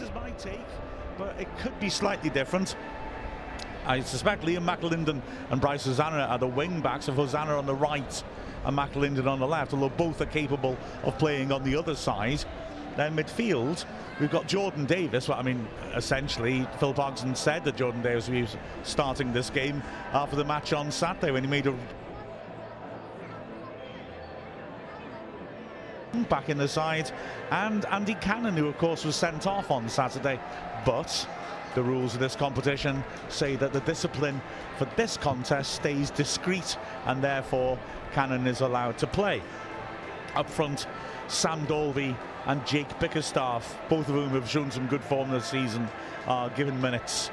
this is my take, but it could be slightly different. I suspect Liam McAlinden and Bryce Hosannah are the wing backs of Hosannah on the right and McAlinden on the left, although both are capable of playing on the other side. Then midfield, we've got Jordan Davies. Well, I mean, essentially, Phil Parkinson said that Jordan Davies was starting this game after the match on Saturday when he made a back in the side, and Andy Cannon, who of course was sent off on Saturday. But the rules of this competition say that the discipline for this contest stays discreet, and therefore Cannon is allowed to play. Up front, Sam Dalby and Jake Bickerstaff, both of whom have shown some good form this season, are given minutes.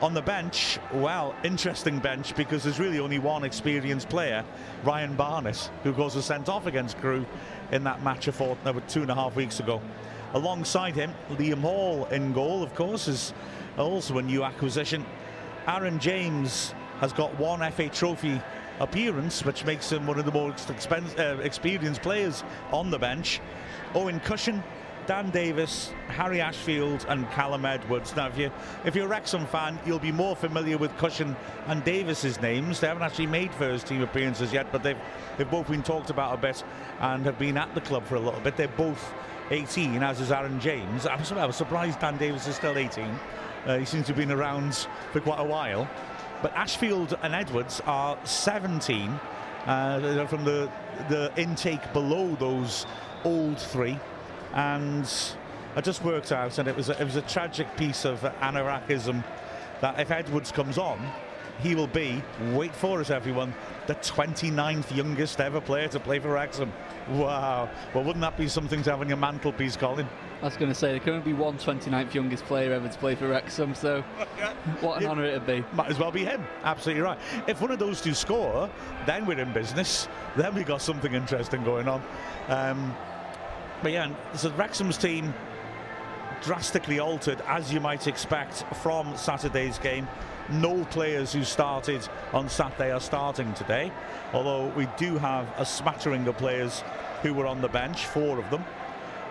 On the bench, well, interesting bench because there's really only one experienced player, Ryan Barnett, who goes was sent off against Crewe in that match of fortnight, two and a half weeks ago. Alongside him, Liam Hall in goal, of course, is also a new acquisition. Aaron James has got one FA Trophy appearance, which makes him one of the most uh, experienced players on the bench. Owen Cushion, Dan Davis, Harry Ashfield, and Callum Edwards. Now, if you if you're a Wrexham fan, you'll be more familiar with Cushion and Davis's names. They haven't actually made first team appearances yet, but they've they've both been talked about a bit and have been at the club for a little bit. They're both 18, as is Aaron James. I was, I was surprised Dan Davis is still 18. Uh, he seems to have been around for quite a while. But Ashfield and Edwards are 17 uh, from the the intake below those old three, and I just worked out, and it was a, it was a tragic piece of anarchism that if Edwards comes on, he will be, wait for us everyone, the 29th youngest ever player to play for Wrexham. Wow. Well, wouldn't that be something to have on your mantelpiece, Colin? I was going to say, there can only be one 29th youngest player ever to play for Wrexham, so what an yeah. honour it'd be. Might as well be him. Absolutely right. If one of those two score, then we're in business. Then we got something interesting going on. Um, but yeah, so Wrexham's team drastically altered, as you might expect from Saturday's game. No players who started on Saturday are starting today, although we do have a smattering of players who were on the bench, four of them.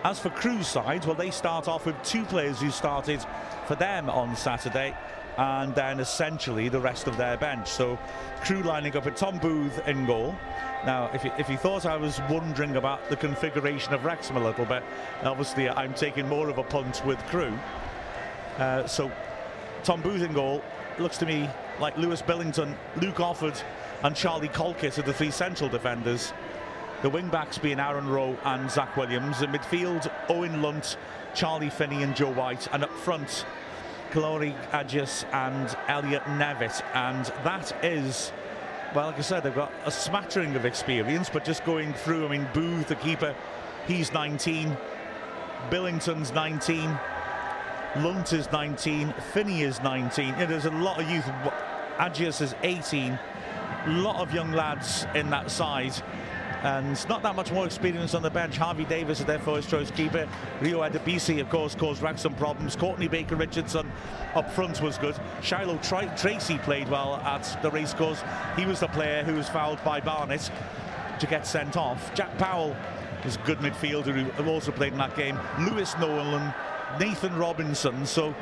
As for Crewe's side, well, they start off with two players who started for them on Saturday, and then essentially the rest of their bench. So Crewe lining up with Tom Booth in goal. Now, if you, if you thought I was wondering about the configuration of Wrexham a little bit, obviously I'm taking more of a punt with Crewe. Uh, so Tom Booth in goal, looks to me like Lewis Billington, Luke Offord, and Charlie Colkett are the three central defenders. The wing backs being Aaron Rowe and Zach Williams. In midfield, Owen Lunt, Charlie Finney, and Joe White. And up front, Glory Agius and Elliot Nevitt. And that is, well, like I said, they've got a smattering of experience, but just going through, I mean, Booth, the keeper, he's 19. Billington's 19. Lunt is 19, Finney is 19. Yeah, there's a lot of youth. Agius is 18. A lot of young lads in that side. And not that much more experience on the bench. Harvey Davies is their first choice keeper. Rio Adebisi, of course, caused Wrexham problems. Courtney Baker Richardson up front was good. Shilow Tracey played well at the racecourse. He was the player who was fouled by Barnett to get sent off. Jack Powell is a good midfielder who also played in that game. Lewis Nolan Nathan Robinson. So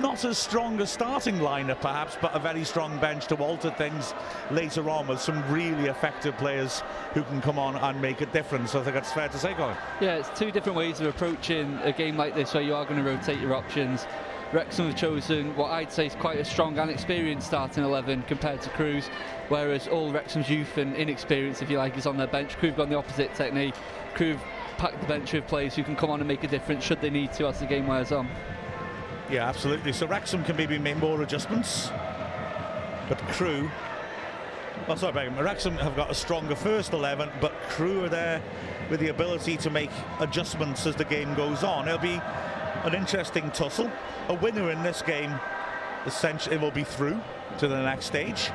not as strong a starting lineup perhaps, but a very strong bench to alter things later on with some really effective players who can come on and make a difference. I think that's fair to say, Colin. Yeah, it's two different ways of approaching a game like this where you are going to rotate your options. Wrexham have chosen what I'd say is quite a strong and experienced starting 11 compared to Crewe's, whereas all Wrexham's youth and inexperience, if you like, is on their bench. Crewe have gone the opposite technique. Crewe packed the bench with players who can come on and make a difference should they need to as the game wears on. Yeah, absolutely. So Wrexham can maybe make more adjustments, but Crewe. Well, sorry, Beckham. Wrexham have got a stronger first 11, but Crewe are there with the ability to make adjustments as the game goes on. It'll be an interesting tussle. A winner in this game essentially will be through to the next stage.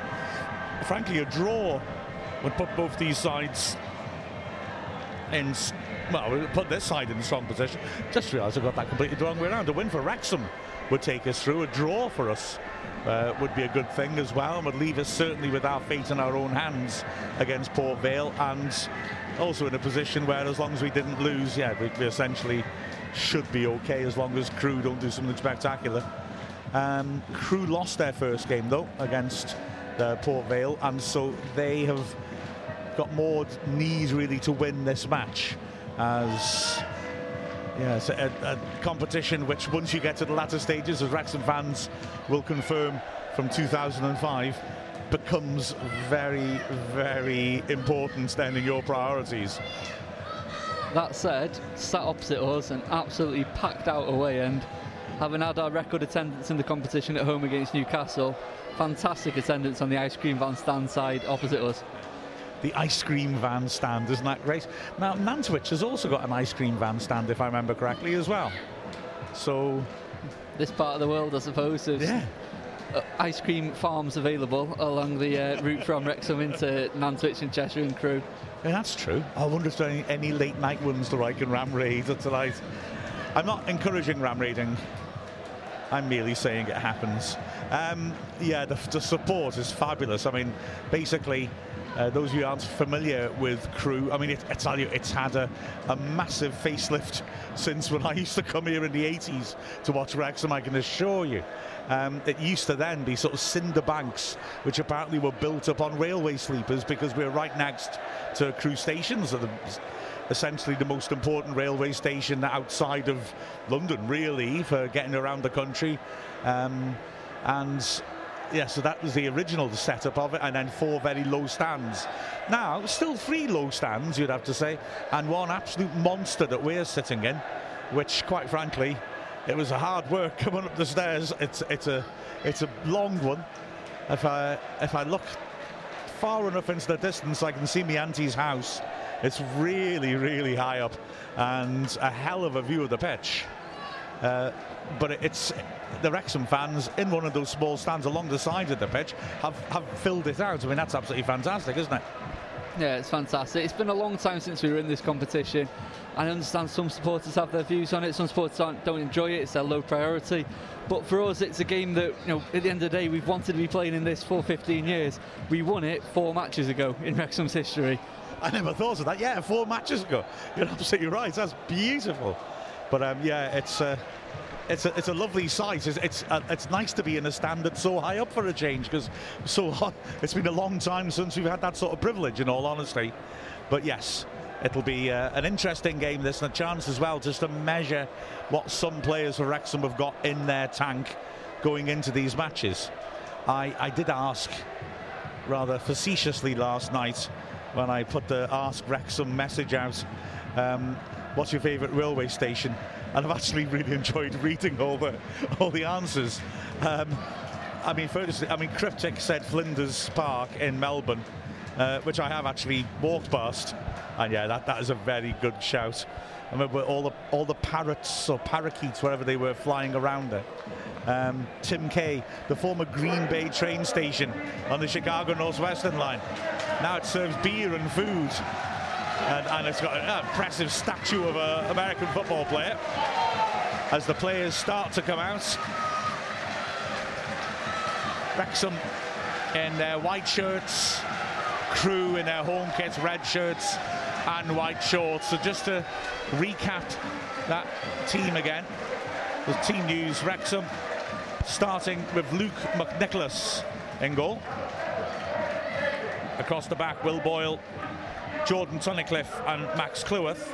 Frankly, a draw would put both these sides in well, we put this side in strong position. Just realised I got that completely the wrong way around. A win for Wrexham would take us through. A draw for us uh, would be a good thing as well and would leave us certainly with our fate in our own hands against Port Vale and also in a position where as long as we didn't lose, yeah, we'd be essentially should be okay as long as Crewe don't do something spectacular. Um, Crewe lost their first game though against uh, Port Vale, and so they have got more need really to win this match as a, a, competition which once you get to the latter stages, as Wrexham fans will confirm from 2005, becomes very, very important then in your priorities. That said, sat opposite us, and absolutely packed out away end, having had our record attendance in the competition at home against Newcastle, fantastic attendance on the ice cream van stand side opposite us the ice cream van stand. Isn't that great? Now, Nantwich has also got an ice cream van stand, if I remember correctly, as well. So. This part of the world, I suppose. Yeah. Uh, ice cream farms available along the uh, route from Wrexham into Nantwich and Cheshire and Crewe. Yeah, that's true. I wonder if there are any, any late night ones that I can ram raid tonight. I'm not encouraging ram raiding. I'm merely saying it happens. Um, yeah, the, the support is fabulous. I mean, basically, uh, those of you aren't familiar with Crewe, I mean, it, I tell you, it's had a, a, massive facelift since when I used to come here in the 80s to watch Wrexham, I can assure you. Um, it used to then be sort of cinder banks, which apparently were built up on railway sleepers because we we're right next to Crewe stations, the, essentially the most important railway station outside of London, really, for getting around the country. Um, and yeah, so that was the original setup of it, and then four very low stands. Now, still three low stands, you'd have to say, and one absolute monster that we're sitting in, which, quite frankly, it was a hard work coming up the stairs. It's it's a it's a long one. If I if I look far enough into the distance, I can see my auntie's house. It's really really high up, and a hell of a view of the pitch. Uh, but it's the Wrexham fans in one of those small stands along the sides of the pitch have, have filled it out. I mean, that's absolutely fantastic, isn't it? Yeah, it's fantastic. It's been a long time since we were in this competition. I understand some supporters have their views on it. Some supporters don't enjoy it. It's their low priority. But for us, it's a game that, you know, at the end of the day, we've wanted to be playing in this for 15 years. We won it four matches ago in Wrexham's history. I never thought of that. Yeah, four matches ago. You're absolutely right. That's beautiful. But um, yeah, it's uh, it's a, it's a lovely sight. It's it's, uh, it's nice to be in a stand that's so high up for a change because so hot. It's been a long time since we've had that sort of privilege, in all honesty. But yes, it'll be uh, an interesting game. This and a chance as well just to measure what some players for Wrexham have got in their tank going into these matches. I, I did ask rather facetiously last night when I put the Ask Wrexham message out. Um, what's your favourite railway station? And I've actually really enjoyed reading all the all the answers. Um, I mean, first, I mean, Cryptic said Flinders Park in Melbourne, uh, which I have actually walked past, and yeah, that, that is a very good shout. I remember all the all the parrots or parakeets, wherever they were, flying around it. Um, Tim Kay, the former Green Bay train station on the Chicago Northwestern line. Now it serves beer and food and, and it's got an impressive statue of an American football player as the players start to come out. Wrexham in their white shirts, Crewe in their home kits, red shirts and white shorts. So just to recap that team again, the team news, Wrexham starting with Luke McNicholas in goal. Across the back, Will Boyle, Jordan Tunnicliffe and Max Cleworth.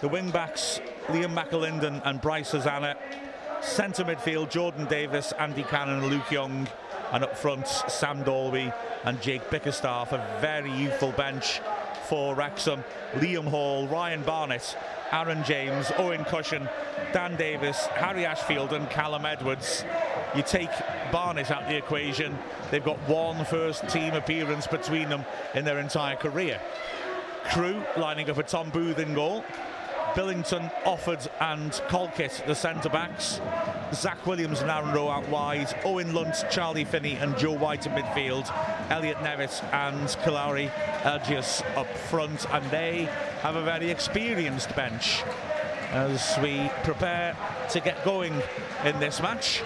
The wing backs, Liam McAlinden and Bryce Hosannah. Centre midfield, Jordan Davies, Andy Cannon and Luke Young. And up front, Sam Dalby and Jake Bickerstaff. A very youthful bench for Wrexham. Liam Hall, Ryan Barnett, Aaron James, Owen Cushion, Dan Davis, Harry Ashfield and Callum Edwards. You take Barnett out of the equation, they've got one first team appearance between them in their entire career. Crewe lining up for Tom Booth in goal. Billington, Offord and Colkett, the centre backs. Zach Williams and Aaron Rowe out wide. Owen Lunt, Charlie Finney and Joe White in midfield. Elliot Nevitt and Kalari Agius up front. And they have a very experienced bench as we prepare to get going in this match.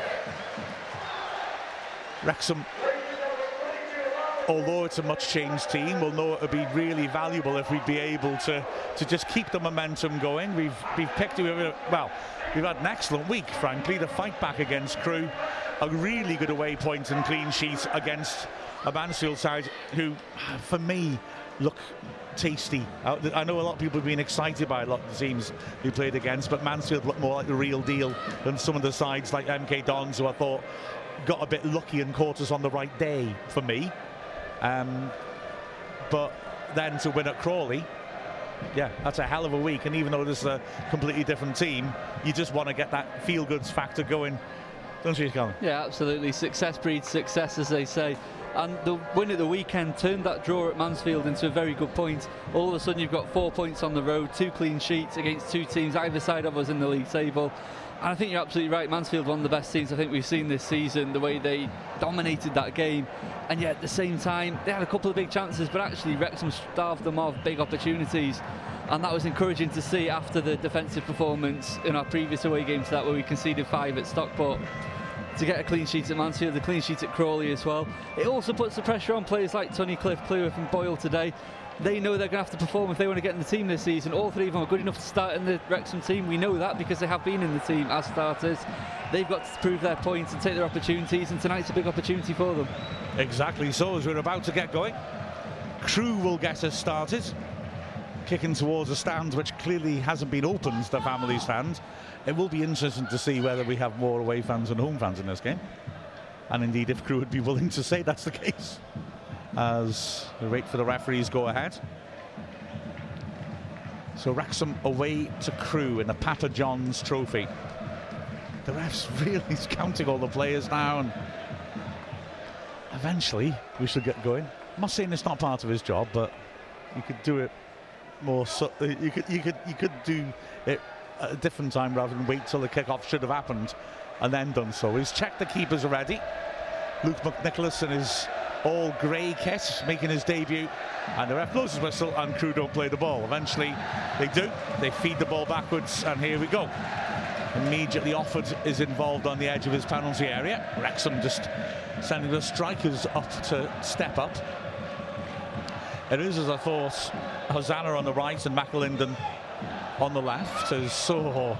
Wrexham although it's a much changed team, we'll know it would be really valuable if we'd be able to, to just keep the momentum going. We've, we've picked, well, we've had an excellent week, frankly, to fight back against Crewe, A really good away point and clean sheet against a Mansfield side who, for me, look tasty. Uh, I know a lot of people have been excited by a lot of the teams we played against, but Mansfield look more like the real deal than some of the sides like MK Dons, who I thought got a bit lucky and caught us on the right day for me. Um, but then to win at Crawley, yeah, that's a hell of a week. And even though this is a completely different team, you just want to get that feel goods factor going, don't you, Colin? Yeah, absolutely. Success breeds success, as they say. And the win at the weekend turned that draw at Mansfield into a very good point. All of a sudden, you've got four points on the road, two clean sheets against two teams either side of us in the league table. And I think you're absolutely right. Mansfield, one of the best teams I think we've seen this season, the way they dominated that game. And yet, at the same time, they had a couple of big chances, but actually, Wrexham starved them of big opportunities. And that was encouraging to see after the defensive performance in our previous away game to that, where we conceded five at Stockport to get a clean sheet at Mansfield, a clean sheet at Crawley as well. It also puts the pressure on players like Tunnicliffe, Cleworth and Boyle today. They know they're going to have to perform if they want to get in the team this season. All three of them are good enough to start in the Wrexham team. We know that because they have been in the team as starters. They've got to prove their points and take their opportunities, and tonight's a big opportunity for them. Exactly so, as we're about to get going. Crewe will get us started kicking towards a stand which clearly hasn't been opened to family stand. It will be interesting to see whether we have more away fans and home fans in this game. And indeed, if Crewe would be willing to say that's the case. As we wait for the referees go ahead. So Wrexham away to Crewe in the Papa John's Trophy. The ref's really is counting all the players now and eventually we should get going. I'm not saying it's not part of his job, but you could do it more. So, uh, you could you could you could do it at a different time rather than wait till the kickoff should have happened and then done so. He's checked the keepers already. Luke McNicholas in his all grey kit making his debut and the ref blows his whistle and Crewe don't play the ball. Eventually they do. They feed the ball backwards and here we go. Immediately Offord is involved on the edge of his penalty area. Wrexham just sending the strikers up to step up. It is, as I thought, Hosannah on the right and McAlinden on the left as Soho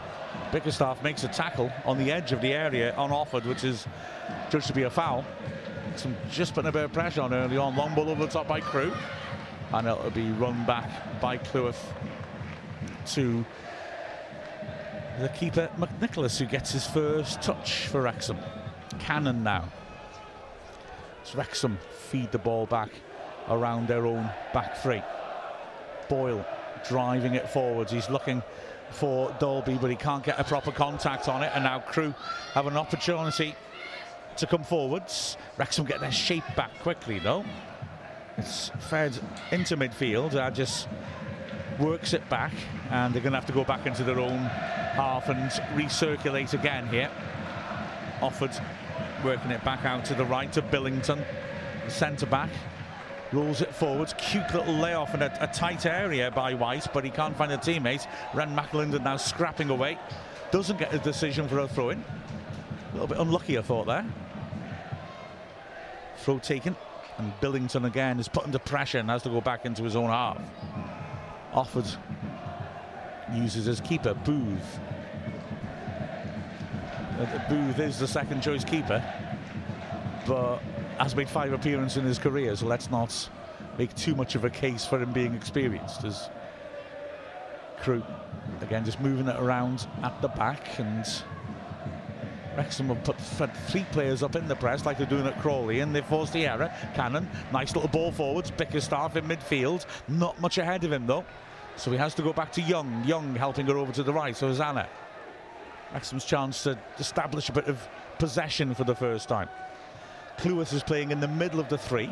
Bickerstaff makes a tackle on the edge of the area on Offord, which is judged to be a foul. Some just putting a bit of pressure on early on. Long ball over the top by Crewe. And it'll be run back by Cleworth to the keeper, McNicholas, who gets his first touch for Wrexham. Cannon now. It's Wrexham feed the ball back around their own back three. Boyle driving it forwards. He's looking for Dalby, but he can't get a proper contact on it. And now Crewe have an opportunity to come forwards. Wrexham get their shape back quickly, though. It's fed into midfield. Uh, just works it back, and they're going to have to go back into their own half and recirculate again here. Offord working it back out to the right to Billington, centre back rolls it forwards. Cute little layoff in a, a, tight area by White, but he can't find a teammate. Ren McAlinden now scrapping away. Doesn't get a decision for a throw in. A little bit unlucky, I thought, there. Throw taken. And Billington again is put under pressure and has to go back into his own half. Offord uses his keeper, Booth. Uh, Booth is the second choice keeper, but has made five appearances in his career, so let's not make too much of a case for him being experienced as Crewe again just moving it around at the back and Wrexham have put three players up in the press like they're doing at Crawley and they've forced the error. Cannon, nice little ball forwards, Bickerstaff in midfield, not much ahead of him though. So he has to go back to Young, Young helping her over to the right, so Hosannah. Wrexham's chance to establish a bit of possession for the first time. Cleworth is playing in the middle of the three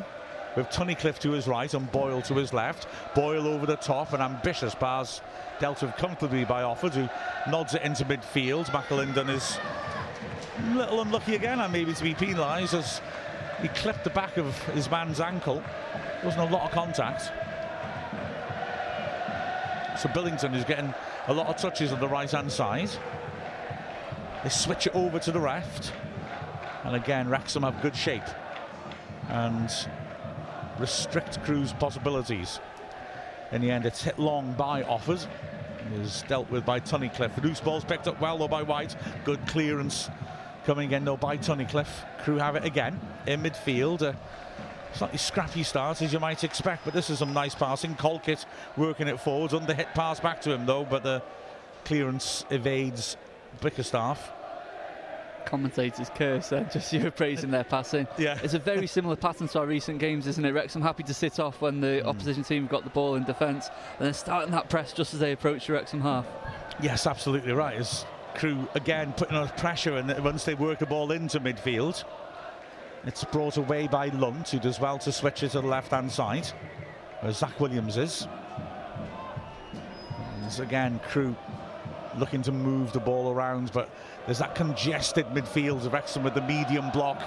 with Tunnicliffe to his right and Boyle to his left. Boyle over the top, an ambitious pass dealt with comfortably by Offord, who nods it into midfield. McAlinden is little unlucky again and maybe to be penalised as he clipped the back of his man's ankle. There Wasn't a lot of contact. So Billington is getting a lot of touches on the right hand side. They switch it over to the left. And again, Wrexham have good shape. And restrict Crewe's possibilities. In the end, it's hit long by Offers. Is dealt with by Tunnicliffe. Loose ball's picked up well though by White. Good clearance coming in though by Tunnicliffe. Crewe have it again in midfield. Uh, slightly scrappy start as you might expect, but this is some nice passing. Colkett working it forwards. Under hit pass back to him though, but the clearance evades Bickerstaff commentators curse there, just you praising their passing. Yeah. It's a very similar pattern to our recent games, isn't it, Rex? I'm happy to sit off when the mm. opposition team got the ball in defence and then starting that press just as they approach the Wrexham half. Yes, absolutely right. As Crewe again putting on pressure and once they work the ball into midfield, it's brought away by Lunt, who does well to switch it to the left hand side, where Zach Williams is. And again, Crewe looking to move the ball around, but there's that congested midfield of Wrexham with the medium block.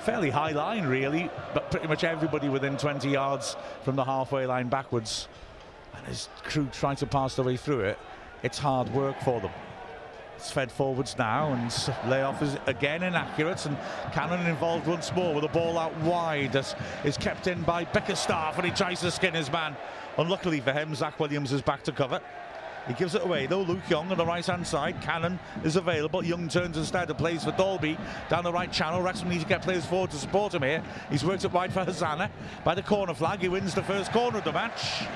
Fairly high line, really, but pretty much everybody within 20 yards from the halfway line backwards. And as Crewe try to pass their way through it, it's hard work for them. It's fed forwards now, and layoff is again inaccurate, and Cannon involved once more with a ball out wide that is kept in by Bickerstaff, and he tries to skin his man. Unluckily for him, Zach Williams is back to cover. He gives it away though. Luke Young on the right hand side. Cannon is available. Young turns instead and plays for Dalby down the right channel. Wrexham needs to get players forward to support him here. He's worked it wide for Hosannah by the corner flag. He wins the first corner of the match.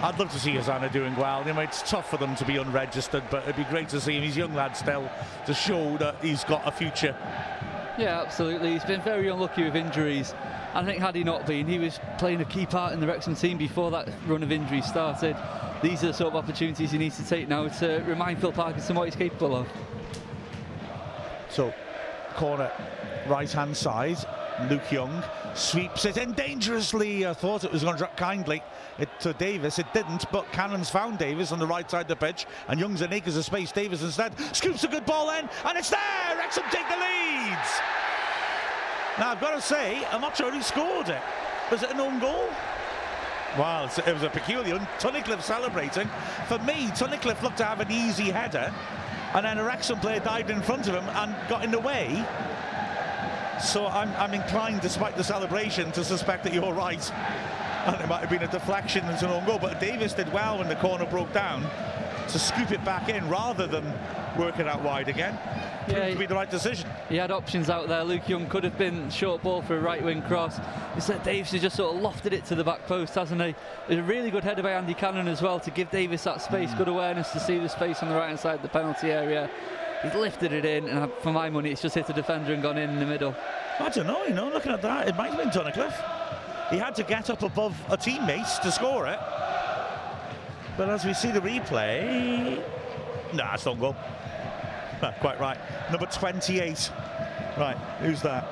I'd love to see Hosannah doing well. You know, it's tough for them to be unregistered, but it'd be great to see him. He's young lad still to show that he's got a future. Yeah, absolutely. He's been very unlucky with injuries. I think had he not been, he was playing a key part in the Wrexham team before that run of injuries started these are the sort of opportunities he needs to take now to remind Phil Parkinson what he's capable of. So, corner right hand side, Luke Young sweeps it in dangerously. I thought it was going to drop kindly it, to uh, Davies. It didn't, but Cannon's found Davies on the right side of the pitch, and Young's in acres of space. Davies instead scoops a good ball in, and it's there. Wrexham take the leads. Now I've got to say, I'm not sure he scored it. Was it an own goal? Well, it was a peculiar. Tunnicliffe celebrating. For me, Tunnicliffe looked to have an easy header, and then a Wrexham player dived in front of him and got in the way. So I'm, I'm inclined, despite the celebration, to suspect that you're right. And it might have been a deflection and an own goal. But Davies did well when the corner broke down to scoop it back in rather than work it out wide again yeah, to be the right decision. He had options out there. Luke Young could have been short ball for a right wing cross. Instead, Davies has just sort of lofted it to the back post, hasn't he? It's a really good header by Andy Cannon as well to give Davies that space. Mm. Good awareness to see the space on the right hand side of the penalty area. He's lifted it in, and for my money, it's just hit the defender and gone in in the middle. I don't know, you know, looking at that, it might have been Tunnicliffe. He had to get up above a teammate to score it. But as we see the replay, nah, it's not goal. Quite right. Number 28. Right, who's that?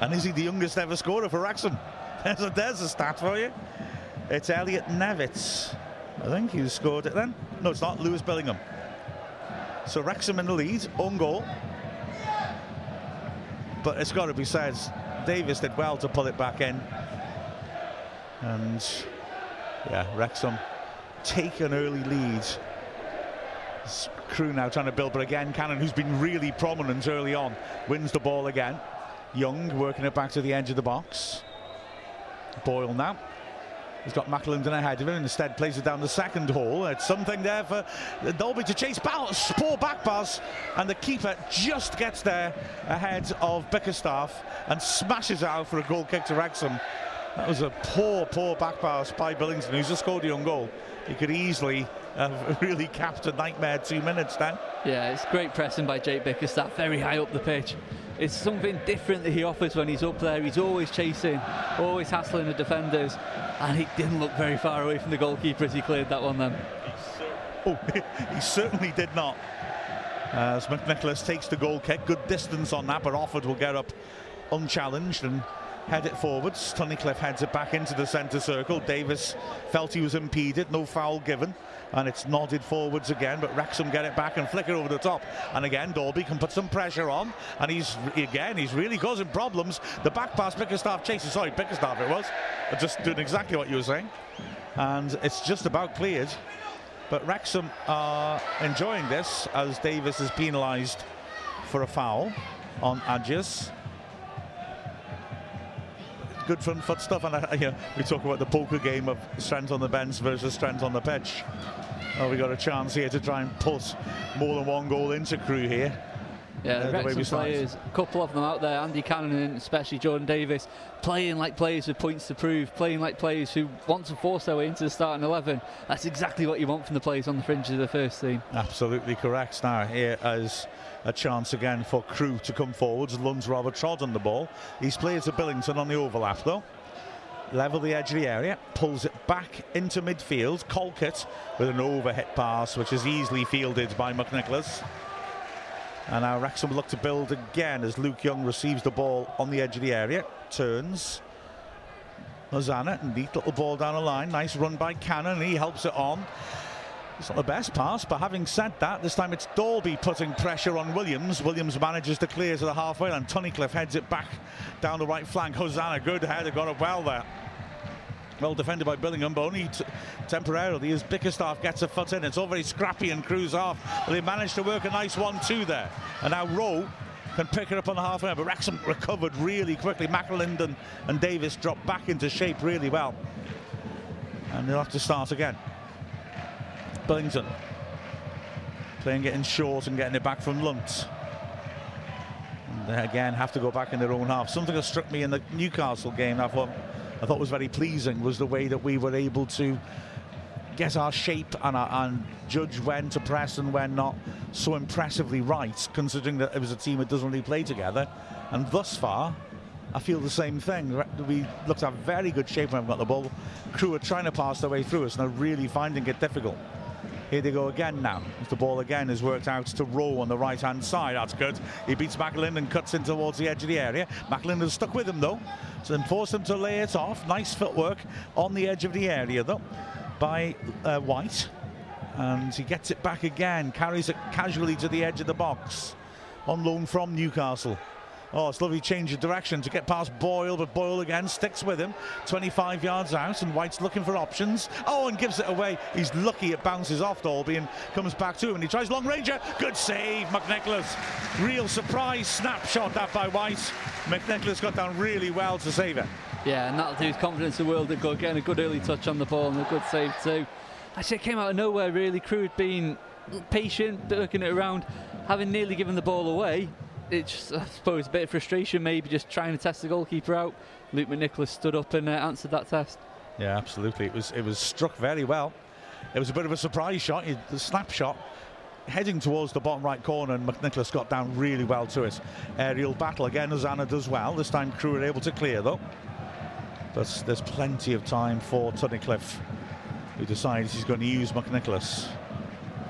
And is he the youngest ever scorer for Wrexham? There's a, there's a stat for you. It's Elliot Nevitt. I think he scored it then. No, it's not. Lewis Billington. So Wrexham in the lead, own goal. But it's got to be said, Davies did well to pull it back in. And yeah, Wrexham take an early lead Crewe now trying to build, but again, Cannon, who's been really prominent early on, wins the ball again. Young working it back to the edge of the box. Boyle now. He's got McAlinden ahead of him. Instead, plays it down the second hole. It's something there for Dalby to chase. Balance, poor back pass, and the keeper just gets there ahead of Bickerstaff and smashes out for a goal kick to Wrexham. That was a poor, poor back pass by Billington, who's just scored a young goal. He could easily have really capped a nightmare two minutes then. Yeah, it's great pressing by Jake Bickerstaff, very high up the pitch. It's something different that he offers when he's up there. He's always chasing, always hassling the defenders, and he didn't look very far away from the goalkeeper as he cleared that one then. Oh, he certainly did not. As McNicholas takes the goal kick, good distance on that, but Offord will get up unchallenged and head it forwards. Tunnicliffe heads it back into the centre circle. Davies felt he was impeded, no foul given. And it's nodded forwards again, but Wrexham get it back and flick it over the top. And again, Dalby can put some pressure on. And he's, again, he's really causing problems. The back pass, Bickerstaff chases. Sorry, Bickerstaff it was. Just doing exactly what you were saying. And it's just about cleared. But Wrexham are enjoying this as Davies is penalised for a foul on Agius good front foot stuff. And uh, we talk about the poker game of strength on the bench versus strength on the pitch. Oh, we got a chance here to try and put more than one goal into Crewe here. Yeah, the, uh, the Wrexham players, a couple of them out there, Andy Cannon and especially Jordan Davies, playing like players with points to prove, playing like players who want to force their way into the starting 11. That's exactly what you want from the players on the fringes of the first team. Absolutely correct. Now, here is a chance again for Crewe to come forwards. Lunt's rather trod on the ball. He's played to Billington on the overlap though. Level the edge of the area, pulls it back into midfield. Colkett with an overhit pass, which is easily fielded by McNicholas. And now Wrexham look to build again as Luke Young receives the ball on the edge of the area. Turns. Hosannah, neat little ball down the line. Nice run by Cannon. He helps it on. It's not the best pass, but having said that, this time it's Dalby putting pressure on Williams. Williams manages to clear to the halfway line. Tunnicliffe heads it back down the right flank. Hosannah, good header, got it well there. Well defended by Billington, but only temporarily as Bickerstaff gets a foot in. It's all very scrappy and Crewe's off. But they managed to work a nice one-two there. And now Rowe can pick it up on the half line, but Wrexham recovered really quickly. McAlinden and Davies dropped back into shape really well. And they'll have to start again. Billington playing it in short and getting it back from Lunt. And they again have to go back in their own half. Something that struck me in the Newcastle game I thought, I thought was very pleasing was the way that we were able to get our shape and, our, and judge when to press and when not so impressively right, considering that it was a team that doesn't really play together. And thus far, I feel the same thing. We looked at very good shape when we got the ball. Crewe are trying to pass their way through us and are really finding it difficult. Here they go again now. The ball again has worked out to Rowe on the right hand side. That's good. He beats Macklin and cuts in towards the edge of the area. Macklin has stuck with him though. So then force him to lay it off. Nice footwork on the edge of the area though by uh, White. And he gets it back again. Carries it casually to the edge of the box. On loan from Newcastle. Oh, it's lovely change of direction to get past Boyle, but Boyle again sticks with him. 25 yards out, and White's looking for options. Oh, and gives it away. He's lucky it bounces off Dalby and comes back to him, and he tries long ranger. Good save, McNicholas. Real surprise snapshot that by White. McNicholas got down really well to save it. Yeah, and that'll do his confidence in the world. good. getting a good early touch on the ball and a good save too. Actually, it came out of nowhere really. Crewe had been patient, working it around, having nearly given the ball away it's, I suppose, a bit of frustration, maybe just trying to test the goalkeeper out. Luke McNicholas stood up and uh, answered that test. Yeah, absolutely. It was it was struck very well. It was a bit of a surprise shot, the snapshot, heading towards the bottom right corner, and McNicholas got down really well to it. Aerial battle again, Hosannah does well. This time, Crewe are able to clear though. But there's plenty of time for Tunnicliffe, who decides he's going to use McNicholas.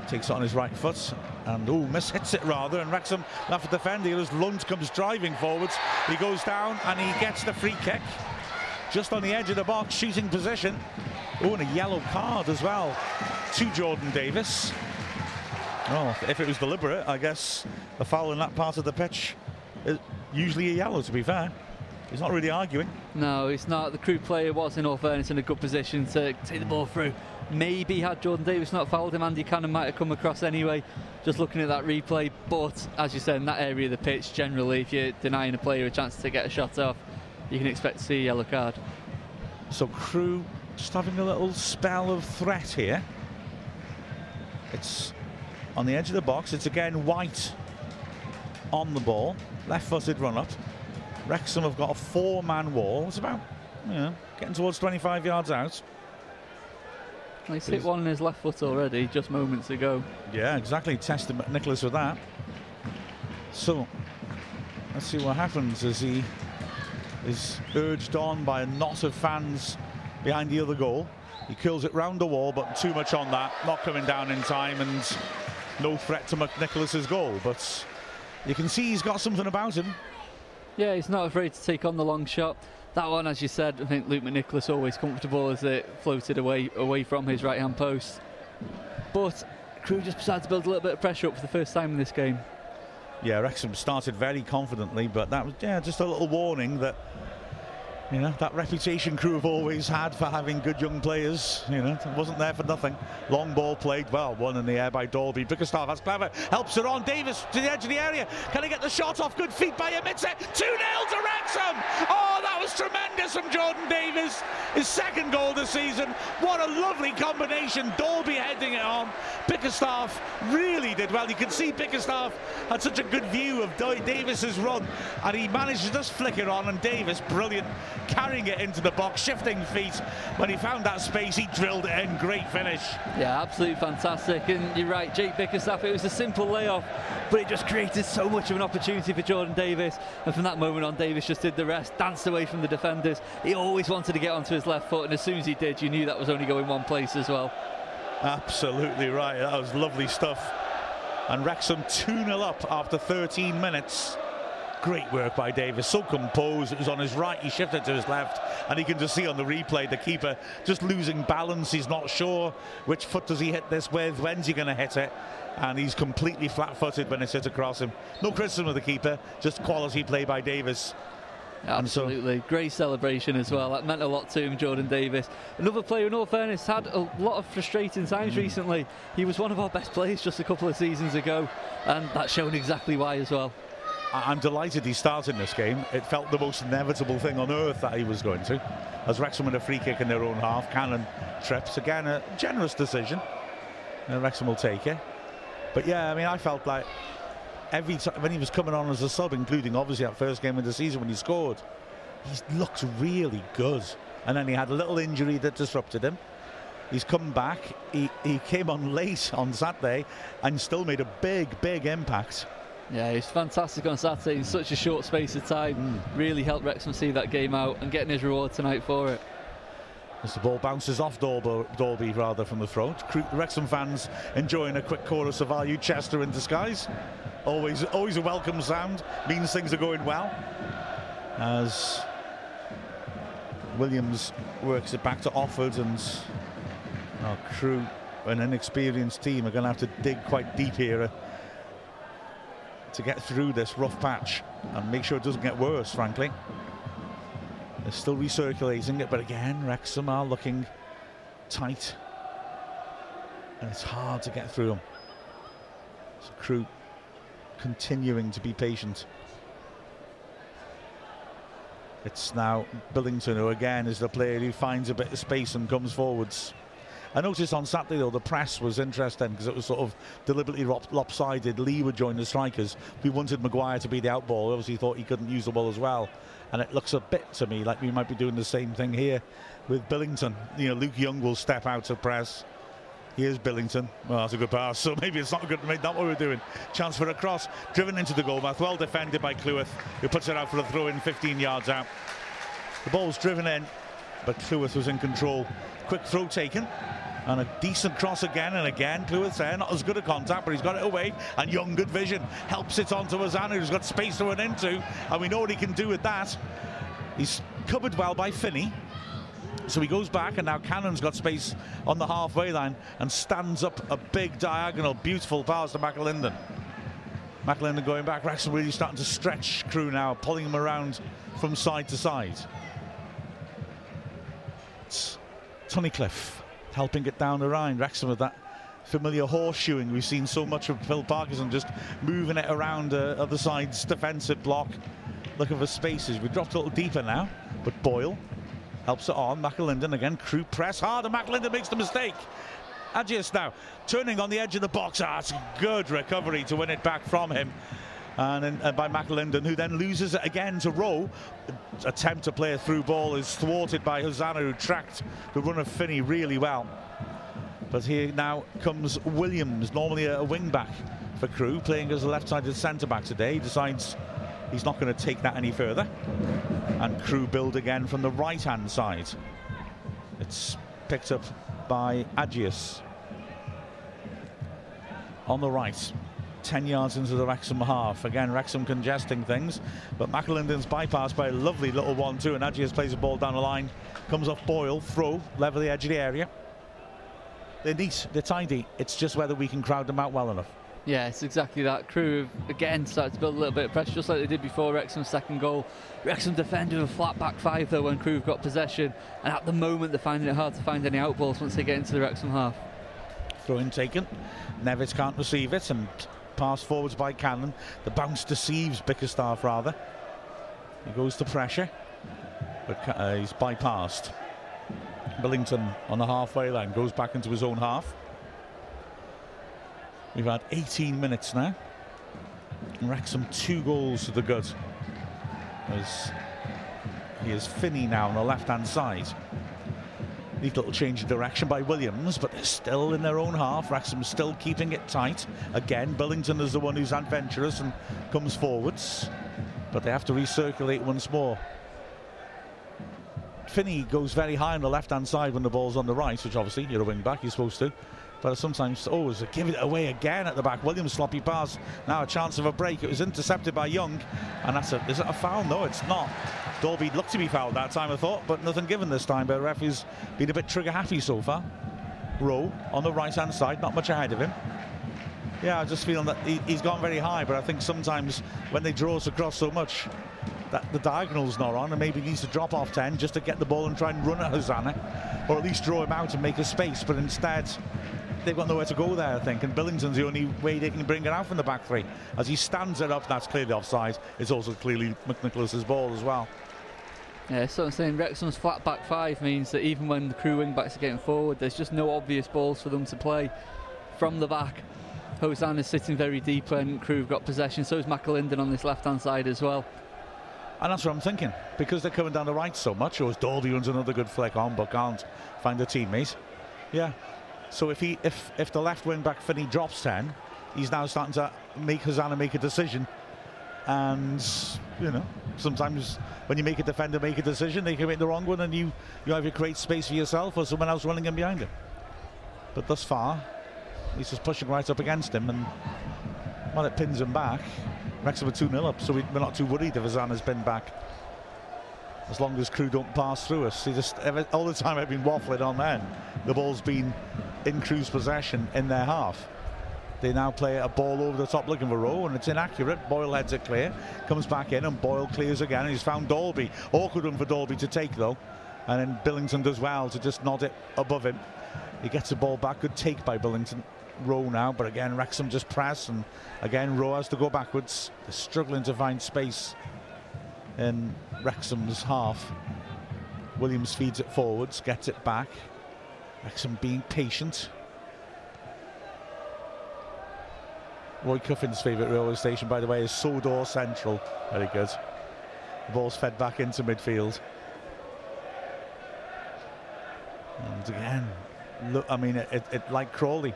Takes it on his right foot and oh, miss hits it rather. And Wrexham have to defend here as Lunt comes driving forwards. He goes down and he gets the free kick just on the edge of the box, shooting position. Oh, and a yellow card as well to Jordan Davies. Well, if it was deliberate, I guess a foul in that part of the pitch is usually a yellow, to be fair. He's not really arguing. No, it's not. The Crewe player was, in all fairness, in a good position to take the ball through. Maybe had Jordan Davies not fouled him, Andy Cannon might have come across anyway. Just looking at that replay, but as you said, in that area of the pitch, generally, if you're denying a player a chance to get a shot off, you can expect to see a yellow card. So Crewe just having a little spell of threat here. It's on the edge of the box. It's again White on the ball, left-footed run-up. Wrexham have got a four-man wall. It's about, you know, getting towards 25 yards out. He's hit one in his left foot already, just moments ago. Yeah, exactly. Tested Nicholas with that. So, let's see what happens as he is urged on by a knot of fans behind the other goal. He kills it round the wall, but too much on that. Not coming down in time and no threat to McNicholas's goal. But you can see he's got something about him. Yeah, he's not afraid to take on the long shot that one, as you said, I think Luke McNicholas always comfortable as it floated away away from his right hand post. But Crewe just decided to build a little bit of pressure up for the first time in this game. Yeah, Wrexham started very confidently, but that was yeah just a little warning that you know, that reputation Crewe have always had for having good young players. You know, it wasn't there for nothing. Long ball played well, one in the air by Dalby. Bickerstaff, that's clever. Helps it on. Davies to the edge of the area. Can he get the shot off? Good feet by him. It's 2 0 to Wrexham. Oh, that was tremendous from Jordan Davies. His second goal this season. What a lovely combination. Dalby heading it on. Bickerstaff really did well. You can see Bickerstaff had such a good view of Davies's run, and he managed to just flick it on. And Davies, brilliant, carrying it into the box, shifting feet. When he found that space, he drilled it in. Great finish. Yeah, absolutely fantastic. And you're right, Jake Bickerstaff, it was a simple layoff, but it just created so much of an opportunity for Jordan Davies. And from that moment on, Davies just did the rest, danced away from the defenders. He always wanted to get onto his left foot, and as soon as he did, you knew that was only going one place as well. Absolutely right. That was lovely stuff. And Wrexham 2 0 up after 13 minutes. Great work by Davies, so composed. It was on his right, he shifted to his left, and he can just see on the replay the keeper just losing balance. He's not sure which foot does he hit this with, when's he going to hit it, and he's completely flat footed when it's hit across him. No criticism of the keeper, just quality play by Davies. Absolutely. So, Great celebration as well. That meant a lot to him, Jordan Davies. Another player, in all fairness, had a lot of frustrating times mm. recently. He was one of our best players just a couple of seasons ago, and that's shown exactly why as well. I'm delighted he started this game. It felt the most inevitable thing on earth that he was going to. As Wrexham win a free kick in their own half, Cannon trips. Again, a generous decision. And Wrexham will take it. But yeah, I mean, I felt like every time when he was coming on as a sub, including obviously that first game of the season when he scored, he looked really good. And then he had a little injury that disrupted him. He's come back. He, he came on late on Saturday and still made a big, big impact. Yeah, he's fantastic on Saturday in such a short space of time. Mm. Really helped Wrexham see that game out and getting his reward tonight for it. As the ball bounces off Dolby, Dalby rather from the throat. Wrexham fans enjoying a quick chorus of Are You Chester in disguise? Always, always a welcome sound. Means things are going well. As Williams works it back to Offord and our crew, an inexperienced team, are going to have to dig quite deep here to get through this rough patch and make sure it doesn't get worse, frankly. They're still recirculating it, but again, Wrexham are looking tight. And it's hard to get through them. So Crewe continuing to be patient. It's now Billington who again is the player who finds a bit of space and comes forwards. I noticed on Saturday, though, the press was interesting because it was sort of deliberately lopsided. Lee would join the strikers. We wanted Maguire to be the outball. Obviously, thought he couldn't use the ball as well. And it looks a bit to me like we might be doing the same thing here with Billington. You know, Luke Young will step out of press. Here's Billington. Well, that's a good pass. So maybe it's not good. Maybe not what we're doing. Chance for a cross. Driven into the goal mouth. Well defended by Cleworth, who puts it out for a throw in 15 yards out. The ball's driven in, but Cleworth was in control. Quick throw taken. And a decent cross again and again. Cleworth's there, not as good a contact, but he's got it away. And Young, good vision, helps it onto Hosannah, who's got space to run into. And we know what he can do with that. He's covered well by Finney. So he goes back, and now Cannon's got space on the halfway line and stands up a big diagonal. Beautiful pass to McAlinden. McAlinden going back. Wrexham really starting to stretch Crewe now, pulling him around from side to side. It's Tunnicliffe helping it down the Rhine. Wrexham with that familiar horseshoeing. We've seen so much of Phil Parkinson just moving it around uh, other side's defensive block looking for spaces. We dropped a little deeper now but Boyle helps it on. McAlinden again Crewe press hard and McAlinden makes the mistake. Agius now turning on the edge of the box. Ah, it's a good recovery to win it back from him and, and uh, by McAlinden, who then loses it again to Rowe. Attempt to play a through ball is thwarted by Hosannah, who tracked the run of Finney really well. But here now comes Williams, normally a, a wing back for Crewe, playing as a left-sided centre-back today. He decides he's not going to take that any further. And Crewe build again from the right-hand side. It's picked up by Agius on the right. 10 yards into the Wrexham half. Again, Wrexham congesting things, but McAlinden's bypassed by a lovely little one-two, and Agius plays the ball down the line, comes off Boyle, throw, level the edge of the area. They're neat, they're tidy. It's just whether we can crowd them out well enough. Yeah, it's exactly that. Crewe have again started to build a little bit of pressure, just like they did before Wrexham's second goal. Wrexham defended a flat back five though when Crewe got possession, and at the moment they're finding it hard to find any outballs once they get into the Wrexham half. Throw in taken. Nevitt can't receive it, and pass forwards by Cannon. The bounce deceives Bickerstaff rather. He goes to pressure, but uh, he's bypassed. Billington on the halfway line goes back into his own half. We've had 18 minutes now. Wrexham two goals to the good. As he is Finney now on the left hand side. Neat little change of direction by Williams, but they're still in their own half. Wrexham still keeping it tight. Again, Billington is the one who's adventurous and comes forwards, but they have to recirculate once more. Finney goes very high on the left hand side when the ball's on the right, which obviously you're a wing back, you're supposed to. But sometimes, oh, it's give it away again at the back. Williams sloppy pass. Now a chance of a break. It was intercepted by Young, and that's a is it a foul? No, it's not. Dalby looked to be fouled that time, I thought, but nothing given this time. But the referee's been a bit trigger happy so far. Rowe on the right hand side, not much ahead of him. Yeah, I just feeling that he, has gone very high, but I think sometimes when they draw us across so much, that the diagonal's not on and maybe needs to drop off 10 just to get the ball and try and run at Hosannah, or at least draw him out and make a space but instead they've got nowhere to go there I think and Billington's the only way they can bring it out from the back three as he stands it up that's clearly offside it's also clearly McNicholas's ball as well yeah, so I'm saying Wrexham's flat back five means that even when the Crewe wing backs are getting forward, there's just no obvious balls for them to play from the back. Hosannah's sitting very deep and Crewe have got possession, so is McAlinden on this left hand side as well. And that's what I'm thinking. Because they're coming down the right so much, or as Dalby runs another good flick on, but can't find a teammate. Yeah. So if he if if the left wing back Finney drops 10, he's now starting to make Hosannah make a decision. And you know, sometimes when you make a defender make a decision, they can make the wrong one, and you you either create space for yourself or someone else running in behind him. But thus far, he's just pushing right up against him, and well, it pins him back. Wrexham are 2 0 up, so we, are not too worried if Hosannah's been back. As long as Crewe don't pass through us. See, just all the time I've been waffling on then, the ball's been in Crewe's possession in their half. They now play a ball over the top looking for Rowe, and it's inaccurate. Boyle heads it clear, comes back in, and Boyle clears again. And he's found Dalby. Awkward one for Dalby to take, though. And then Billington does well to just nod it above him. He gets the ball back. Good take by Billington. Rowe now, but again, Wrexham just press, and again, Rowe has to go backwards. They're struggling to find space in Wrexham's half. Williams feeds it forwards, gets it back. Wrexham being patient. Roy Cuffin's favourite railway station, by the way, is Sodor Central. Very good. The ball's fed back into midfield. And again, look, I mean, it, it, it like Crawley,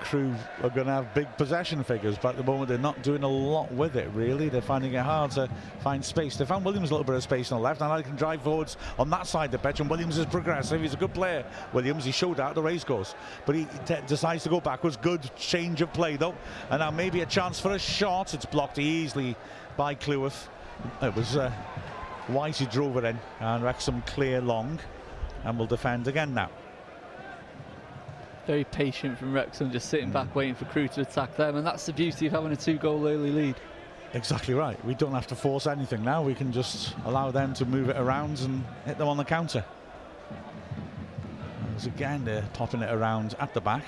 Crewe are going to have big possession figures, but at the moment they're not doing a lot with it, really. They're finding it hard to find space. They found Williams a little bit of space on the left, and I can drive forwards on that side of the pitch, and Williams is progressive. He's a good player, Williams. He showed out the racecourse, but he decides to go backwards. Good change of play, though. And now maybe a chance for a shot. It's blocked easily by Cleworth. It was uh, White who drove it in, and Wrexham clear long, and will defend again now very patient from Wrexham, just sitting back waiting for Crewe to attack them, and that's the beauty of having a two-goal early lead. Exactly right. We don't have to force anything now. We can just allow them to move it around and hit them on the counter. As again, they're popping it around at the back.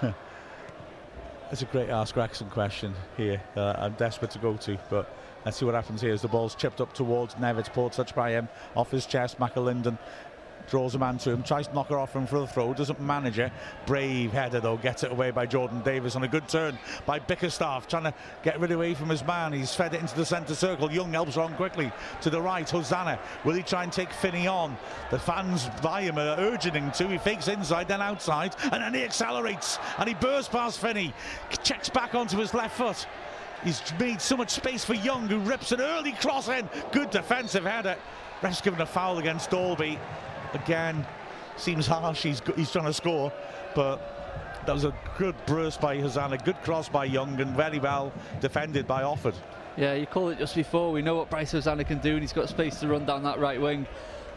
It's a great Ask Wrexham question here. Uh, I'm desperate to go to, but let's see what happens here as the ball's chipped up towards Nevitt. Poor touch by him. Off his chest, McAlinden draws a man to him, tries to knock her off him for the throw, doesn't manage it. Brave header though, gets it away by Jordan Davies on a good turn by Bickerstaff, trying to get rid away from his man. He's fed it into the centre circle. Young helps on quickly to the right. Hosannah, will he try and take Finney on? The fans by him are urging him to. He fakes inside, then outside, and then he accelerates and he bursts past Finney, checks back onto his left foot. He's made so much space for Young, who rips an early cross in. Good defensive header. Ref's given a foul against Dalby again seems harsh. He's he's trying to score, but that was a good burst by Hosannah, good cross by Young, and very well defended by Offord. Yeah, you called it just before. We know what Bryce Hosannah can do, and he's got space to run down that right wing.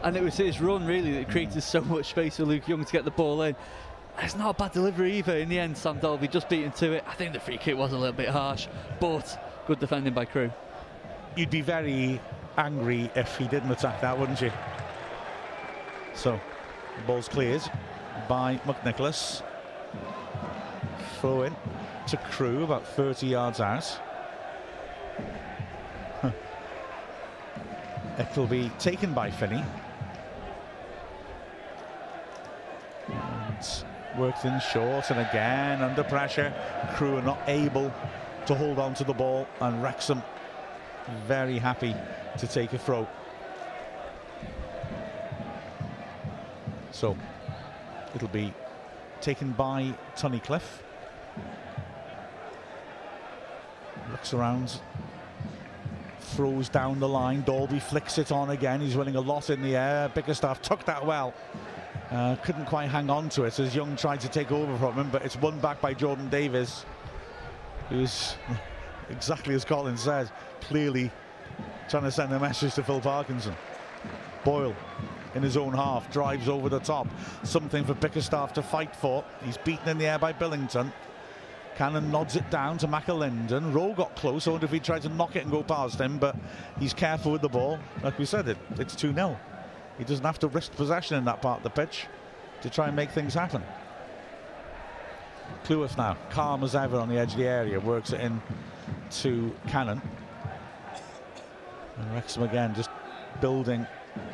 And it was his run really that created so much space for Luke Young to get the ball in. It's not a bad delivery either. In the end, Sam Dalby just beaten to it. I think the free kick was a little bit harsh, but good defending by Crew. You'd be very angry if he didn't attack that, wouldn't you? So the ball's cleared by McNicholas. Throw in to Crewe about 30 yards out. It'll be taken by Finney. And worked in short and again under pressure. Crewe are not able to hold on to the ball and Wrexham very happy to take a throw. So it'll be taken by Tunnicliffe. Looks around, throws down the line. Dalby flicks it on again. He's winning a lot in the air. Bickerstaff took that well. Uh, couldn't quite hang on to it as Young tried to take over from him, but it's won back by Jordan Davies, who's exactly as Colin said, clearly trying to send a message to Phil Parkinson. Boyle in his own half drives over the top. Something for Bickerstaff to fight for. He's beaten in the air by Billington. Cannon nods it down to McAlinden. Rowe got close. I wonder if he tried to knock it and go past him, but he's careful with the ball. Like we said, it, it's 2 0. He doesn't have to risk possession in that part of the pitch to try and make things happen. Cleworth now, calm as ever on the edge of the area, works it in to Cannon. And Wrexham again just building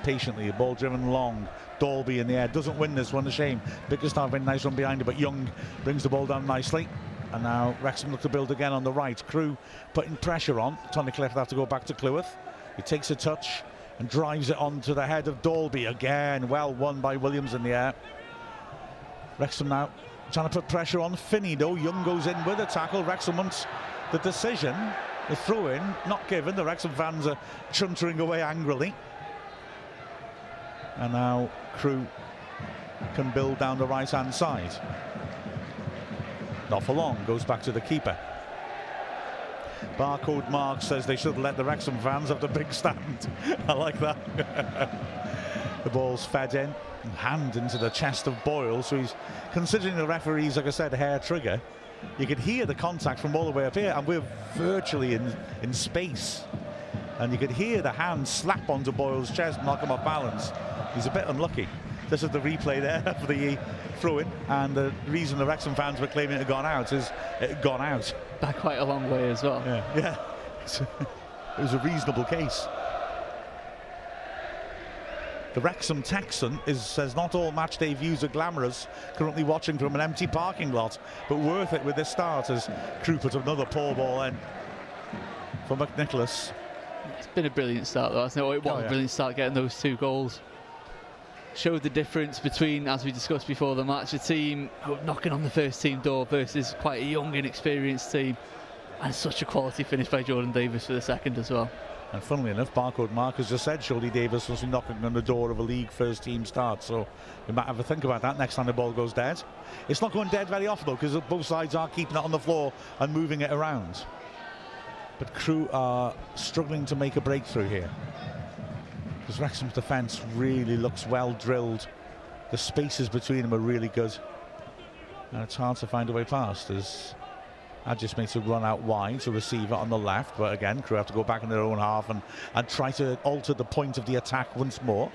patiently, A ball driven long. Dalby in the air doesn't win this one, a shame. Bickerstaff been nice one behind it, but Young brings the ball down nicely. And now Wrexham look to build again on the right. Crew putting pressure on. Tony Tunnicliffe have to go back to Cleworth. He takes a touch and drives it onto the head of Dalby again. Well won by Williams in the air. Wrexham now trying to put pressure on Finney though. Young goes in with a tackle. Wrexham wants the decision. The throw in, not given. The Wrexham fans are chuntering away angrily. And now Crewe can build down the right hand side. Not for long, goes back to the keeper. Barcode Mark says they should let the Wrexham fans have the big stand. I like that. the ball's fed in, hand into the chest of Boyle, so he's considering the referees, like I said, hair trigger. You could hear the contact from all the way up here, and we're virtually in, in space. And you could hear the hand slap onto Boyle's chest, knock him off balance. He's a bit unlucky. This is the replay there for the throw in, and the reason the Wrexham fans were claiming it had gone out is it had gone out. By quite a long way as well. Yeah, yeah. it was a reasonable case. The Wrexham Texan is, says not all match day views are glamorous. Currently watching from an empty parking lot, but worth it with this start as Crewe put another poor ball in for McNicholas. It's been a brilliant start though, hasn't it? It oh, was Oh, yeah. a brilliant start getting those two goals. Showed the difference between, as we discussed before the match, a team knocking on the first team door versus quite a young, inexperienced team. And such a quality finish by Jordan Davies for the second as well. And funnily enough, Barcode Mark has just said Shirley Davies was knocking on the door of a league first team start. So we might have a think about that next time the ball goes dead. It's not going dead very often though, because both sides are keeping it on the floor and moving it around. But Crewe are struggling to make a breakthrough here. Because Wrexham's defence really looks well drilled. The spaces between them are really good. And it's hard to find a way past as That just makes a run out wide to receive it on the left. But again, Crewe have to go back in their own half and, and try to alter the point of the attack once more.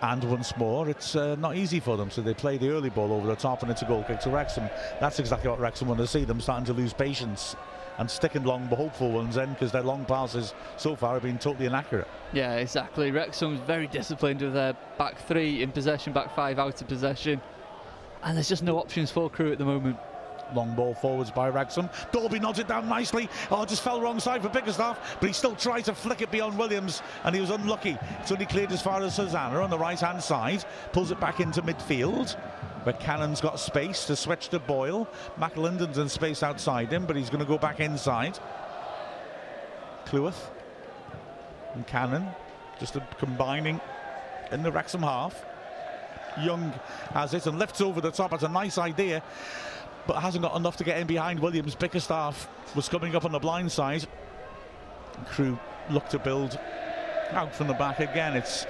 And once more, it's uh, not easy for them. So they play the early ball over the top and it's a goal kick to Wrexham. That's exactly what Wrexham want to see. Them starting to lose patience and sticking long but hopeful ones in because their long passes so far have been totally inaccurate. Yeah, exactly. Wrexham's very disciplined with their back three in possession, back five out of possession. And there's just no options for Crewe at the moment. Long ball forwards by Wrexham. Dalby nods it down nicely. Oh, just fell wrong side for Bickerstaff, but he still tried to flick it beyond Williams, and he was unlucky. It's only cleared as far as Hosannah on the right hand side. Pulls it back into midfield, But Cannon's got space to switch to Boyle. McAlinden's in space outside him, but he's going to go back inside. Cleworth and Cannon just combining in the Wrexham half. Young has it and lifts over the top. That's a nice idea but hasn't got enough to get in behind Williams. Bickerstaff was coming up on the blind side. Crewe look to build out from the back again. It's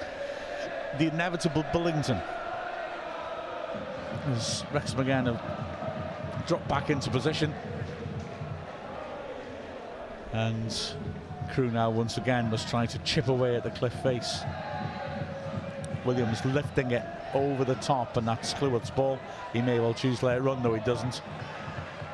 the inevitable Billington. As Wrexham again have dropped back into position. And Crewe now once again must try to chip away at the cliff face. Williams lifting it over the top, and that's Cleworth's ball. He may well choose to let it run, though he doesn't.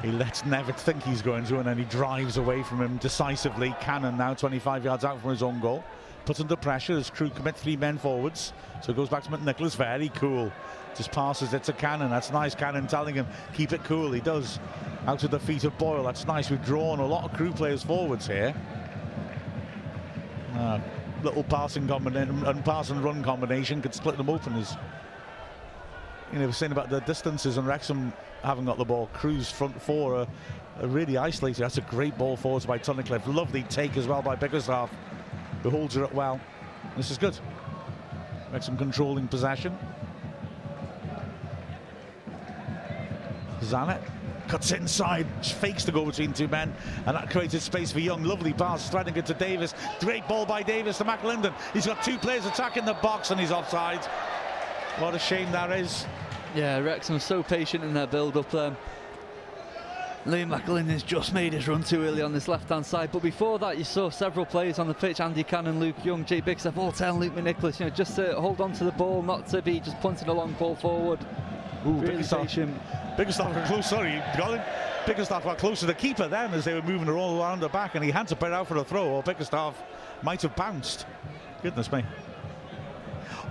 He lets Nevitt think he's going to, and then he drives away from him decisively. Cannon now 25 yards out from his own goal. put under pressure as Crewe commit three men forwards. So it goes back to McNicholas. Very cool. Just passes it to Cannon. That's nice. Cannon telling him, keep it cool. He does. Out of the feet of Boyle. That's nice. We've drawn a lot of Crewe players forwards here. Uh, little passing combination and pass and run combination could split them open as you know, we're saying about the distances and Wrexham haven't got the ball. Crewe's front four are, are really isolated. That's a great ball forwards by Tunnicliffe. Lovely take as well by Bickerstaff, who holds her up well. This is good. Wrexham controlling possession. Zanet cuts inside, fakes to go between two men, and that created space for Young. Lovely pass, threading it to Davies. Great ball by Davies to McAlinden. He's got two players attacking the box, and he's offside. What a shame that is. Yeah, Wrexham so patient in their build-up there. Liam McAlinden's just made his run too early on this left-hand side, but before that you saw several players on the pitch, Andy Cannon, Luke Young, Jay Biggs, all telling Luke McNicholas, you know, just to hold on to the ball, not to be just punting a long ball forward. Ooh, really Bickerstaff, patient. Bickerstaff got close, sorry, Colin. Bickerstaff got close to the keeper then as they were moving all around the back and he had to put out for a throw or Bickerstaff might have bounced. Goodness me.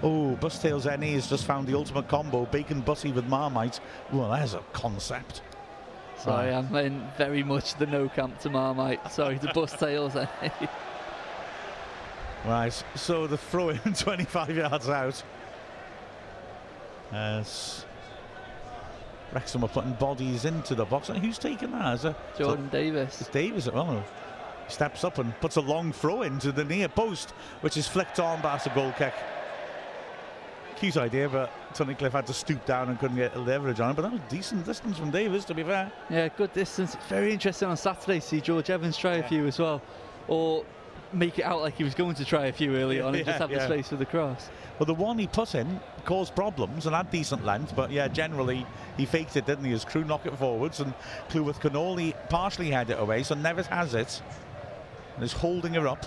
Oh, Bustails NE has just found the ultimate combo, bacon butty with Marmite. Well, there's a concept. Sorry, I'm in very much the no camp to Marmite. Sorry, to Bustails NE. Right, so the throw in 25 yards out. As Wrexham are putting bodies into the box. And who's taking that? Is it Jordan Davies. It's Davies. Oh, steps up and puts a long throw into the near post, which is flicked on, by that's a goal kick cute idea, but Tunnicliffe had to stoop down and couldn't get leverage on it. But that was decent distance from Davies, to be fair. Yeah, good distance. Very interesting on Saturday to see George Evans try yeah. a few as well. Or make it out like he was going to try a few early on and just have yeah. the space for the cross. Well, the one he put in caused problems and had decent length, but yeah, generally he faked it, didn't he? His Crewe knock it forwards and Cleworth can only partially head it away, so Nevitt has it and is holding her up.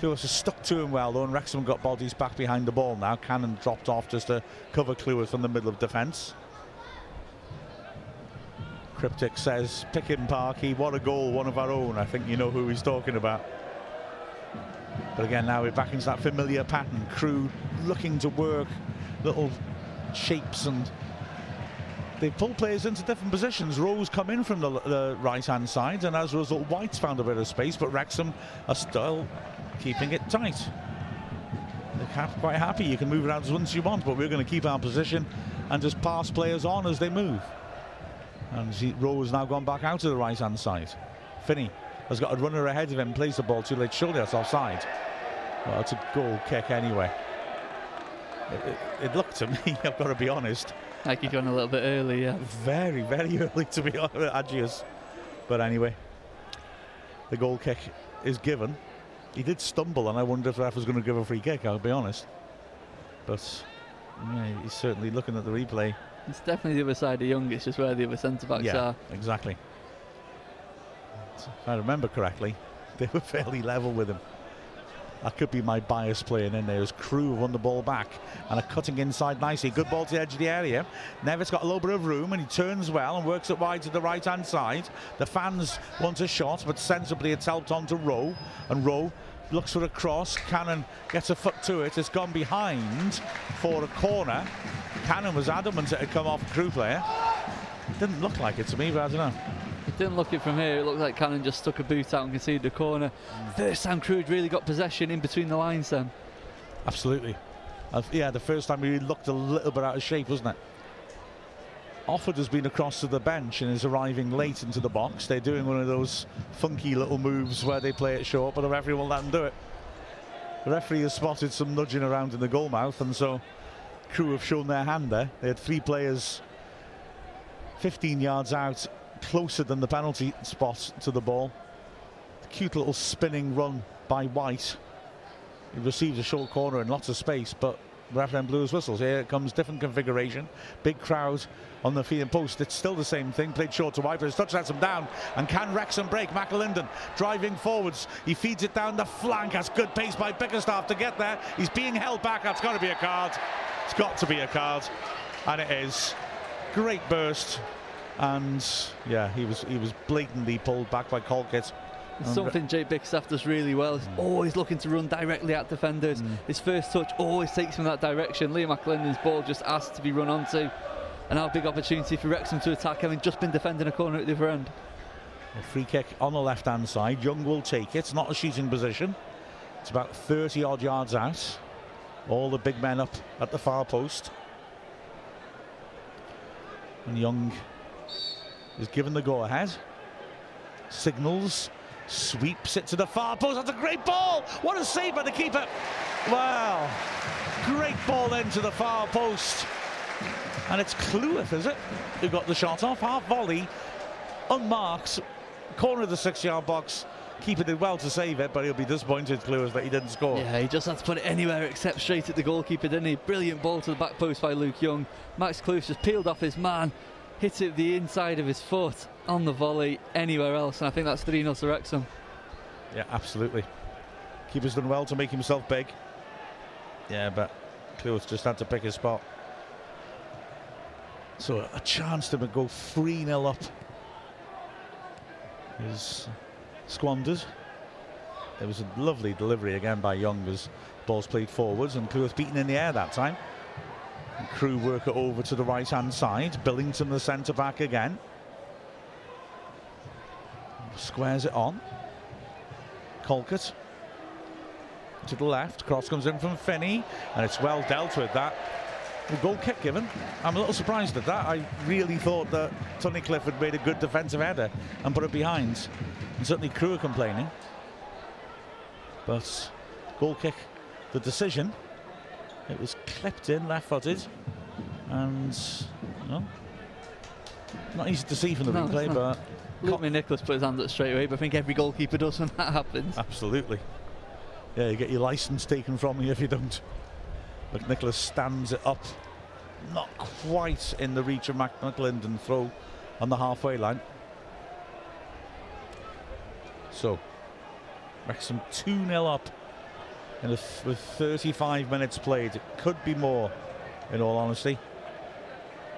Cleworth has stuck to him well, though, and Wrexham got bodies back behind the ball now. Cannon dropped off just to cover Cleworth from the middle of defence. Cryptic says, pick him, Parky. What a goal, one of our own. I think you know who he's talking about. But again, now we're back into that familiar pattern. Crewe looking to work little shapes and they pull players into different positions. Rose come in from the, the right-hand side, and as a result, White's found a bit of space, but Wrexham are still keeping it tight. They're quite happy. You can move around as once you want, but we're going to keep our position and just pass players on as they move. And Rowe has now gone back out to the right-hand side. Finney has got a runner ahead of him, plays the ball too late. Surely that's offside. Well, it's a goal kick anyway. It, it, it looked to me, I've got to be honest. Like you've gone a little bit early, yeah. Very, very early to be honest, Agius. But anyway, the goal kick is given. He did stumble, and I wonder if ref was going to give a free kick, I'll be honest. But yeah, he's certainly looking at the replay. It's definitely the other side of Young, it's just where the other centre backs yeah, are. exactly. If I remember correctly, they were fairly level with him. That could be my bias playing in there as Crewe won the ball back and are cutting inside nicely. Good ball to the edge of the area. Nevitt got a little bit of room and he turns well and works it wide to the right hand side. The fans want a shot, but sensibly it's helped on to Rowe. And Rowe looks for a cross. Cannon gets a foot to it. It's gone behind for a corner. Cannon was adamant it had come off a Crewe player. It didn't look like it to me, but I don't know. It didn't look it from here. It looked like Cannon just stuck a boot out and conceded the corner. First time Crewe really got possession in between the lines then. Absolutely. Uh, yeah, the first time he looked a little bit out of shape, wasn't it? Offord has been across to the bench and is arriving late into the box. They're doing one of those funky little moves where they play it short, but the referee will let them do it. The referee has spotted some nudging around in the goal mouth, and so Crewe have shown their hand there. They had three players 15 yards out closer than the penalty spot to the ball. Cute little spinning run by White. He receives a short corner and lots of space, but blew his whistles. Here comes, different configuration. Big crowd on the feeding post. It's still the same thing. Played short to White, but his touch lets him down. And can Wrexham break? McAlinden driving forwards. He feeds it down the flank. Has good pace by Bickerstaff to get there. He's being held back. That's got to be a card. It's got to be a card. And it is. Great burst and yeah, he was he was blatantly pulled back by Colkett. It's something Jake Bickerstaff does really well. He's mm. always looking to run directly at defenders. Mm. His first touch always takes him in that direction. Liam McAlinden's ball just asked to be run onto. And now big opportunity for Wrexham to attack, having just been defending a corner at the other end. A free kick on the left hand side. Young will take it. It's not a shooting position. It's about 30 odd yards out. All the big men up at the far post. And Young is given the go ahead. Signals, sweeps it to the far post. That's a great ball. What a save by the keeper. Wow. Great ball into the far post. And it's Cleworth, is it? Who got the shot off. Half volley, unmarked, corner of the six yard box. Keeper did well to save it, but he'll be disappointed, Cleworth, that he didn't score. Yeah, he just had to put it anywhere except straight at the goalkeeper, didn't he? Brilliant ball to the back post by Luke Young. Max Cleworth just peeled off his man, hit it the inside of his foot on the volley anywhere else, and I think that's 3 0 to Wrexham. Yeah, absolutely. Keeper's done well to make himself big. Yeah, but Cleworth just had to pick his spot. So a chance to go 3 0 up is squandered. It was a lovely delivery again by Young as balls played forwards and Cleworth beaten in the air that time. And Crewe work over to the right hand side. Billington the centre back again. Squares it on. Colkett to the left. Cross comes in from Finney and it's well dealt with that. The goal kick given. I'm a little surprised at that. I really thought that Tunnicliffe Clifford made a good defensive header and put it behind. And certainly Crewe are complaining. But goal kick, the decision. It was clipped in, left footed. And, well, not easy to see from the no, replay, but. Luke Nicholas put his hand up straight away, but I think every goalkeeper does when that happens. Absolutely. Yeah, you get your license taken from you if you don't. But Nicholas stands it up, not quite in the reach of McAlinden throw on the halfway line. So, Wrexham 2 0 up in with 35 minutes played. It could be more, in all honesty.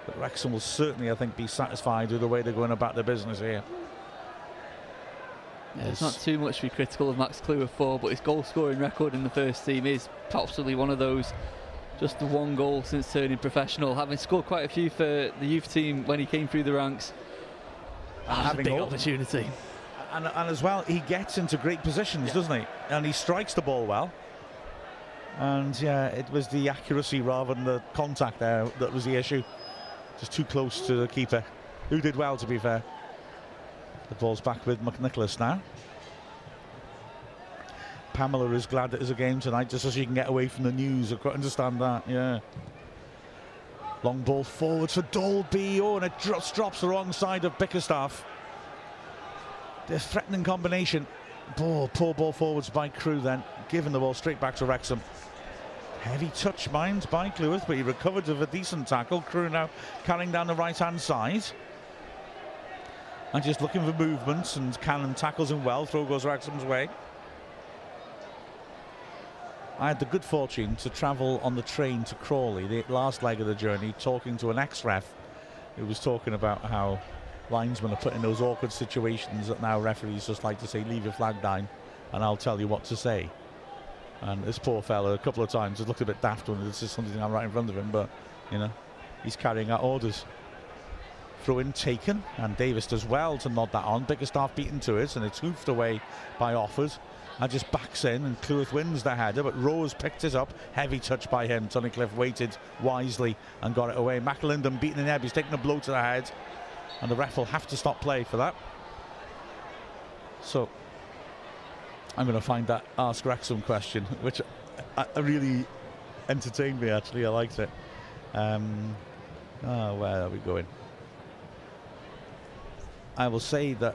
But Wrexham will certainly, I think, be satisfied with the way they're going about their business here. Yeah, it's not too much to be critical of Max Cleworth for, but his goal scoring record in the first team is possibly one of those just the one goal since turning professional, having scored quite a few for the youth team when he came through the ranks. And having a big opportunity. And, and, as well, he gets into great positions, yeah. doesn't he? And he strikes the ball well. And yeah, it was the accuracy rather than the contact there that was the issue. Just too close to the keeper, who did well, to be fair. The ball's back with McNicholas now. Pamela is glad that a game tonight just so she can get away from the news. I quite understand that, yeah. Long ball forwards for Dalby. Oh, and it drops, drops the wrong side of Bickerstaff. The threatening combination. Ball, poor ball forwards by Crewe then. Giving the ball straight back to Wrexham. Heavy touch, mind, by Cleworth, but he recovered with a decent tackle. Crewe now carrying down the right-hand side. And just looking for movements, and Cannon tackles him well. Throw goes Wrexham's way. I had the good fortune to travel on the train to Crawley, the last leg of the journey, talking to an ex-ref who was talking about how linesmen are put in those awkward situations that now referees just like to say, leave your flag down and I'll tell you what to say. And this poor fella, a couple of times, has looked a bit daft when this is something I'm right in front of him, but, you know, he's carrying out orders. Throw in taken, and Davies does well to nod that on. Bickerstaff beaten to it, and it's hoofed away by Offord. And just backs in, and Cleworth wins the header, but Rose picked it up. Heavy touch by him. Tunnicliffe waited wisely and got it away. McAlinden beaten in the head. He's taking a blow to the head, and the ref will have to stop play for that. So I'm going to find that Ask Wrexham question, which I, I really entertained me actually. I liked it. Um, oh, where are we going? I will say that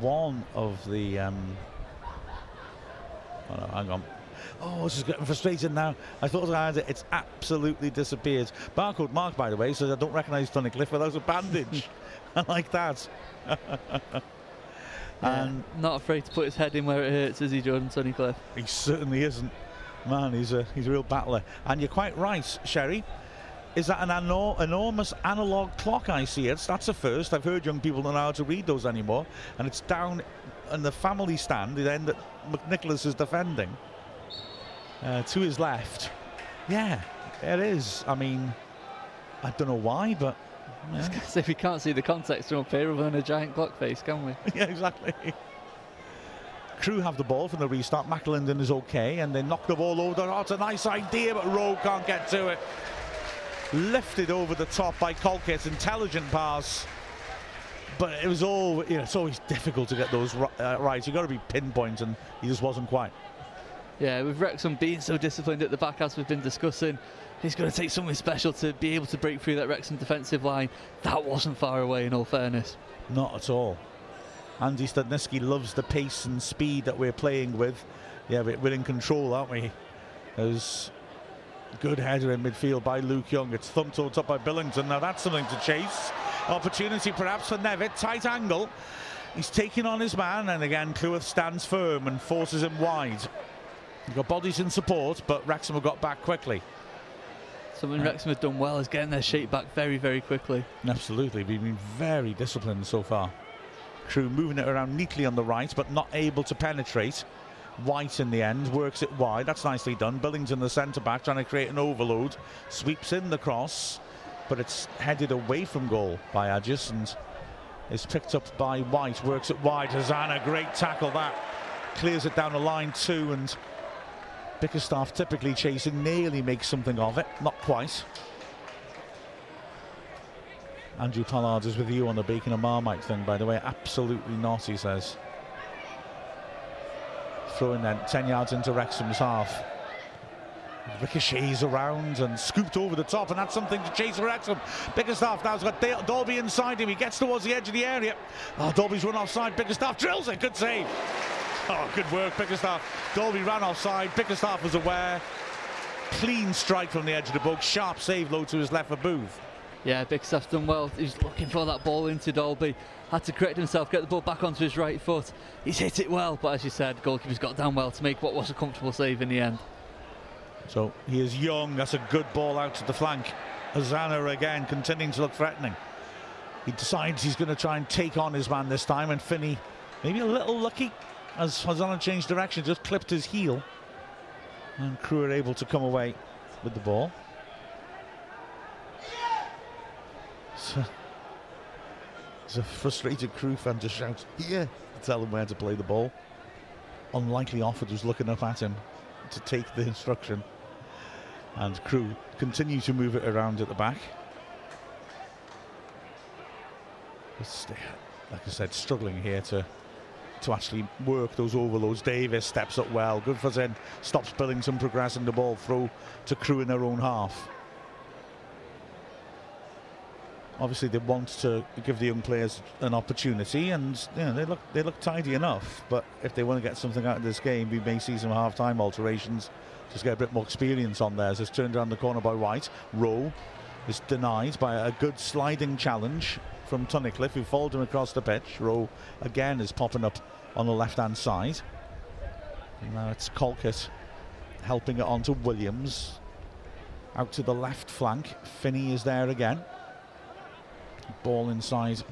one of the. Um, oh no, hang on. Oh, this is getting frustrating now. I thought I had it. It's absolutely disappeared. Barcode Mark, by the way, says I don't recognise Tunnicliffe without a bandage. I like that. and not afraid to put his head in where it hurts, is he, Jordan Tunnicliffe? He certainly isn't. Man, he's a he's a real battler. And you're quite right, Sherry is that an enormous analog clock I see? It's that's a first. I've heard young people don't know how to read those anymore, and it's down and the family stand, the end that McNicholas is defending, uh, to his left. Yeah, it is. I mean, I don't know why, but. Yeah. We can't see the context from up here other than a giant clock face, can we? yeah, exactly. Crewe have the ball from the restart. McAlinden is okay, and they knock the ball over. Oh, it's a nice idea, but Rowe can't get to it. Lifted over the top by Colkett. Intelligent pass. But it was all, you know, it's always difficult to get those uh, right. You've got to be pinpoint, and he just wasn't quite. Yeah, with Wrexham being so disciplined at the back, as we've been discussing, he's going to take something special to be able to break through that Wrexham defensive line. That wasn't far away, in all fairness. Not at all. Andy Studnicki loves the pace and speed that we're playing with. Yeah, we're in control, aren't we? There's good header in midfield by Luke Young. It's thumped towards up by Billington. Now that's something to chase. Opportunity perhaps for Nevitt. Tight angle. He's taking on his man, and again, Cleworth stands firm and forces him wide. You've got bodies in support, but Wrexham have got back quickly. Something Wrexham have done well is getting their shape back very, very quickly. Absolutely. We've been very disciplined so far. Crewe moving it around neatly on the right, but not able to penetrate. White in the end works it wide. That's nicely done. Billington, the centre back, trying to create an overload. Sweeps in the cross, but it's headed away from goal by Agius and is picked up by White. Works it wide. Hosannah, great tackle that. Clears it down the line too, and Bickerstaff typically chasing, nearly makes something of it. Not quite. Andrew Pollard is with you on the bacon and marmite thing, by the way. Absolutely not, he says. Throwing then 10 yards into Wrexham's half. Ricochets around and scooped over the top, and that's something to chase for Wrexham. Bickerstaff now's got Dalby inside him. He gets towards the edge of the area. Oh, Dalby's run offside. Bickerstaff drills it. Good save. Oh, good work, Bickerstaff. Dalby ran offside. Bickerstaff was aware. Clean strike from the edge of the box. Sharp save low to his left for Booth. Yeah, Bickerstaff's done well. He's looking for that ball into Dalby. Had to correct himself, get the ball back onto his right foot. He's hit it well, but as you said, goalkeeper's got down well to make what was a comfortable save in the end. So he is young. That's a good ball out to the flank. Hosannah again continuing to look threatening. He decides he's going to try and take on his man this time, and Finney maybe a little lucky as Hosannah changed direction, just clipped his heel. And Crewe are able to come away with the ball. So, there's a frustrated Crewe fan just shouts, here, to tell him where to play the ball. Unlikely Offord was looking up at him to take the instruction. And Crewe continue to move it around at the back. like I said, struggling here to to actually work those overloads. Davies steps up well. Good for Zen. Stops Billington progressing the ball through to Crewe in their own half. Obviously, they want to give the young players an opportunity, and you know, they look they look tidy enough. But if they want to get something out of this game, we may see some half-time alterations. Just get a bit more experience on theirs. It's turned around the corner by White. Rowe is denied by a good sliding challenge from Tunnicliffe, who followed him across the pitch. Rowe again is popping up on the left-hand side. And now it's Colkett helping it on to Williams. Out to the left flank. Finney is there again. Ball inside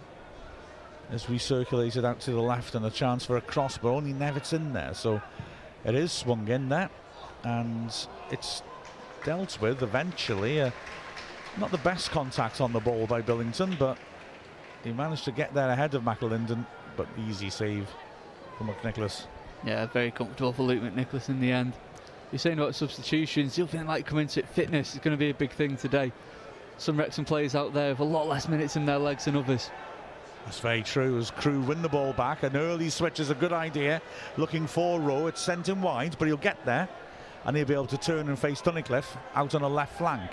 is recirculated out to the left and a chance for a cross, but only Nevitt's in there. So it is swung in there and it's dealt with eventually. Uh, not the best contact on the ball by Billington, but he managed to get there ahead of McAlinden, but easy save from McNicholas. Yeah, very comfortable for Luke McNicholas in the end. You're saying about substitutions, you'll think like coming to fitness is going to be a big thing today some Wrexham players out there with a lot less minutes in their legs than others. That's very true. As Crewe win the ball back, an early switch is a good idea. Looking for Rowe, it's sent him wide, but he'll get there, and he'll be able to turn and face Tunnicliffe out on the left flank.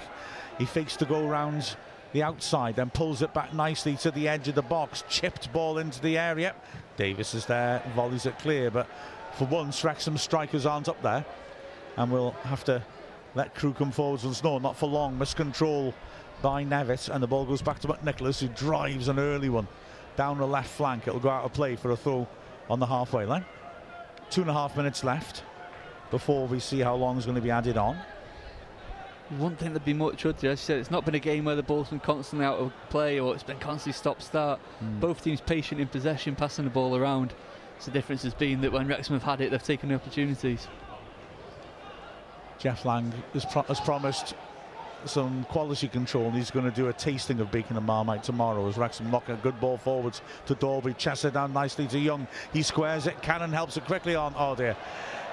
He fakes to go round the outside, then pulls it back nicely to the edge of the box. Chipped ball into the area. Davies is there, volleys it clear, but for once, Wrexham strikers aren't up there, and we'll have to let Crewe come forwards once more. Not for long. Miscontrol by Nevitt, and the ball goes back to McNicholas, who drives an early one down the left flank. It'll go out of play for a throw on the halfway line. Two and a half minutes left before we see how long is going to be added on. You wouldn't think there'd be much, would you? As you said, it's not been a game where the ball's been constantly out of play or it's been constantly stop start. Mm. Both teams patient in possession, passing the ball around. So the difference has been that when Wrexham have had it, they've taken the opportunities. Jeff Lang has, pro- has promised some quality control and he's going to do a tasting of Beacon and Marmite tomorrow as Wrexham knock a good ball forwards to Dalby, chests it down nicely to Young. He squares it, Cannon helps it quickly on. Oh dear,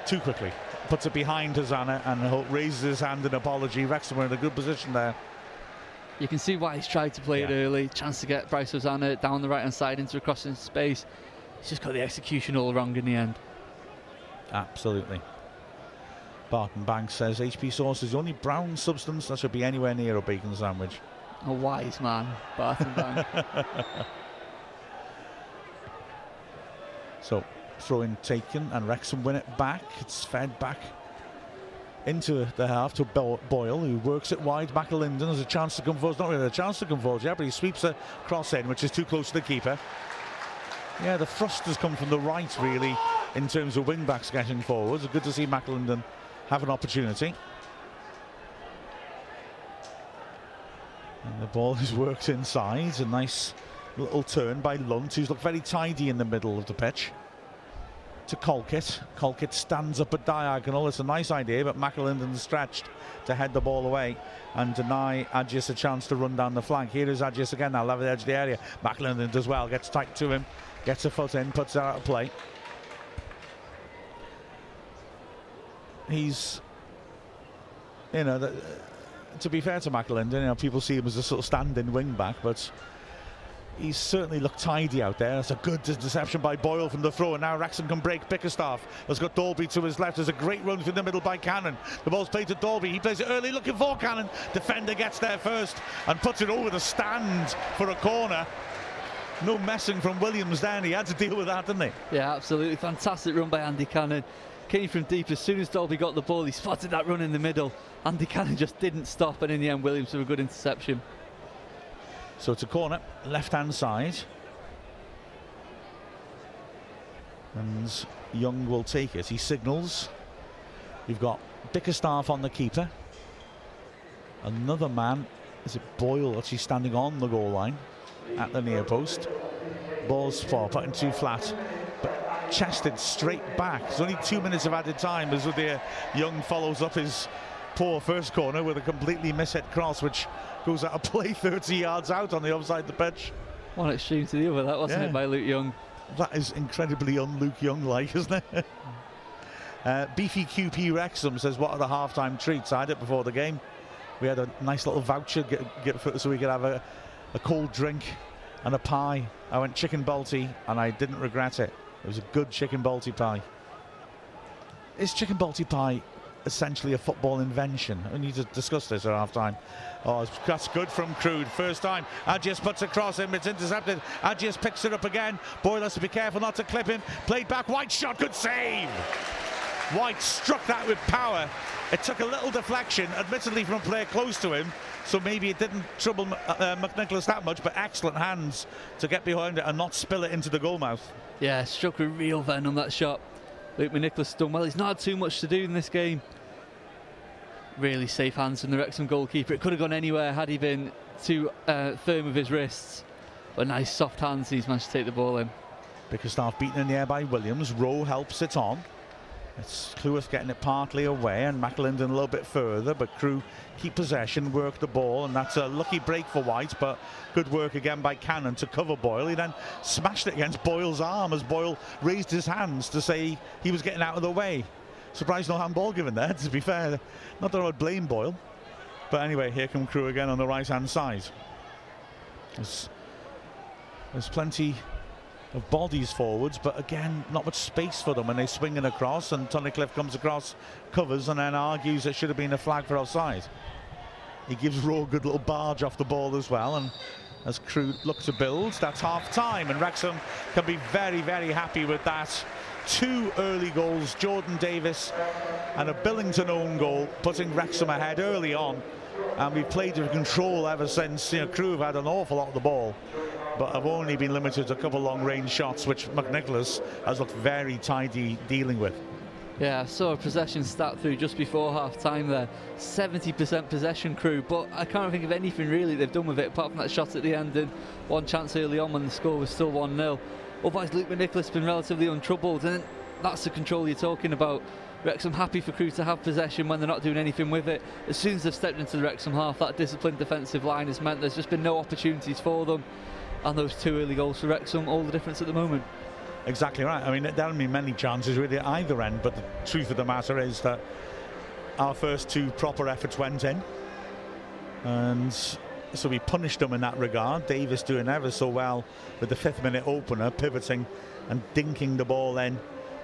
too quickly. Puts it behind Hosannah and raises his hand in apology. Wrexham are in a good position there. You can see why he's tried to play yeah. it early. Chance to get Bryce Hosannah down the right hand side into a crossing space. He's just got the execution all wrong in the end. Absolutely. Barton Banks says HP sauce is the only brown substance that should be anywhere near a bacon sandwich. A wise man, Barton Banks. so, throw in taken and Wrexham win it back. It's fed back into the half to Boyle, who works it wide. McAlinden There's a chance to come forward. Not really a chance to come forward yet, but he sweeps a cross in, which is too close to the keeper. Yeah, the thrust has come from the right, really, in terms of wing backs getting forwards. Good to see McAlinden have an opportunity. And the ball is worked inside. A nice little turn by Lunt, who's looked very tidy in the middle of the pitch. To Colkett. Colkett stands up at diagonal. It's a nice idea, but McAlinden stretched to head the ball away and deny Agius a chance to run down the flank. Here is Agius again now, level the edge of the area. McAlinden does well, gets tight to him, gets a foot in, puts it out of play. he's, you know, the, to be fair to McAlinden, you know, people see him as a sort of standing wing back, but he's certainly looked tidy out there. It's a good deception by Boyle from the throw, and now Wrexham can break Bickerstaff. Has got Dalby to his left. There's a great run through the middle by Cannon. The ball's played to Dalby. He plays it early, looking for Cannon. Defender gets there first and puts it over the stand for a corner. No messing from Williams then. He had to deal with that, didn't he? Yeah, absolutely. Fantastic run by Andy Cannon came from deep. As soon as Dalby got the ball, he spotted that run in the middle. Andy Cannon just didn't stop, and in the end, Williams with a good interception. So it's a corner, left hand side. And Young will take it. He signals. You've got Bickerstaff on the keeper. Another man, is it Boyle, actually standing on the goal line at the near post. Ball's far, putting too flat but chested straight back. It's only two minutes of added time as the Young follows up his poor first corner with a completely mishit cross, which goes out of play 30 yards out on the other side of the pitch. One extreme to the other, that wasn't yeah. it, by Luke Young. That is incredibly un-Luke Young-like, isn't it? uh, Beefy QP Wrexham says, what are the half-time treats? I had it before the game. We had a nice little voucher get, get so we could have a, a cold drink and a pie. I went chicken balti and I didn't regret it. It was a good chicken balti pie. Is chicken balti pie essentially a football invention? We need to discuss this at half time. Oh, that's good from Crewe. First time. Agius puts a cross in. It's intercepted. Agius picks it up again. Boyle has to be careful not to clip him. Played back. White shot. Good save. White struck that with power. It took a little deflection, admittedly from a player close to him, so maybe it didn't trouble uh, McNicholas that much, but excellent hands to get behind it and not spill it into the goalmouth. Yeah, struck with real venom on that shot. Luke McNicholas done well. He's not had too much to do in this game. Really safe hands from the Wrexham goalkeeper. It could have gone anywhere had he been too uh, firm with his wrists. But nice soft hands. He's managed to take the ball in. Bickerstaff beaten in the air by Williams. Rowe helps it on. It's Cleworth getting it partly away and McAlinden a little bit further, but Crewe keep possession, work the ball, and that's a lucky break for White, but good work again by Cannon to cover Boyle. He then smashed it against Boyle's arm as Boyle raised his hands to say he was getting out of the way. Surprised no handball given there, to be fair. Not that I would blame Boyle. But anyway, here come Crewe again on the right hand side. There's, there's plenty of bodies forwards, but again, not much space for them when they swing it across. And Tunnicliffe comes across, covers, and then argues it should have been a flag for offside. He gives Rowe a good little barge off the ball as well. And as Crewe look to build, that's half time. And Wrexham can be very, very happy with that. Two early goals, Jordan Davies and a Billington own goal, putting Wrexham ahead early on. And we've played with control ever since. You know, Crewe have had an awful lot of the ball but have only been limited to a couple long range shots, which McNicholas has looked very tidy dealing with. Yeah, I saw a possession stat through just before half time there. 70% possession Crewe, but I can't think of anything really they've done with it apart from that shot at the end and one chance early on when the score was still 1 0. Otherwise, Luke McNicholas has been relatively untroubled, and that's the control you're talking about. Wrexham happy for Crewe to have possession when they're not doing anything with it. As soon as they've stepped into the Wrexham half, that disciplined defensive line has meant there's just been no opportunities for them. And those two early goals for Wrexham, all the difference at the moment. Exactly right. I mean, there haven't been many chances really at either end, but the truth of the matter is that our first two proper efforts went in. And so we punished them in that regard. Davies doing ever so well with the fifth minute opener, pivoting and dinking the ball in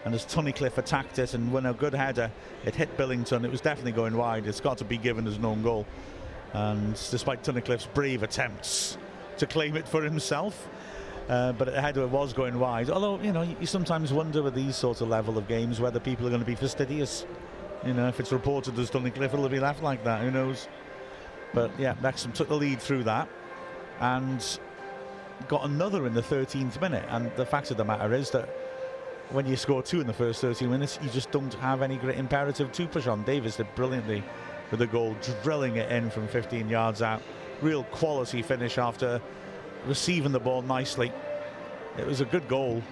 and as Tunnicliffe attacked it and when a good header, it hit Billington. It was definitely going wide. It's got to be given as an own goal. And despite Tunnicliffe's brave attempts to claim it for himself, uh, but the header was going wide. Although, you know, you sometimes wonder with these sorts of level of games whether people are going to be fastidious. You know, if it's reported as Tunnicliffe, it'll be left like that. Who knows? But yeah, Wrexham took the lead through that and got another in the 13th minute. And the fact of the matter is that when you score two in the first 13 minutes, you just don't have any great imperative to push on. Davies did brilliantly with the goal, drilling it in from 15 yards out. Real quality finish after receiving the ball nicely. It was a good goal.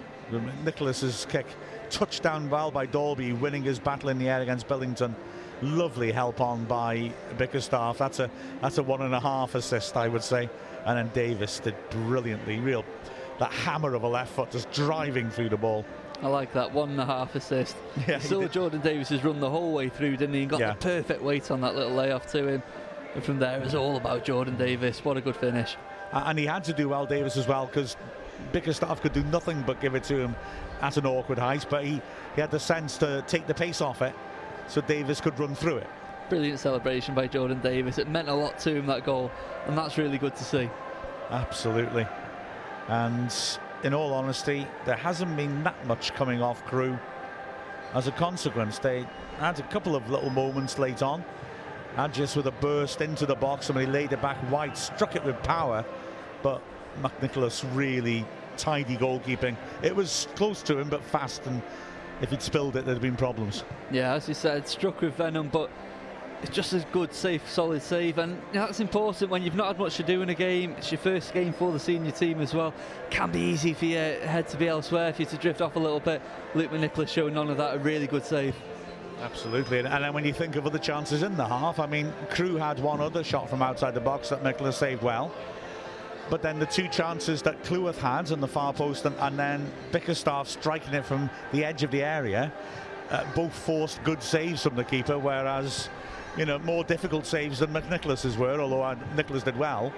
Nicholas's kick, touchdown well by Dalby, winning his battle in the air against Billington. Lovely help on by Bickerstaff. That's a that's a one and a half assist, I would say. And then Davies did brilliantly. Real that hammer of a left foot just driving through the ball. I like that one and a half assist. Yeah, saw Jordan Davies has run the whole way through, didn't he? And got yeah. the perfect weight on that little layoff to him. And from there, it's all about Jordan Davies. What a good finish. And he had to do well, Davies, as well, because Bickerstaff could do nothing but give it to him at an awkward height. But he, he had the sense to take the pace off it so Davies could run through it. Brilliant celebration by Jordan Davies. It meant a lot to him, that goal. And that's really good to see. Absolutely. And in all honesty, there hasn't been that much coming off Crewe As a consequence, they had a couple of little moments late on. Just with a burst into the box, somebody laid it back wide, struck it with power, but McNicholas really tidy goalkeeping. It was close to him, but fast, and if he'd spilled it, there'd have been problems. Yeah, as you said, struck with venom, but it's just a good, safe, solid save, and that's important when you've not had much to do in a game. It's your first game for the senior team as well. Can be easy for your head to be elsewhere, for you to drift off a little bit. Luke McNicholas showing none of that, a really good save. Absolutely, and then when you think of other chances in the half, I mean, Crewe had one other shot from outside the box that Nicholas saved well. But then the two chances that Cleworth had on the far post and, and then Bickerstaff striking it from the edge of the area, uh, both forced good saves from the keeper, whereas you know, more difficult saves than McNicholas's were, although Nicholas did well.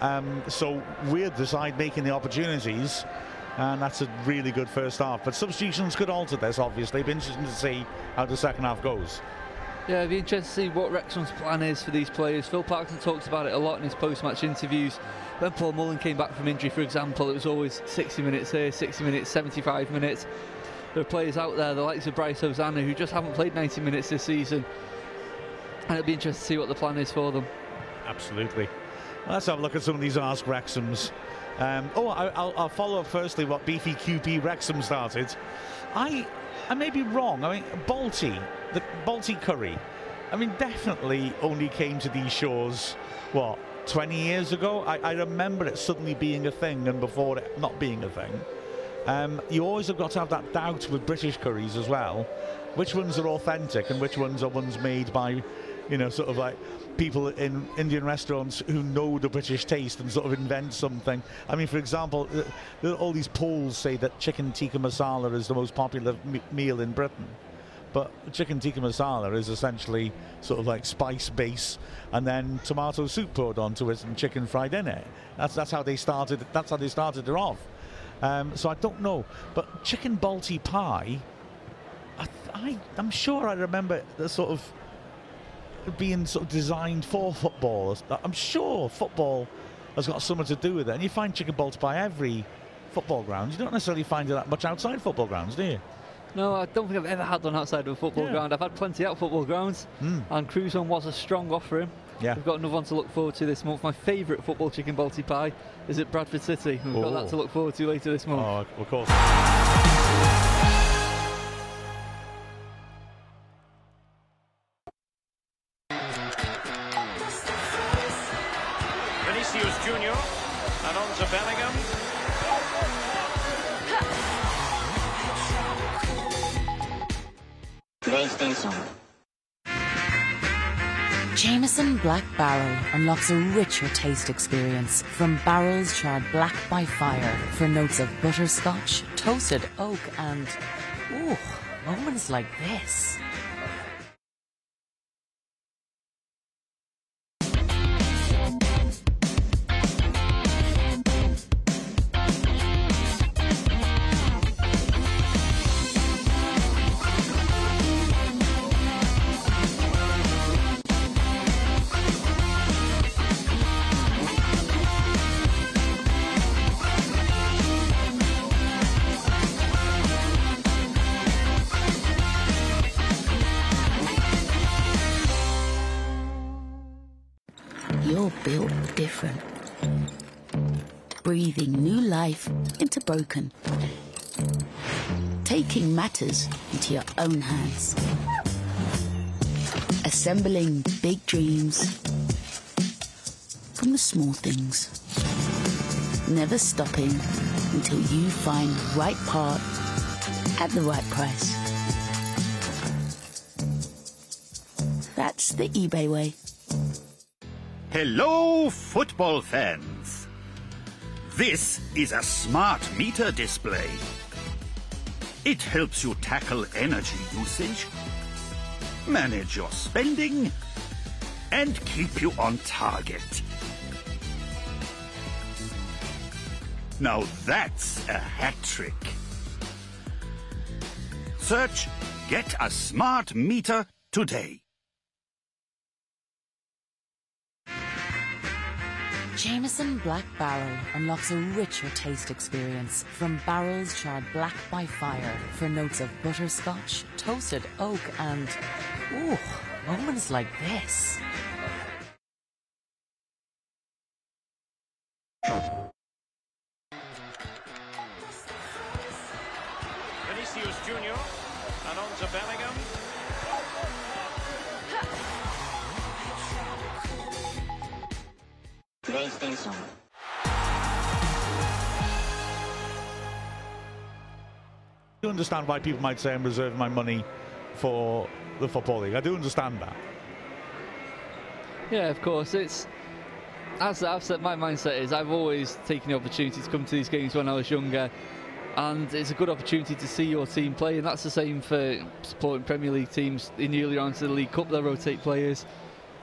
Um, so we're the side making the opportunities, and that's a really good first half. But substitutions could alter this, obviously. It'd be interesting to see how the second half goes. Yeah, it'd be interesting to see what Wrexham's plan is for these players. Phil Parkinson talks about it a lot in his post-match interviews. When Paul Mullin came back from injury, for example, it was always 60 minutes here, 60 minutes, 75 minutes. There are players out there, the likes of Bryce Hosannah, who just haven't played 90 minutes this season. And it'll be interesting to see what the plan is for them. Absolutely. Let's have a look at some of these Ask Wrexhams. Um, oh, I, will follow up firstly what Beefy QP Wrexham started. I I may be wrong. I mean, Balti, the Balti Curry, I mean, definitely only came to these shores, what, 20 years ago? I, I remember it suddenly being a thing and before it not being a thing. Um, you always have got to have that doubt with British curries as well. Which ones are authentic and which ones are ones made by you know, sort of like people in Indian restaurants who know the British taste and sort of invent something. I mean, for example, uh, all these polls say that chicken tikka masala is the most popular meal in Britain. But chicken tikka masala is essentially sort of like spice base and then tomato soup poured onto it and chicken fried in it. That's, that's how they started. That's how they started it off. Um, so I don't know. But chicken balti pie, I, I, I'm sure I remember the sort of being sort of designed for football. I'm sure football has got something to do with it. And you find chicken balls by every football ground. You don't necessarily find it that much outside football grounds, do you? No, I don't think I've ever had one outside of a football yeah. ground. I've had plenty out football grounds, mm. and Crewe's one was a strong offering. Yeah. We've got another one to look forward to this month. My favourite football chicken balti pie is at Bradford City. We've got that to look forward to later this month. Oh, of course. Black Barrel unlocks a richer taste experience from barrels charred black by fire for notes of butterscotch, toasted oak, and ooh, moments like this. Breathing new life into broken. Taking matters into your own hands. Assembling big dreams from the small things. Never stopping until you find the right part at the right price. That's the eBay way. Hello, football fans. This is a smart meter display. It helps you tackle energy usage, manage your spending, and keep you on target. Now that's a hat trick. Search Get a Smart Meter today. Jameson Black Barrel unlocks a richer taste experience from barrels charred black by fire for notes of butterscotch, toasted oak, and ooh, moments like this. Vinicius Junior and on to Bellingham. PlayStation. I do understand why people might say I'm reserving my money for the Football League. I do understand that. Yeah, of course. It's as I've said, my mindset is I've always taken the opportunity to come to these games when I was younger, and it's a good opportunity to see your team play, and that's the same for supporting Premier League teams in the early rounds of the League Cup. They'll rotate players,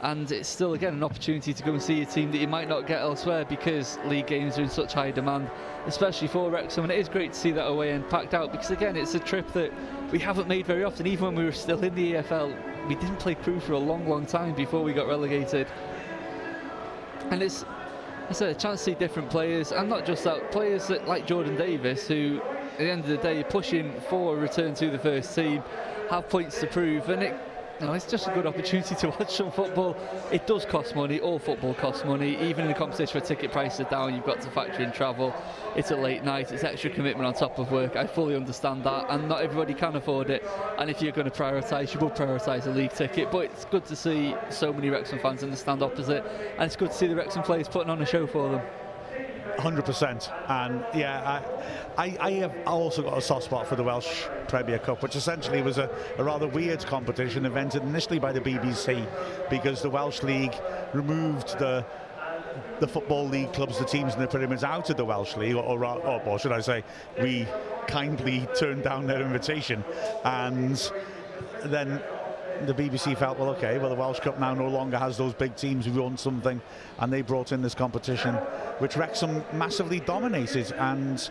and it's still again an opportunity to go and see a team that you might not get elsewhere because league games are in such high demand, especially for Wrexham. And it is great to see that away and packed out because again, it's a trip that we haven't made very often. Even when we were still in the EFL, we didn't play Crewe for a long, long time before we got relegated. And it's it's a chance to see different players, and not just that, players that, like Jordan Davies, who at the end of the day are pushing for a return to the first team, have points to prove, and it. Know, it's just a good opportunity to watch some football. It does cost money. All football costs money. Even in the competition where ticket prices are down, you've got to factor in travel. It's a late night. It's extra commitment on top of work. I fully understand that, and not everybody can afford it. And if you're going to prioritise, you will prioritise a league ticket. But it's good to see so many Wrexham fans in the stand opposite, and it's good to see the Wrexham players putting on a show for them. 100%. And yeah, I, I, I have also got a soft spot for the Welsh Premier Cup, which essentially was a, a rather weird competition invented initially by the BBC because the Welsh League removed the the football league clubs, the teams in the pyramids out of the Welsh League, or, or, or, or should I say, we kindly turned down their invitation. And then the BBC felt, well, okay, well, the Welsh Cup now no longer has those big teams who want something, and they brought in this competition, which Wrexham massively dominated, and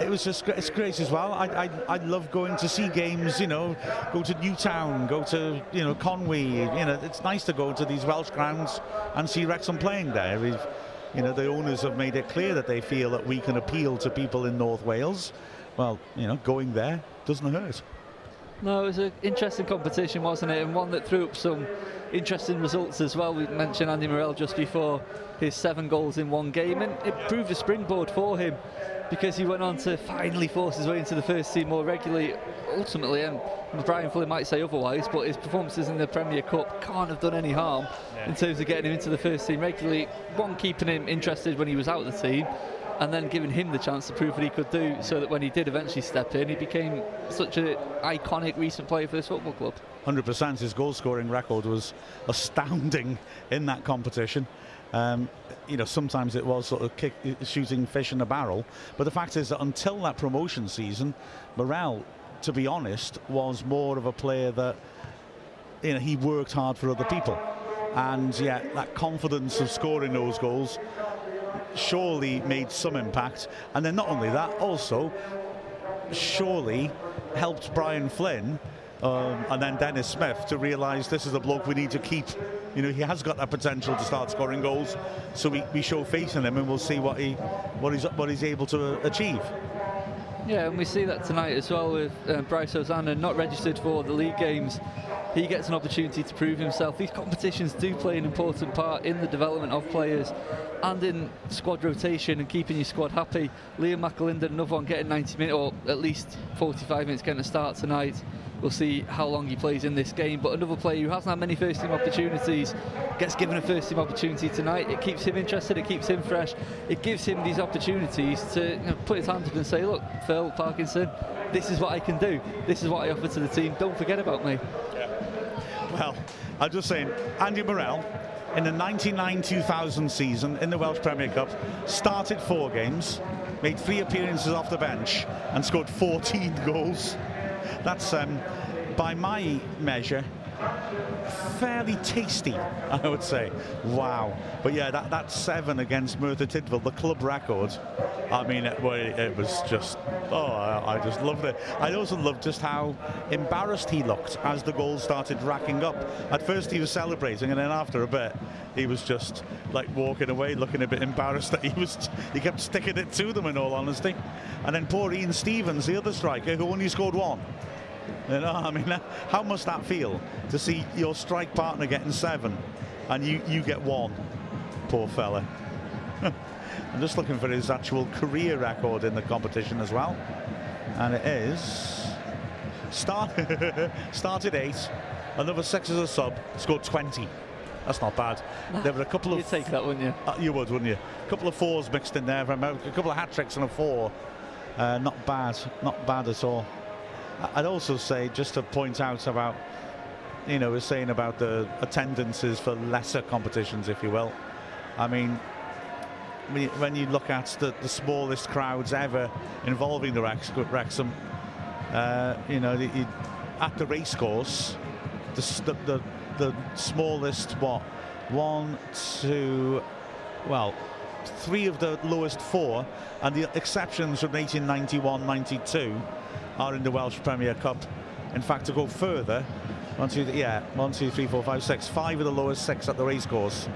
it was just it's great as well. I, I I love going to see games, you know, go to Newtown, go to you know Conwy. You know, it's nice to go to these Welsh grounds and see Wrexham playing there. We've, you know, the owners have made it clear that they feel that we can appeal to people in North Wales. Well, you know, going there doesn't hurt. No, it was an interesting competition, wasn't it? And one that threw up some interesting results as well. We mentioned Andy Morrell just before his seven goals in one game, and it proved a springboard for him because he went on to finally force his way into the first team more regularly. Ultimately, and Brian Fuller might say otherwise, but his performances in the Premier Cup can't have done any harm in terms of getting him into the first team regularly. One, keeping him interested when he was out of the team, and then giving him the chance to prove what he could do so that when he did eventually step in, he became such an iconic recent player for this football club. 100% his goal scoring record was astounding in that competition. Um, you know, sometimes it was sort of kick, shooting fish in a barrel. But the fact is that until that promotion season, Morrell, to be honest, was more of a player that, you know, he worked hard for other people. And yeah, that confidence of scoring those goals surely made some impact. And then not only that, also surely helped Brian Flynn um, and then Dennis Smith to realise this is a bloke we need to keep. You know, he has got that potential to start scoring goals, so we, we show faith in him, and we'll see what he what he's what he's able to achieve. Yeah, and we see that tonight as well with uh, Bryce Hosannah not registered for the league games. He gets an opportunity to prove himself. These competitions do play an important part in the development of players and in squad rotation and keeping your squad happy. Liam McAlinden, another one getting 90 minutes or at least 45 minutes getting a start tonight. We'll see how long he plays in this game. But another player who hasn't had many first team opportunities gets given a first team opportunity tonight. It keeps him interested, it keeps him fresh, it gives him these opportunities to you know, put his hands up and say, Look, Phil Parkinson, this is what I can do, this is what I offer to the team, don't forget about me. Yeah. Well, I'm just saying, Andy Morrell in the 99-2000 season in the Welsh Premier Cup started four games, made three appearances off the bench, and scored 14 goals. That's, um, by my measure, fairly tasty, I would say. Wow. But yeah, that, that seven against Merthyr Tydfil, the club record, I mean, it, it was just, oh, I, I, just loved it. I also loved just how embarrassed he looked as the goals started racking up. At first he was celebrating, and then after a bit, he was just like walking away, looking a bit embarrassed that he was, he kept sticking it to them in all honesty. And then poor Ian Stevens, the other striker, who only scored one. You know, I mean, how must that feel to see your strike partner getting seven and you, you get one? Poor fella. I'm just looking for his actual career record in the competition as well. And it is start, started eight, another six as a sub, scored 20. That's not bad. There were a couple of. You'd take that, wouldn't you? Uh, you would, wouldn't you? A couple of fours mixed in there. A couple of hat tricks and a four. Uh, not bad. Not bad at all. I'd also say, just to point out about, you know, we're saying about the attendances for lesser competitions, if you will. I mean, when you look at the, the smallest crowds ever involving the Rex, Wrexham, uh, you know, you, at the racecourse, the, the, the smallest, what, one, two, well, three of the lowest four, and the exceptions from 1891 92 are in the Welsh Premier Cup. In fact, to go further, one, two, yeah, one, two, three, four, five, six, five of the lowest six at the racecourse.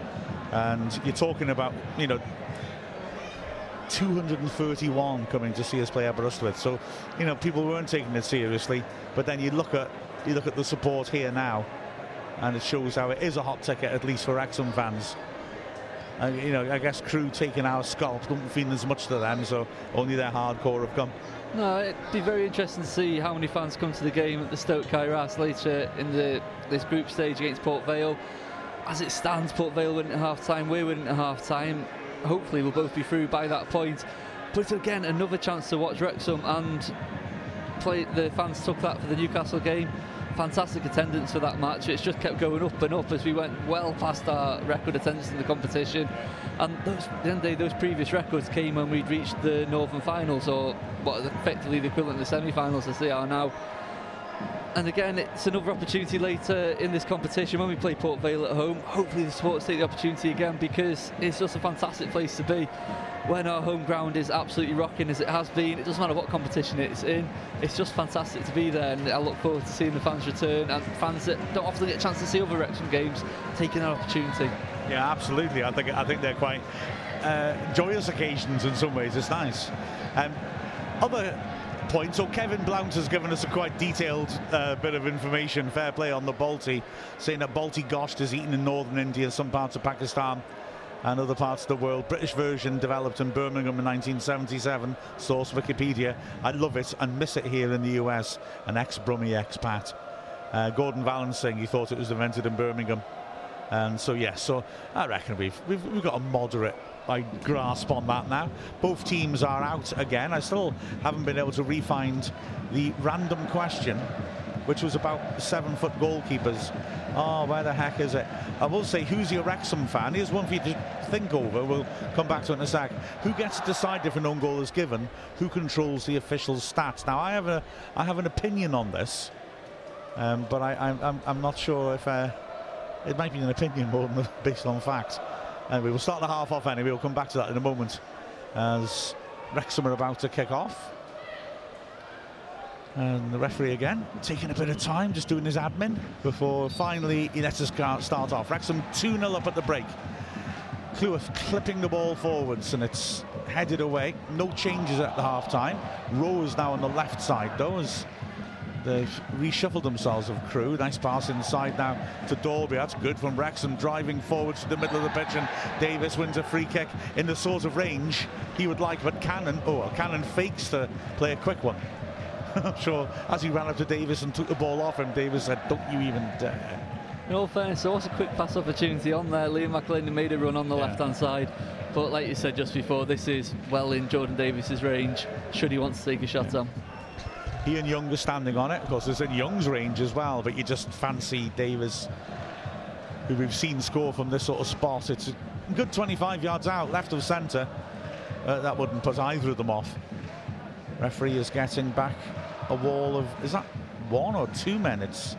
And you're talking about, you know, 231 coming to see us play Aberystwyth. So, you know, people weren't taking it seriously. But then you look at you look at the support here now, and it shows how it is a hot ticket, at least for Wrexham fans. And, you know, I guess Crewe taking our scalp don't feel as much to them, so only their hardcore have come. No, it'd be very interesting to see how many fans come to the game at the STōK Cae Ras later in the this group stage against Port Vale. As it stands, Port Vale winning at half time, we're winning at half time. Hopefully, we'll both be through by that point. But again, another chance to watch Wrexham and play. The fans took that for the Newcastle game fantastic attendance for that match. It's just kept going up and up as we went well past our record attendance in the competition. And those, the day, those previous records came when we'd reached the Northern Finals, or what effectively the equivalent of the semi-finals as they are now. And again, it's another opportunity later in this competition when we play Port Vale at home. Hopefully, the supporters take the opportunity again because it's just a fantastic place to be when our home ground is absolutely rocking as it has been. It doesn't matter what competition it's in, it's just fantastic to be there. And I look forward to seeing the fans return and fans that don't often get a chance to see other Wrexham games taking that opportunity. Yeah, absolutely. I think I think they're quite uh, joyous occasions in some ways. It's nice. Um, other point. So Kevin Blount has given us a quite detailed uh, bit of information, fair play on the Balti, saying that Balti Gosht is eaten in northern India, some parts of Pakistan and other parts of the world. British version developed in Birmingham in 1977. Source Wikipedia. I love it and miss it here in the US. An ex-Brummie expat. Uh, Gordon Valence saying he thought it was invented in Birmingham. And so, yes, yeah, so I reckon we've, we've, we've got a moderate I grasp on that now. Both teams are out again. I still haven't been able to re-find the random question, which was about seven-foot goalkeepers. Oh, where the heck is it? I will say, who's your Wrexham fan? Here's one for you to think over. We'll come back to it in a sec. Who gets to decide if an own goal is given? Who controls the official stats? Now, I have a, I have an opinion on this, um, but I, I'm, I'm not sure if uh, it might be an opinion more than based on fact. And we will start the half off anyway. We'll come back to that in a moment as Wrexham are about to kick off. And the referee again, taking a bit of time, just doing his admin before finally he lets us start off. Wrexham 2 0 up at the break. Cleworth clipping the ball forwards and it's headed away. No changes at the half time. Rose now on the left side though as they've reshuffled themselves of Crewe. Nice pass inside now to Dalby. That's good from Wrexham driving forwards to the middle of the pitch and Davies wins a free kick in the sort of range he would like. But Cannon, oh, well, Cannon fakes to play a quick one. I'm sure as he ran up to Davies and took the ball off him, Davies said, don't you even dare. In all fairness, there was a quick pass opportunity on there. Liam McAlinden made a run on the yeah. left-hand side. But like you said just before, this is well in Jordan Davies's range, should he want to take a shot yeah. on. He and Young are standing on it. Of course, it's in Young's range as well, but you just fancy Davies, who we've seen score from this sort of spot. It's a good 25 yards out, left of centre. Uh, that wouldn't put either of them off. Referee is getting back a wall of, is that one or two men? It's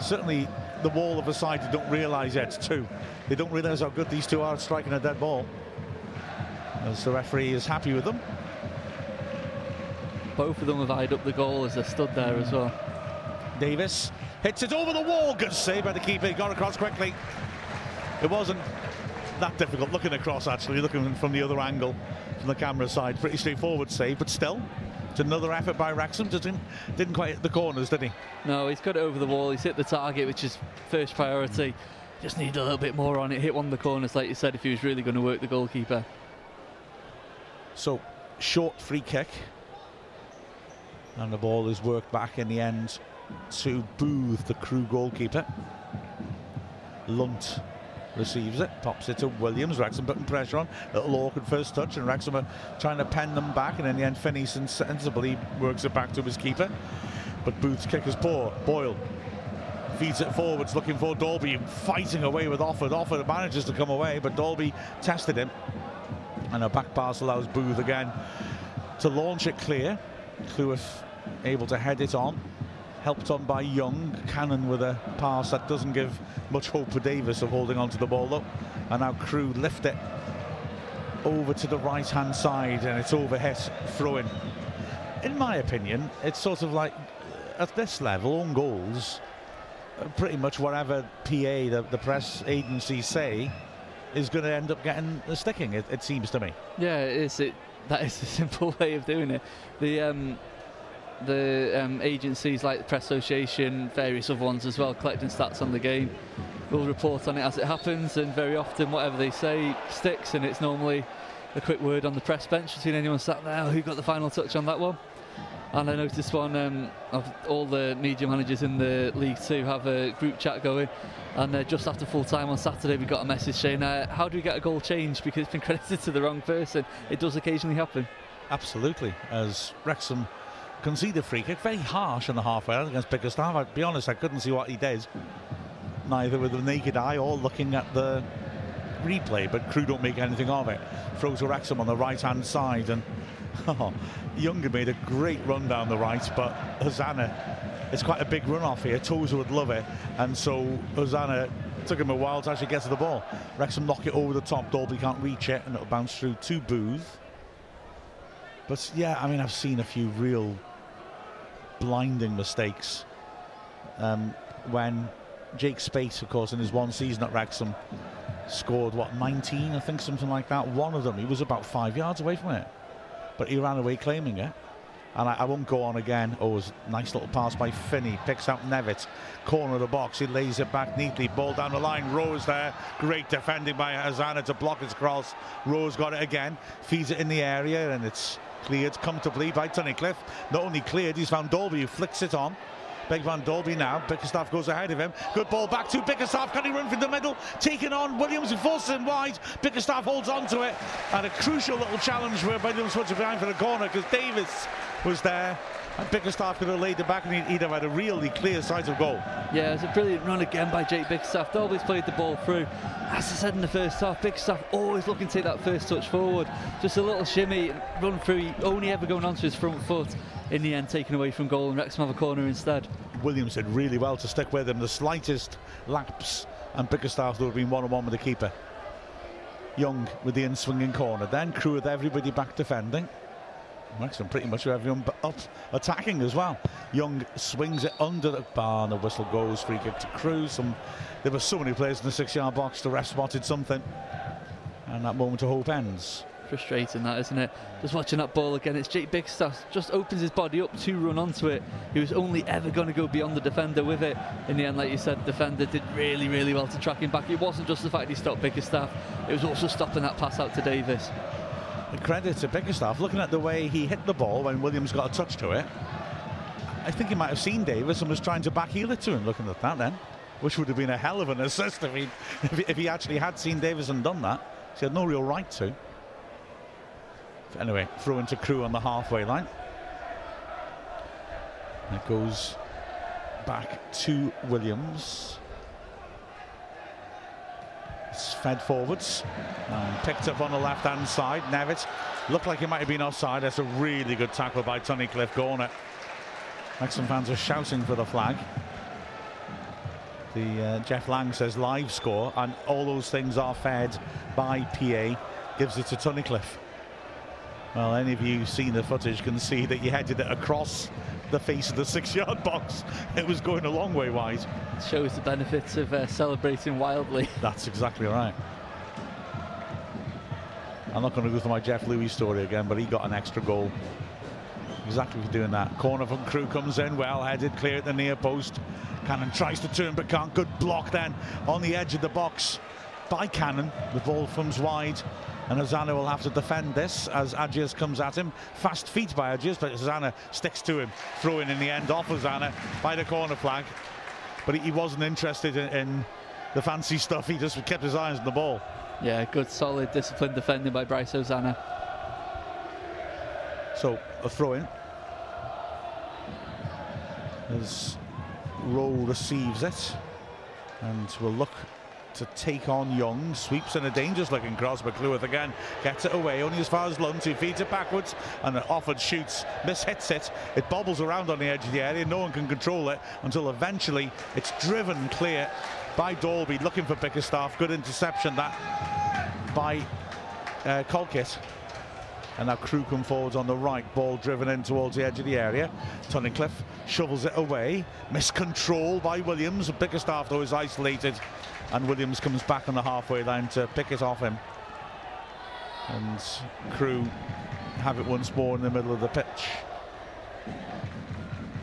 certainly the wall of a side who don't realise yet it's two. They don't realise how good these two are at striking a dead ball. As the referee is happy with them. Both of them have eyed up the goal as they stood there as well. Davies hits it over the wall. Good save by the keeper. He got across quickly. It wasn't that difficult looking across actually, looking from the other angle from the camera side. Pretty straightforward save, but still it's another effort by Wrexham. Didn't, didn't quite hit the corners, did he? No, he's got it over the wall. He's hit the target, which is first priority. Just need a little bit more on it. Hit one of the corners, like you said, if he was really going to work the goalkeeper. So, short free kick. And the ball is worked back in the end to Booth, the Crewe goalkeeper. Lunt receives it, pops it to Williams. Wrexham putting pressure on. Little awkward first touch, and Wrexham are trying to pen them back. And in the end, Finney sensibly works it back to his keeper. But Booth's kick is poor. Boyle feeds it forwards, looking for Dalby, fighting away with Offord. Offord manages to come away, but Dalby tested him. And a back pass allows Booth again to launch it clear. Cleworth able to head it on helped on by Young. Cannon with a pass that doesn't give much hope for Davies of holding on to the ball though. And now Crewe lift it over to the right hand side and it's overhit throwing. In my opinion, it's sort of like at this level, own goals, pretty much whatever PA, the, the press agency say, is going to end up getting the sticking. It, it, seems to me. Yeah, it is. It that is a simple way of doing it. The um, the um, agencies like the Press Association, various other ones as well, collecting stats on the game. We'll report on it as it happens, and very often whatever they say sticks, and it's normally a quick word on the press bench between anyone sat there who got the final touch on that one. And I noticed one um, of all the media managers in the League Two have a group chat going. And uh, just after full time on Saturday, we got a message saying, uh, How do we get a goal changed? Because it's been credited to the wrong person. It does occasionally happen. Absolutely. As Wrexham concede a free kick, very harsh on the halfway against Bickerstaff. I'll be honest, I couldn't see what he did, neither with the naked eye or looking at the replay, but Crewe don't make anything of it. Throws Wrexham on the right hand side, and oh, Younger made a great run down the right, but Hosannah, it's quite a big run off here. Tozer would love it, and so Hosannah took him a while to actually get to the ball. Wrexham knock it over the top, Dalby can't reach it, and it'll bounce through to Booth. But yeah, I mean, I've seen a few real blinding mistakes. Um, when Jake Speight, of course, in his one season at Wrexham, scored what 19, I think, something like that. One of them, he was about five yards away from it, but he ran away claiming it. And I, I won't go on again. Oh, it was a nice little pass by Finney. Picks out Nevitt. Corner of the box. He lays it back neatly. Ball down the line. Rose there. Great defending by Hosannah to block his cross. Rose got it again. Feeds it in the area and it's cleared comfortably by Tunnicliffe. Not only cleared, he's found Dalby who flicks it on. Big Van Dalby now. Bickerstaff goes ahead of him. Good ball back to Bickerstaff. Can he run from the middle? Taking on Williams forces him wide. Bickerstaff holds on to it. And a crucial little challenge where Williams puts it behind for the corner because Davies was there. And Bickerstaff could have laid the back and he'd, have had a really clear sight of goal. Yeah, it's a brilliant run again by Jake Bickerstaff. Always played the ball through. As I said in the first half, Bickerstaff always looking to take that first touch forward. Just a little shimmy, run through, only ever going onto his front foot. In the end, taken away from goal, and Wrexham have a corner instead. Williams did really well to stick with him. The slightest lapse, and Bickerstaff would have been one on one with the keeper. Young with the in swinging corner. Then Crewe with everybody back defending. Wrexham pretty much everyone up attacking as well. Young swings it under the bar, and the whistle goes. Free kick to Cruz. Some, there were so many players in the six yard box. The ref spotted something, and that moment of hope ends frustrating that isn't it just watching that ball again it's Jake Bickerstaff just opens his body up to run onto it he was only ever going to go beyond the defender with it in the end like you said defender did really really well to track him back it wasn't just the fact he stopped Bickerstaff it was also stopping that pass out to Davies credit to Bickerstaff looking at the way he hit the ball when Williams got a touch to it I think he might have seen Davies and was trying to backheel it to him looking at that then which would have been a hell of an assist if he if he actually had seen Davies and done that he had no real right to Anyway, throw into Crewe on the halfway line. It goes back to Williams. It's fed forwards and picked up on the left hand side. Nevitt looked like he might have been offside. That's a really good tackle by Tunnicliffe Gorner. Wrexham fans are shouting for the flag. The uh, Jeff Lang says live score, and all those things are fed by PA. Gives it to Tunnicliffe. Well, any of you who've seen the footage can see that he headed it across the face of the six-yard box. It was going a long way wide. It shows the benefits of uh, celebrating wildly. That's exactly right. I'm not going to go through my Jeff Louis story again, but he got an extra goal. Exactly for doing that. Corner from Crewe comes in, well headed, clear at the near post. Cannon tries to turn, but can't. Good block then on the edge of the box by Cannon. The ball comes wide and Hosannah will have to defend this as Agius comes at him. Fast feet by Agius, but Hosannah sticks to him. Throwing in the end off Hosannah by the corner flag. But he wasn't interested in, in the fancy stuff. He just kept his eyes on the ball. Yeah, good, solid, disciplined defending by Bryce Hosannah. So a throw in. As Rowe receives it. And will look to take on Young. Sweeps in a dangerous looking cross, but Cleworth again gets it away, only as far as Lunt, who feeds it backwards and Offord shoots, mishits it. It bobbles around on the edge of the area, no one can control it until eventually it's driven clear by Dalby, looking for Bickerstaff. Good interception that by uh, Colkett. And now Crewe come forwards on the right, ball driven in towards the edge of the area. Tunnicliffe shovels it away. Miscontrol by Williams. Bickerstaff, though, is isolated and Williams comes back on the halfway line to pick it off him. And Crewe have it once more in the middle of the pitch.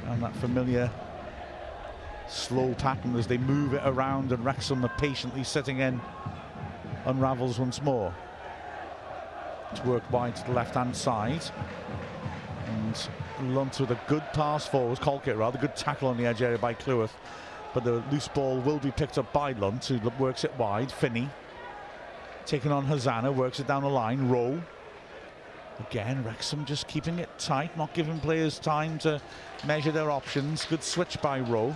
And that familiar slow pattern as they move it around and Wrexham are patiently sitting in unravels once more. It's worked wide to the left hand side. And Lunt with a good pass forward, Colkett rather, good tackle on the edge area by Cleworth but the loose ball will be picked up by Lunt, who works it wide. Finney taking on Hosannah, works it down the line. Rowe. Again, Wrexham just keeping it tight, not giving players time to measure their options. Good switch by Rowe.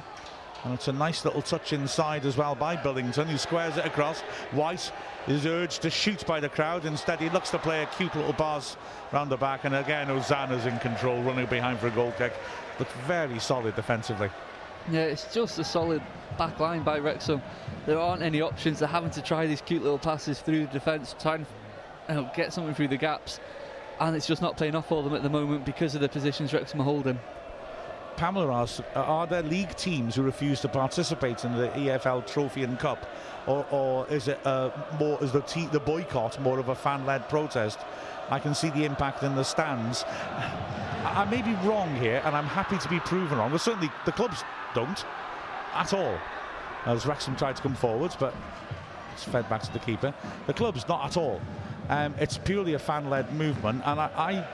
And it's a nice little touch inside as well by Billington, who squares it across. White is urged to shoot by the crowd. Instead, he looks to play a cute little pass round the back. And again, Hosannah's in control, running behind for a goal kick. Looks very solid defensively. Yeah, it's just a solid back line by Wrexham. There aren't any options. They're having to try these cute little passes through the defence, try and you know, get something through the gaps. And it's just not playing off for them at the moment because of the positions Wrexham are holding. Pamela asks, are there league teams who refuse to participate in the EFL Trophy and Cup? Or, or is it uh, more, is the, te- the boycott more of a fan-led protest? I can see the impact in the stands. I may be wrong here, and I'm happy to be proven wrong. But certainly the clubs don't at all. As Wrexham tried to come forwards, but it's fed back to the keeper. The club's not at all. Um, it's purely a fan-led movement, and I, I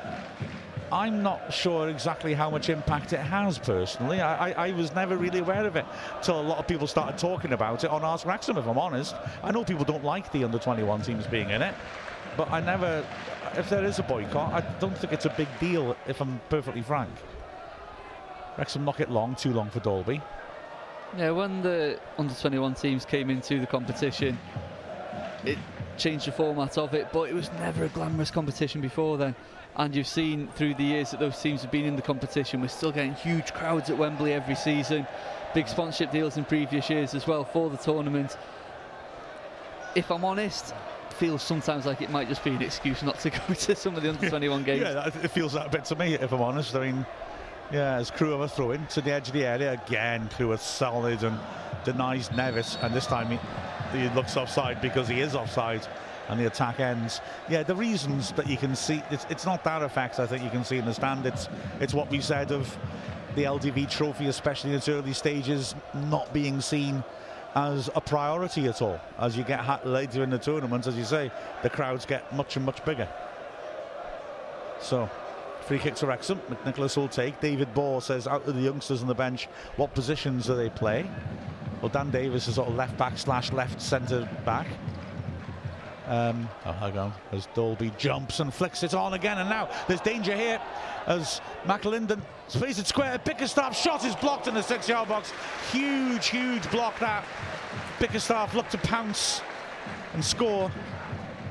I'm not sure exactly how much impact it has personally. I, I, I, was never really aware of it till a lot of people started talking about it on Ask Wrexham, if I'm honest. I know people don't like the under 21 teams being in it, but I never, if there is a boycott, I don't think it's a big deal, if I'm perfectly frank. Wrexham knock it long, too long for Dalby. Yeah, when the under 21 teams came into the competition, it changed the format of it, but it was never a glamorous competition before then and you've seen through the years that those teams have been in the competition, we're still getting huge crowds at Wembley every season, big sponsorship deals in previous years as well for the tournament. If I'm honest, feels sometimes like it might just be an excuse not to go to some of the under 21 games. yeah, it feels that a bit to me, if I'm honest. I mean, yeah, as Crewe have a throw in to the edge of the area again, Crewe is solid and denies Nevitt, and this time he, he looks offside because he is offside and the attack ends. Yeah, the reasons that you can see, it's, it's not that effect I think you can see in the stand. It's, it's what we said of the LDV trophy, especially in its early stages, not being seen as a priority at all. As you get later in the tournament, as you say, the crowds get much and much bigger. So, free kick to Wrexham. McNicholas will take. David Ball says, out of the youngsters on the bench, what positions do they play? Well, Dan Davis is sort of left back slash left centre back. Um, oh, hang on, as Dalby jumps and flicks it on again, and now there's danger here as McAlinden plays it square. Bickerstaff shot is blocked in the six-yard box. Huge, huge block that. Bickerstaff looked to pounce and score.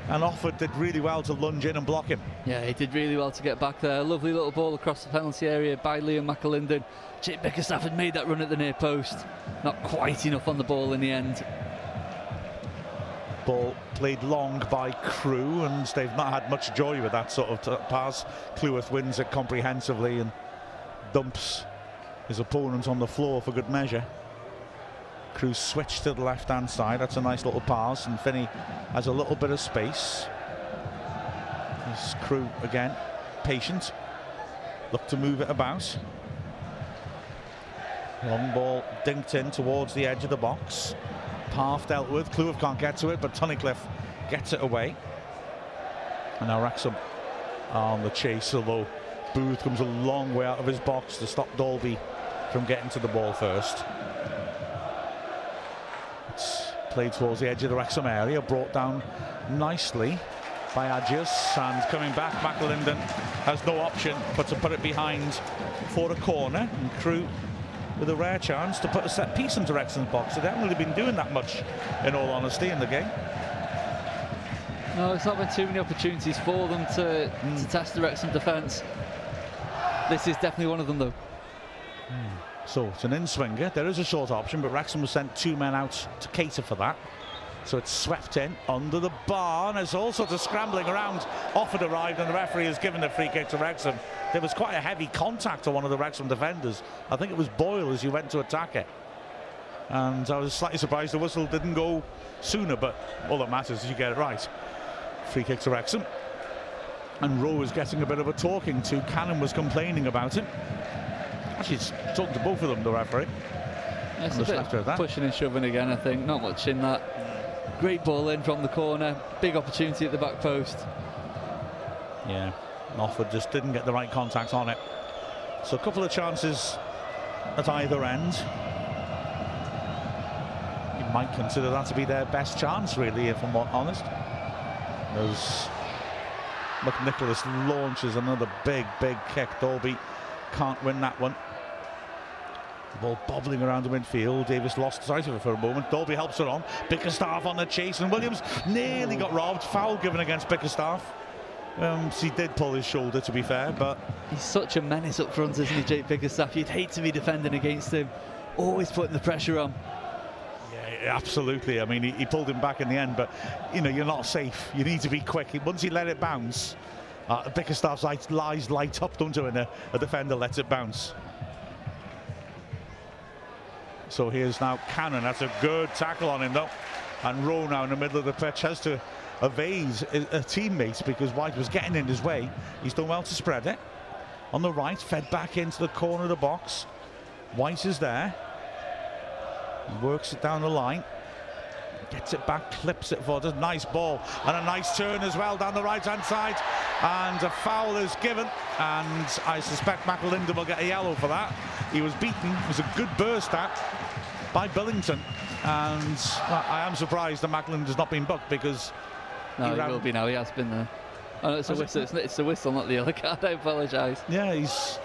And Offord did really well to lunge in and block him. Yeah, he did really well to get back there. Lovely little ball across the penalty area by Liam McAlinden. Jake Bickerstaff had made that run at the near post. Not quite enough on the ball in the end. Ball played long by Crewe, and they've not had much joy with that sort of pass. Cleworth wins it comprehensively and dumps his opponent on the floor for good measure. Crewe switch to the left hand side. That's a nice little pass, and Finney has a little bit of space. Crewe again, patient. Look to move it about. Long ball dinked in towards the edge of the box. Half dealt with. Cleworth can't get to it, but Tunnicliffe gets it away. And now Wrexham on the chase, although Booth comes a long way out of his box to stop Dalby from getting to the ball first. It's played towards the edge of the Wrexham area, brought down nicely by Agius, and coming back, McAlinden has no option but to put it behind for a corner, and Crewe with a rare chance to put a set piece into Wrexham's box. They haven't really been doing that much, in all honesty, in the game. No, it's not been too many opportunities for them to, mm. to test the Wrexham defence. This is definitely one of them, though. Mm. So it's an in-swinger. There is a short option, but Wrexham was sent two men out to cater for that. So it's swept in under the bar, and there's all sorts of scrambling around. Offord arrived, and the referee has given the free kick to Wrexham. There was quite a heavy contact on one of the Wrexham defenders. I think it was Boyle as he went to attack it. And I was slightly surprised the whistle didn't go sooner, but all that matters is you get it right. Free kick to Wrexham. And Rowe is getting a bit of a talking to. Cannon was complaining about it. Actually, talking to both of them, the referee. It's a bit pushing and shoving again, I think. Not much in that. Great ball in from the corner. Big opportunity at the back post. Yeah, Offord just didn't get the right contact on it. So a couple of chances at either end. You might consider that to be their best chance, really, if I'm honest. As McNicholas launches another big, big kick. Dalby can't win that one. Ball bobbling around the midfield. Davies lost sight of it for a moment. Dalby helps her on. Bickerstaff on the chase, and Williams nearly got robbed. Foul given against Bickerstaff. Um, he did pull his shoulder, to be fair, but he's such a menace up front, isn't he, Jake Bickerstaff? You'd hate to be defending against him. Always putting the pressure on. Yeah, absolutely. I mean, he, he, pulled him back in the end, but you know, you're not safe. You need to be quick. Once you let it bounce, uh, Bickerstaff's lies light up, don't you? And a defender lets it bounce. So here's now Cannon. That's a good tackle on him, though. And Rowe now in the middle of the pitch has to evade a teammate because White was getting in his way. He's done well to spread it. On the right, fed back into the corner of the box. White is there. He works it down the line. gets it back, clips it for A nice ball and a nice turn as well down the right hand side. And a foul is given. And I suspect McAlinden will get a yellow for that. He was beaten. It was a good burst at by Billington. And well, I am surprised that McAlinden has not been booked because. No, he he will be now. He has been there. Oh, no, it's a Has it? whistle. It's, it's a whistle, not the yellow card. I apologise. Yeah, he's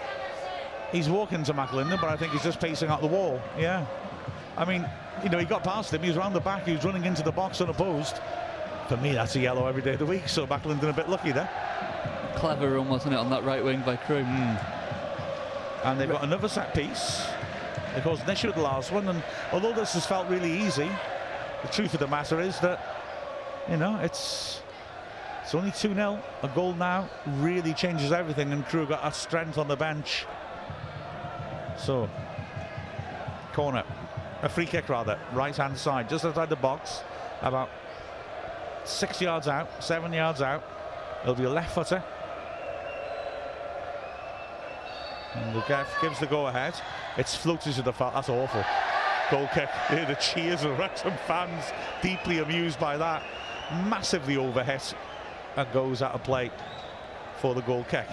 he's walking to McAlinden, but I think he's just pacing out the wall. Yeah. I mean, you know, he got past him. He was round the back. He was running into the box unopposed. For me, that's a yellow every day of the week. So McAlinden a bit lucky there. Clever run, wasn't it, on that right wing by Crewe? Hmm. And they've got another set piece. They caused an issue with the last one. And although this has felt really easy, the truth of the matter is that, you know, it's it's only 2 0. A goal now really changes everything. And Crewe got a strength on the bench. So, corner. A free kick, rather. Right hand side, just outside the box. About six yards out, seven yards out. It'll be a left footer. And the gives the go ahead. It's floated to the foul. That's awful. Goal kick. Hear the cheers of Wrexham fans deeply amused by that. Massively overhit and goes out of play for the goal kick.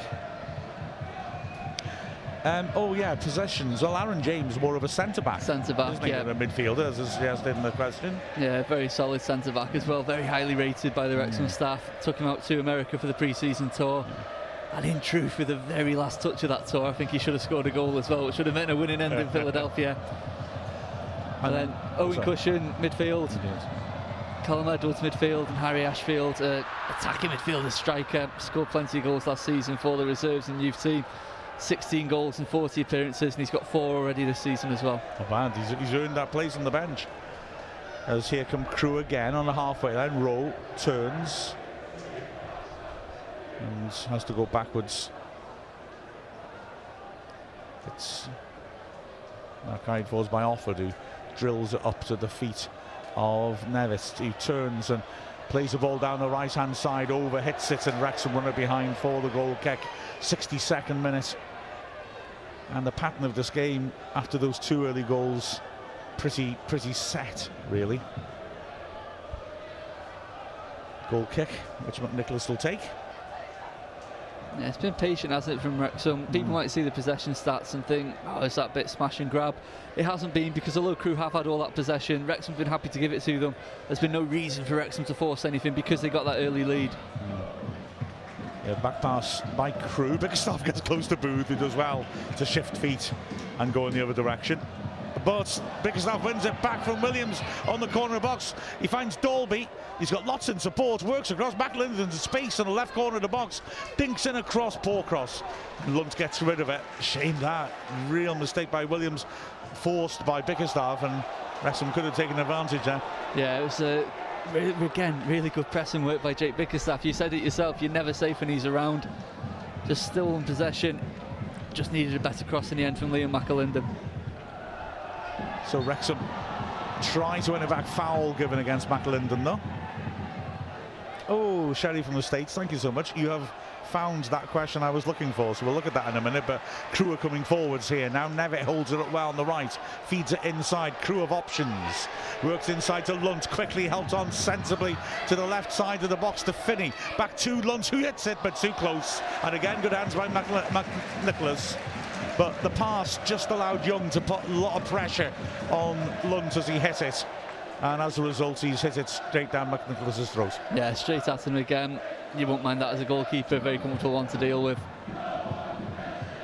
Um, oh yeah, possessions. Well, Aaron James more of a centre back. Centre back, yeah. than a midfielder, as suggested in the question. Yeah, very solid centre back as well. Very highly rated by the Wrexham staff. Took him out to America for the pre-season tour. And in truth, with the very last touch of that tour, I think he should have scored a goal as well, which should have meant a winning end in Philadelphia. And then Owen sorry. Cushion, midfield. Callum Edwards, midfield, and Harry Ashfield, uh, attacking midfielder, striker. Scored plenty of goals last season for the reserves and youth team. 16 goals and 40 appearances, and he's got four already this season as well. Not bad. He's, he's earned that place on the bench. As here come Crewe again on the halfway line. Rowe turns and has to go backwards. It's Arcade falls by Offord who drills it up to the feet of Nevitt. He turns and plays the ball down the right hand side over, hits it, and Wrexham runner behind for the goal kick. 62nd minute. And the pattern of this game after those two early goals, pretty pretty set, really. Goal kick, which McNicholas will take. Yeah, it's been patient, hasn't it, from Wrexham? Um, people mm. might see the possession stats and think, oh, it's that bit smash and grab. It hasn't been because although Crewe have had all that possession, Wrexham's been happy to give it to them. There's been no reason for Wrexham to force anything because they got that early lead. Mm. Yeah, back pass by Crewe. Bickerstaff gets close to Booth, who does well to shift feet and go in the other direction. But Bickerstaff wins it back from Williams on the corner box. He finds Dalby. He's got lots in support. Works across McAlinden into space on the left corner of the box. Dinks in across, poor cross. Lunt gets rid of it. Shame that. Real mistake by Williams, forced by Bickerstaff, and Wrexham could have taken advantage there. Yeah, it was re- again really good pressing work by Jake Bickerstaff. You said it yourself. You're never safe when he's around. Just still in possession. Just needed a better cross in the end from Liam McAlinden. So Wrexham try to win it back. Foul given against McAlinden, though. Oh, Sherry from the States, thank you so much. You have found that question I was looking for, so we'll look at that in a minute. But Crewe are coming forwards here. Now Nevitt holds it up well on the right, feeds it inside. Crewe of options. Works inside to Lunt, quickly helped on sensibly to the left side of the box to Finney. Back to Lunt, who hits it, but too close. And again, good hands by Mac- Mac- Nicholas. But the pass just allowed Young to put a lot of pressure on Lunt as he hit it. And as a result, he's hit it straight down McNicholas's throat. Yeah, straight at him again. You won't mind that as a goalkeeper. Very comfortable one to deal with.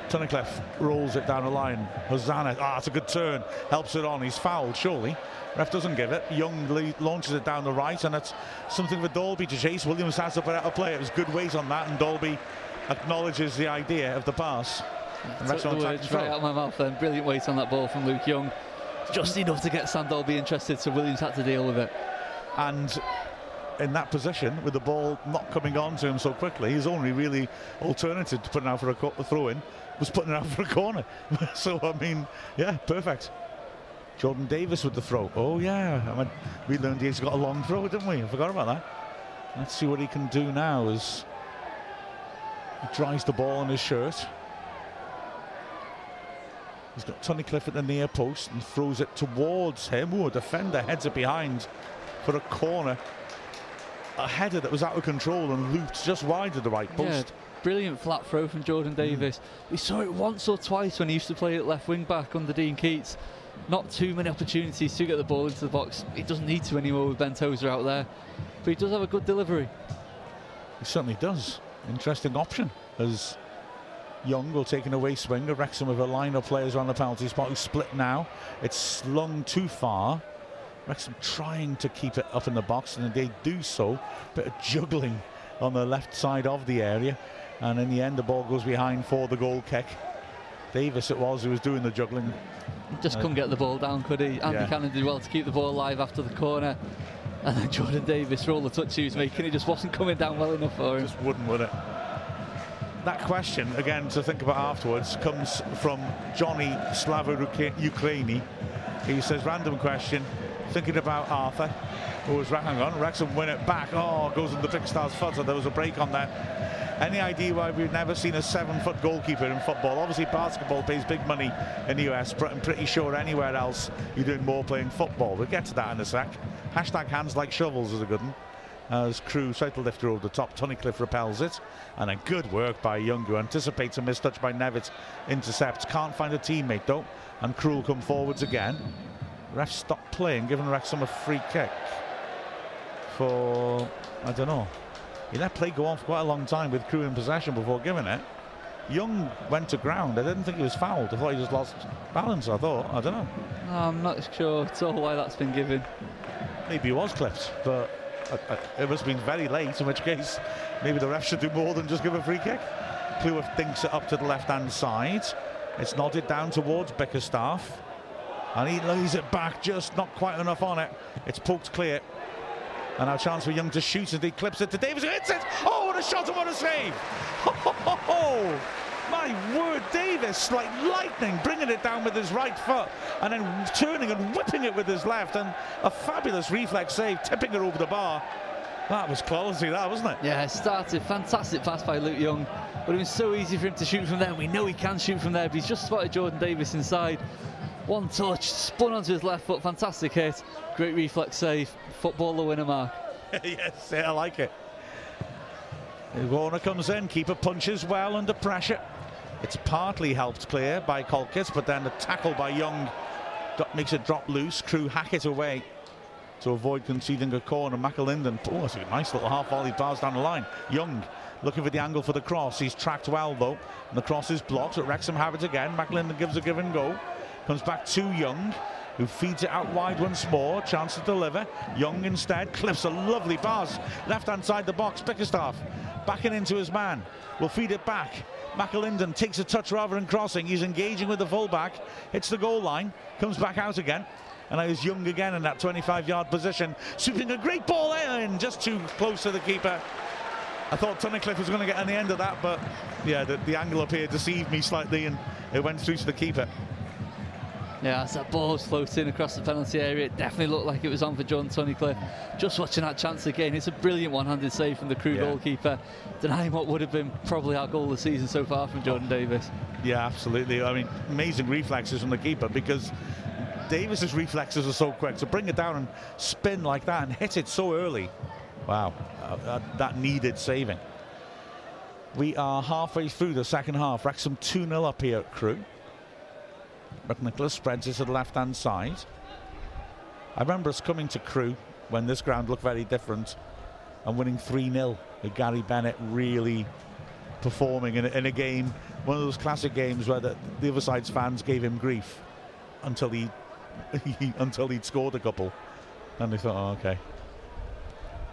Tunnicliffe rolls it down the line. Hosannah, ah, it's a good turn. Helps it on. He's fouled, surely. Ref doesn't give it. Young launches it down the right, and it's something for Dalby to chase. Williams has to put out a play. It was good weight on that, and Dalby acknowledges the idea of the pass. And Took the words right out of my mouth then. Brilliant weight on that ball from Luke Young. Just enough to get Sam Dalby interested, so Williams had to deal with it. And in that position, with the ball not coming on to him so quickly, his only really alternative to putting out for a, co- throw in was putting it out for a corner. so, I mean, yeah, perfect. Jordan Davies with the throw. Oh, yeah. I mean, we learned he's got a long throw, didn't we? I forgot about that. Let's see what he can do now as he dries the ball on his shirt. He's got Tunnicliffe at the near post and throws it towards him. Oh, a defender heads it behind. for a corner. A header that was out of control and looped just wide of the right post. Yeah, brilliant flat throw from Jordan hmm. Davies. We saw it once or twice when he used to play at left wing back under Dean Keates. Not too many opportunities to get the ball into the box. He doesn't need to anymore with Ben Tozer out there. But he does have a good delivery. He certainly does. Interesting option as Young will take an away swing. Wrexham with a line of players around the penalty spot who split now. It's slung too far. Wrexham trying to keep it up in the box and they do so. Bit of juggling on the left side of the area. And in the end, the ball goes behind for the goal kick. Davies it was who was doing the juggling. Just couldn't get the ball down, could he? Andy Yeah. Cannon did well to keep the ball alive after the corner. And then Jordan Davies, for all the touch he was making, it just wasn't coming down well enough for him. Just wouldn't, would it? That question, again, to think about afterwards, comes from Johnny Slava Ukraini. He says, random question, thinking about Arthur, who was, hang on, Wrexham win it back. Oh, goes in the big star's foot, so there was a break on that. Any idea why we've never seen a seven-foot goalkeeper in football? Obviously, basketball pays big money in the US, but I'm pretty sure anywhere else you're doing more playing football. We'll get to that in a sec. Hashtag hands like shovels is a good one as Crewe tries to lift over the top. Tunnicliffe repels it. And a good work by Young, who anticipates a mistouch by Nevitt. Intercepts. Can't find a teammate, though. And Crewe will come forwards again. Ref stopped playing, giving Wrexham a free kick for, I don't know. He let play go on for quite a long time with Crewe in possession before giving it. Young went to ground. I didn't think he was fouled. I thought he just lost balance, I thought. I don't know. No, I'm not sure at all why that's been given. Maybe he was clipped, but Uh, uh, it must have been very late, in which case maybe the ref should do more than just give a free kick. Cleworth thinks it up to the left-hand side. It's nodded down towards Bickerstaff. And he lays it back, just not quite enough on it. It's poked clear. And our chance for Young to shoot as he clips it to Davies, who hits it! Oh, what a shot and what a save! Oh, my word, Davies, like lightning, bringing it down with his right foot and then turning and whipping it with his left. And a fabulous reflex save, tipping it over the bar. That was quality, that, wasn't it? Yeah, it started. Fantastic pass by Luke Young. But it was so easy for him to shoot from there. We know he can shoot from there, but he's just spotted Jordan Davies inside. One touch, spun onto his left foot. Fantastic hit. Great reflex save. Footballer winner mark. yes, yeah, I like it. Warner comes in, keeper punches well under pressure. It's partly helped clear by Colkett, but then the tackle by Young makes it drop loose. Crewe hack it away to avoid conceding a corner. McAlinden, oh, that's a nice little half volley pass down the line. Young looking for the angle for the cross. He's tracked well though, and the cross is blocked. But Wrexham have it again. McAlinden gives a give and go. Comes back to Young, who feeds it out wide once more. Chance to deliver. Young instead clips a lovely pass. Left hand side the box. Bickerstaff backing into his man. Will feed it back. McAlinden takes a touch rather than crossing. He's engaging with the fullback. Hits the goal line. Comes back out again. And now he's Young again in that 25 yard position. Sweeping a great ball in. Just too close to the keeper. I thought Tunnicliffe was going to get on the end of that, but yeah, the, the angle up here deceived me slightly and it went through to the keeper. Yeah, as that ball was floating across the penalty area, it definitely looked like it was on for John Tunnicliffe. Just watching that chance again, it's a brilliant one-handed save from the Crewe Yeah. goalkeeper, denying what would have been probably our goal of the season so far from Jordan Davies. Yeah, absolutely. I mean, amazing reflexes from the keeper because Davies's reflexes are so quick to bring it down and spin like that and hit it so early. Wow, uh, that, that needed saving. We are halfway through the second half. Wrexham 2 0 up here at Crewe. Nicholas spreads it to the left hand side. I remember us coming to Crewe when this ground looked very different and winning 3 0 with Gary Bennett really performing in a, in a game, one of those classic games where the, the other side's fans gave him grief until he, he until he'd scored a couple, and they thought, oh, okay.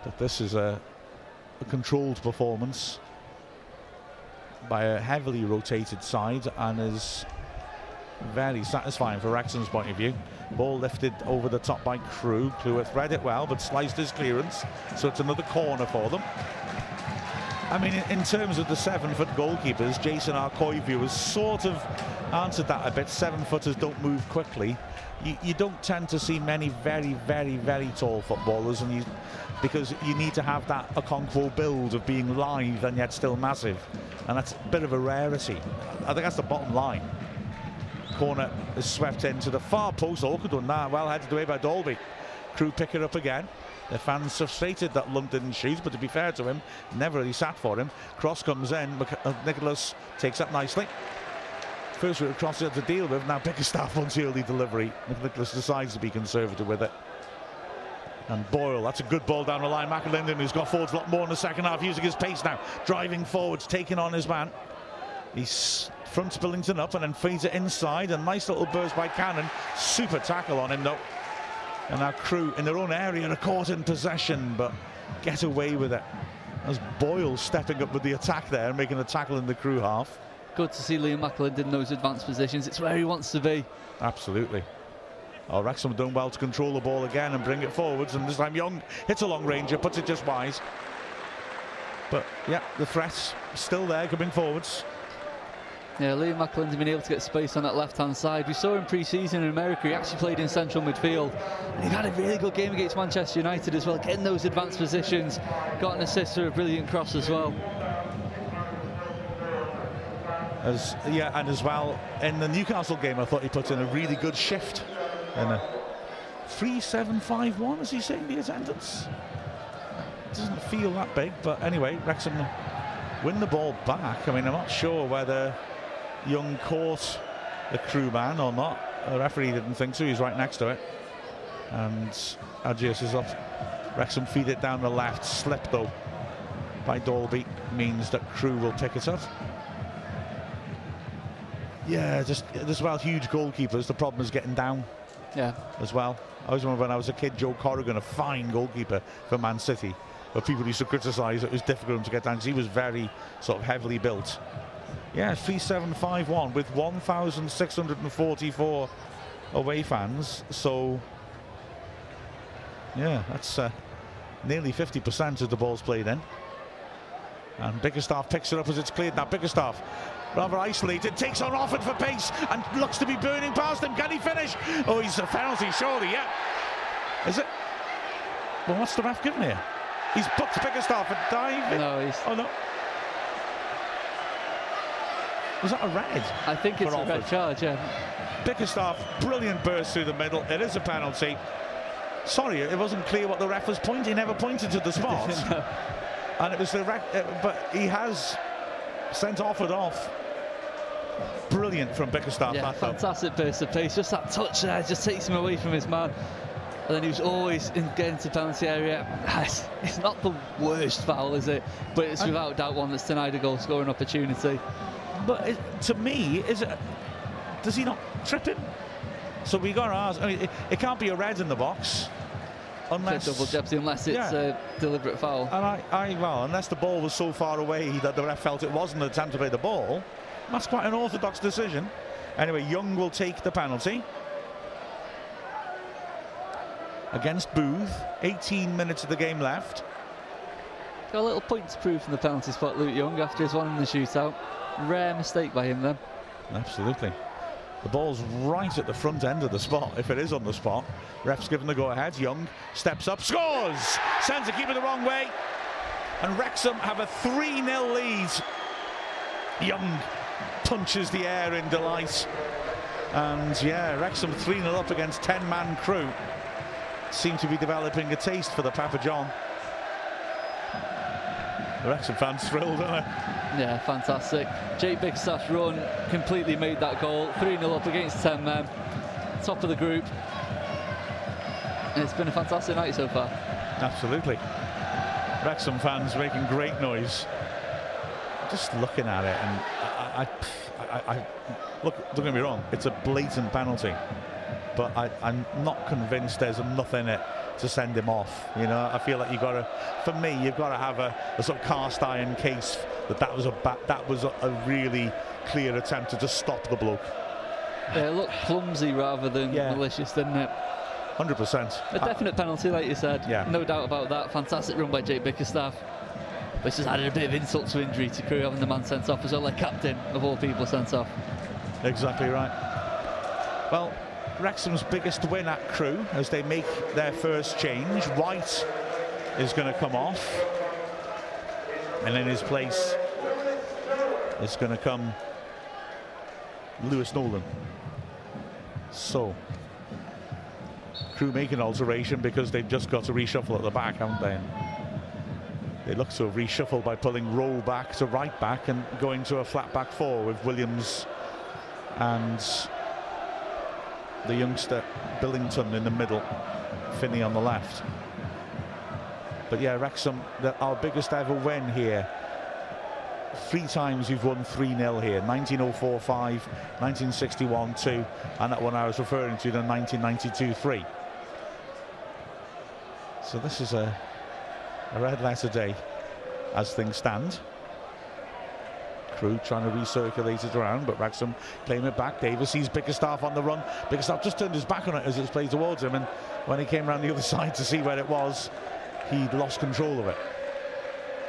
But this is a, a controlled performance by a heavily rotated side and is very satisfying for Wrexham's point of view. Ball lifted over the top by Crewe. Cleworth read it well, but sliced his clearance, so it's another corner for them. I mean, in, terms of the seven-foot goalkeepers, Jason Arcoivu has sort of answered that a bit. Seven-footers don't move quickly. You, you don't tend to see many very, very, very tall footballers, and you because you need to have that Okonkwo build of being lithe and yet still massive, and that's a bit of a rarity. I think that's the bottom line. Corner is swept into the far post. Orchid done that. Well headed away by Dalby. Crewe pick it up again. The fans frustrated that Lunt didn't shoot, but to be fair to him, never really sat for him. Cross comes in, uh, Nicholas takes up nicely. First route across to deal with. Now Bickerstaff wants the early delivery. Nicholas decides to be conservative with it. And Boyle, that's a good ball down the line. McAlinden, who's got forwards a lot more in the second half, using his pace now. Driving forwards, taking on his man. He's fronts Billington up and then feeds it inside. A nice little burst by Cannon. Super tackle on him, though. And our Crewe in their own area are caught in possession, but get away with it. As Boyle stepping up with the attack there, making a tackle in the Crewe half. Good to see Liam McAlinden in those advanced positions. It's where he wants to be. Absolutely. Oh, Wrexham done well to control the ball again and bring it forwards. And this time Young hits a long ranger, puts it just wise. But yeah, the threat's still there coming forwards. Yeah, Liam McAlinden's been able to get space on that left-hand side. We saw him pre-season in America. He actually played in central midfield. And he had a really good game against Manchester United as well, getting those advanced positions. Got an assist for a brilliant cross as well. As yeah, and as well in the Newcastle game, I thought he put in a really good shift. In a three-seven-five-one, as he saying the attendance. Doesn't feel that big, but anyway, Wrexham win the ball back. I mean, I'm not sure whether Young caught the Crewe man or not. The referee didn't think so. He's right next to it. And Agius is up. Wrexham feed it down the left. Slip though by Dalby means that Crewe will take it up. Yeah, just as well, huge goalkeepers. The problem is getting down. Yeah. As well. I always remember when I was a kid, Joe Corrigan, a fine goalkeeper for Man City, but people used to criticise it was difficult to get down because he was very sort of heavily built. Yeah, 3751 with 1,644 away fans. So, yeah, that's uh, nearly 50% of the balls played in. And Bickerstaff picks it up as it's cleared. Now Bickerstaff, rather isolated, takes on Offord for pace and looks to be burning past him. Can he finish? Oh, he's a penalty, surely, yeah. Is it? Well, what's the ref giving here? He's booked Bickerstaff for diving. No, he's... Oh, no. Was that a red? I think it's a red charge, yeah. Bickerstaff, brilliant burst through the middle. It is a penalty. Sorry, it wasn't clear what the ref was pointing. He never pointed to the spot. and it was the ref, uh, but he has sent off it off. Brilliant from Bickerstaff. Yeah, fantastic burst of pace. Just that touch there just takes him away from his man. And then he was always in getting to penalty area. It's, it's not the worst foul, is it? But it's without doubt one that's denied a goal scoring opportunity. But it, to me, is it? Does he not trip him? So we got to ask. I mean, it, it, can't be a red in the box. Unless double jeopardy, unless it's yeah. a deliberate foul. And I, I, well, unless the ball was so far away that the ref felt it wasn't an attempt to play the ball, that's quite an orthodox decision. Anyway, Young will take the penalty against Booth. 18 minutes of the game left. Got a little point to prove from the penalty spot, Luke Young, after his one in the shootout. Rare mistake by him then. Absolutely. The ball's right at the front end of the spot, if it is on the spot. Ref's given the go-ahead. Young steps up, scores! Sends the keeper the wrong way. And Wrexham have a 3-0 lead. Young punches the air in delight. And yeah, Wrexham 3-0 up against 10-man Crewe. Seem to be developing a taste for the Papa John. The Wrexham fans thrilled, aren't they? Yeah, fantastic. Jake Bickerstaff's run completely made that goal. 3-0 up against 10 men. Top of the group. And it's been a fantastic night so far. Absolutely. Wrexham fans making great noise. Just looking at it and I, I, I, I look, don't get me wrong, it's a blatant penalty. But I, I'm not convinced there's enough in it to send him off. You know, I feel like you've got to, for me, you've got to have a, a sort of cast iron case that that was a that was a, a, really clear attempt to just stop the bloke. Yeah, it looked clumsy rather than yeah. malicious, didn't it? 100%. A definite penalty, like you said. Yeah. No doubt about that. Fantastic run by Jake Bickerstaff. Which has added a bit of insult to injury to Crewe having the man sent off as well, like captain of all people sent off. Exactly right. Well, Wrexham's biggest win at Crewe as they make their first change. White is going to come off. And in his place is going to come Lewis Nolan. So, Crewe make an alteration because they've just got to reshuffle at the back, haven't they? They look to have reshuffled by pulling roll back to right back and going to a flat back four with Williams and the youngster Billington in the middle, Finney on the left. But yeah, Wrexham, our biggest ever win here. Three times we've won 3 0 here 1904 5, 1961 2, and that one I was referring to, the 1992 3. So this is a, a red letter day as things stand. Crewe trying to recirculate it around, but Wrexham claim it back. Davis sees Bickerstaff on the run. Bickerstaff just turned his back on it as it's played towards him, and when he came around the other side to see where it was, he'd lost control of it.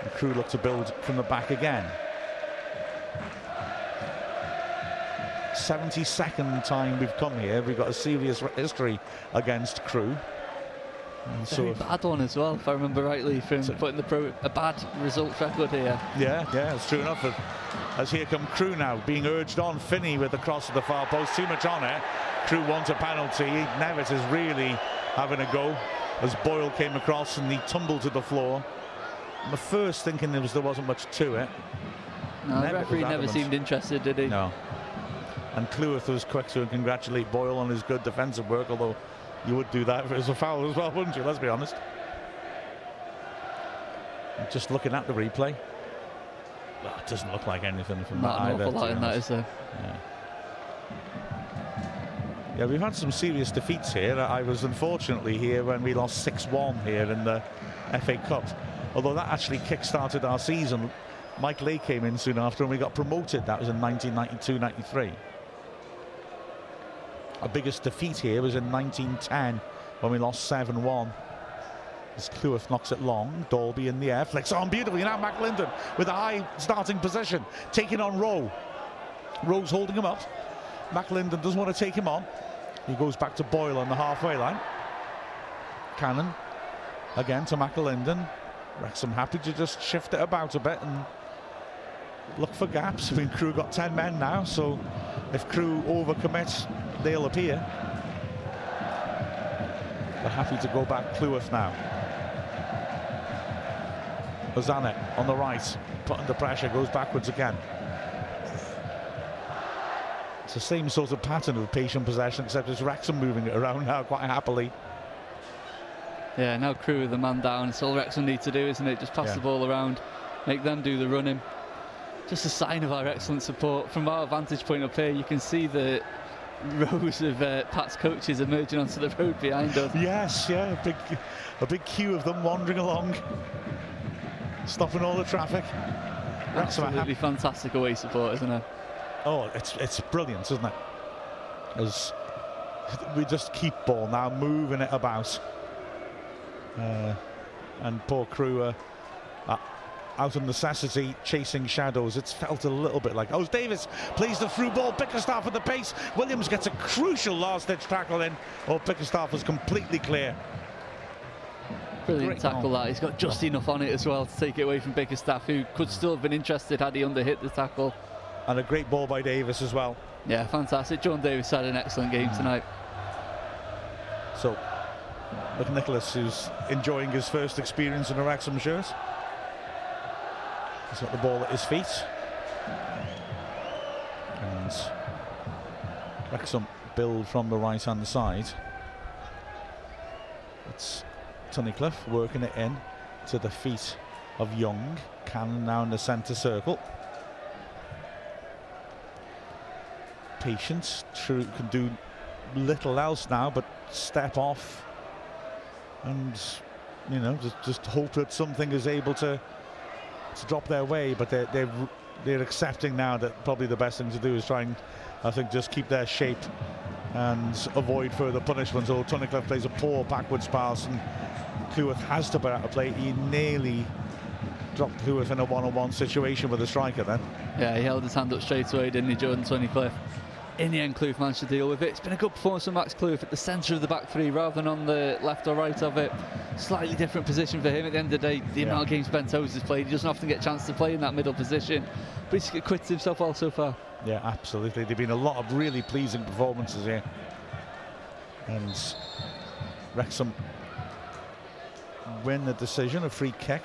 The Crewe look to build from the back again. 72nd time we've come here. We've got a serious history against Crewe. And Very bad one as well, if I remember rightly, from putting the pro a bad results record here. Yeah, yeah, it's true enough. As here come Crewe now, being urged on. Finney with the cross of the far post, too much on it. Crewe wants a penalty. Nevitt is really having a go as Boyle came across and he tumbled to the floor. The first thinking there was there wasn't much to it. No, the referee never seemed interested, did he? No. And Cleworth was quick to congratulate Boyle on his good defensive work, although you would do that if it was a foul as well, wouldn't you? Let's be honest. Just looking at the replay, well, it doesn't look like anything from Not that an either. awful lot in that, is there? Yeah, we've had some serious defeats here. I was unfortunately here when we lost 6-1 here in the FA Cup. Although that actually kick-started our season. Mike Lay came in soon after and we got promoted. That was in 1992-93. Our biggest defeat here was in 1910 when we lost 7-1. As Cleworth knocks it long, Dalby in the air, flicks on beautifully. Now McAlinden with a high starting position, taking on Rowe. Rowe's holding him up. McAlinden doesn't want to take him on. He goes back to Boyle on the halfway line. Cannon again to McAlinden. Wrexham happy to just shift it about a bit and look for gaps. I mean, Crewe got 10 men now, so if Crewe overcommit, they'll appear. They're happy to go back Cleworth now. Ozane on the right, put under pressure, goes backwards again. It's the same sort of pattern of patient possession, except it's Wrexham moving it around now quite happily. Yeah, now Crewe with the man down. It's all Wrexham need to do, isn't it? Just pass Yeah. the ball around, make them do the running. Just a sign of our excellent support. From our vantage point up here, you can see the rows of uh, Pat's coaches emerging onto the road behind us. Yes, yeah, a big, a big queue of them wandering along, stopping all the traffic. Absolutely fantastic away support, isn't it? Oh, it's it's brilliant, isn't it? As we just keep ball now, moving it about, uh, and poor Crewe are out of necessity chasing shadows. It's felt a little bit like. Oh, Davies plays the through ball. Bickerstaff at the pace. Williams gets a crucial last-ditch tackle in. Oh, Bickerstaff was completely clear. Brilliant Great tackle that. He's got just enough on it as well to take it away from Bickerstaff, who could still have been interested had he underhit the tackle. And a great ball by Davies as well. Yeah, fantastic. John Davies had an excellent game tonight. So, look, Nicholas, who's enjoying his first experience in a Wrexham shirt. He's got the ball at his feet. And Wrexham build from the right hand side. It's Tunnicliffe working it in to the feet of Young. Cannon now in the centre circle. Patience, True can do little else now but step off and you know just, just hope that something is able to drop their way but they're, they're they're accepting now that probably the best thing to do is try and I think just keep their shape and avoid further punishment. So Tunnicliffe plays a poor backwards pass and Cleworth has to put out a play. He nearly dropped Cleworth in a one-on-one situation with the striker then. Yeah, he held his hand up straight away, didn't he, Jordan Tunnicliffe? In the end, Clough managed to deal with it. It's been a good performance from Max Clough at the centre of the back three rather than on the left or right of it. Slightly different position for him. At the end of the day, the Yeah. amount of games Ben Toes has played, he doesn't often get a chance to play in that middle position. But he's acquitted himself well so far. Yeah, absolutely. There've been a lot of really pleasing performances here. And Wrexham win the decision, a free kick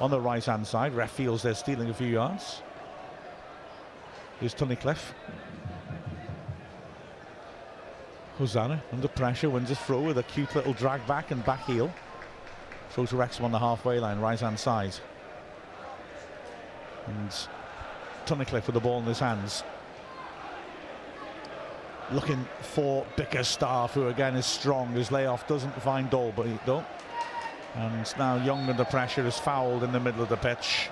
on the right hand side. Ref feels they're stealing a few yards. Here's Tunnicliffe. Hosannah under pressure, wins his throw with a cute little drag back and back heel. Throw to Wrexham on the halfway line, right hand side. And Tunnicliffe with the ball in his hands. Looking for Bickerstaff, who again is strong. His layoff doesn't find Dole, but he don't. And now Young under pressure is fouled in the middle of the pitch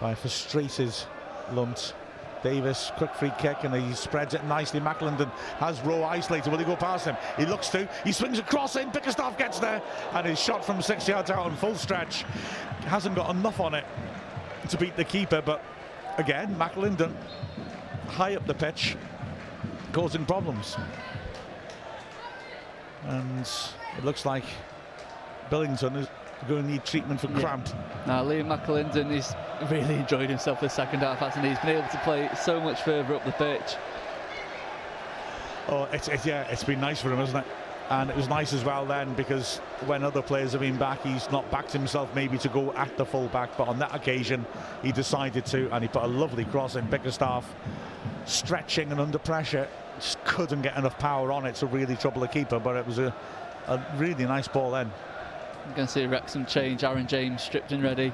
by frustrated Lunt. Davies, quick free kick, and he spreads it nicely. McAlinden has Rowe isolated. Will he go past him? He looks to. He swings across in. Bickerstaff gets there, and his shot from six yards out on full stretch hasn't got enough on it to beat the keeper. But again, McAlinden high up the pitch, causing problems. And it looks like Billington is going to need treatment for Yeah. cramp. Now, Liam McAlinden, he's really enjoyed himself the second half, hasn't he? He's been able to play so much further up the pitch. Oh, it's, it's yeah, it's been nice for him, isn't it? And it was nice as well then because when other players have been back, he's not backed himself maybe to go at the full back, but on that occasion he decided to, and he put a lovely cross in Bickerstaff, stretching and under pressure, just couldn't get enough power on it to really trouble the keeper. But it was a, a really nice ball then. You're going to see Wrexham change. Aaron James stripped and ready.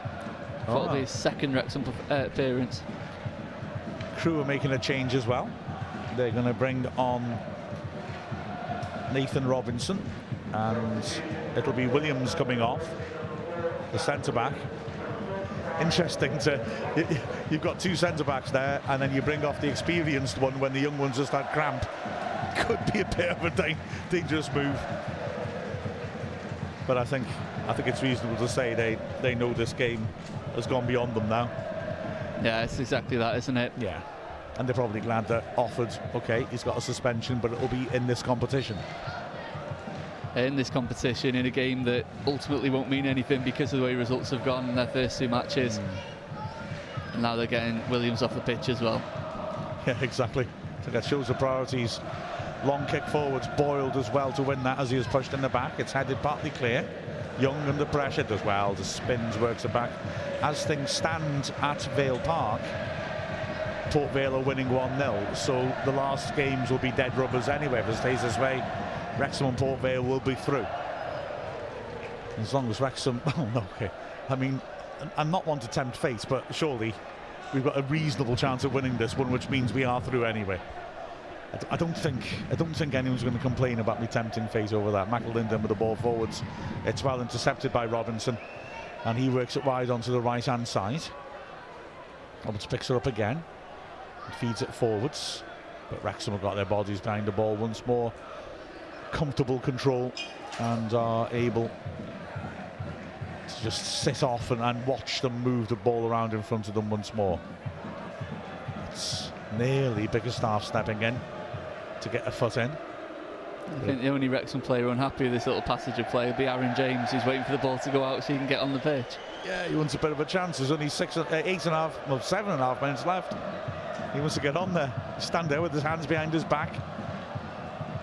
That'll Oh. be his second Wrexham uh, appearance. Crewe are making a change as well. They're going to bring on Nathan Robinson, and it'll be Williams coming off, the centre back. Interesting to you've got two centre backs there, and then you bring off the experienced one when the young ones just had cramp. Could be a bit of a dangerous move, but I think I think it's reasonable to say they they know this game has gone beyond them now. Yeah, it's exactly that, isn't it? Yeah. And they're probably glad that Offord, okay, he's got a suspension, but it'll be in this competition. In this competition, in a game that ultimately won't mean anything because of the way results have gone in their first two matches. Hmm. And now they're getting Williams off the pitch as well. Yeah, exactly. So that shows the priorities. Long kick forwards, Boiled as well to win that as he was pushed in the back. It's headed partly clear. Young under pressure does well, just spins, works it back. As things stand at Vale Park, Port Vale are winning 1-0, so the last games will be dead rubbers anyway if it stays this way. Wrexham and Port Vale will be through. As long as Wrexham, oh no, okay. I mean, I'm not one to tempt fate, but surely we've got a reasonable chance of winning this one, which means we are through anyway. I don't think I don't think anyone's going to complain about me tempting fate over that. McAlinden with the ball forwards. It's well intercepted by Robinson, and he works it wide onto the right hand side. Roberts picks her up again, and feeds it forwards, but Wrexham have got their bodies behind the ball once more. Comfortable control, and are able to just sit off and, and watch them move the ball around in front of them once more. It's nearly Bickerstaff stepping in to get a foot in. I think the only Wrexham player unhappy with this little passage of play will be Aaron James, who's waiting for the ball to go out so he can get on the pitch. Yeah, he wants a bit of a chance. There's only six, uh, eight and a half, well, seven and a half minutes left. He wants to get on there, stand there with his hands behind his back,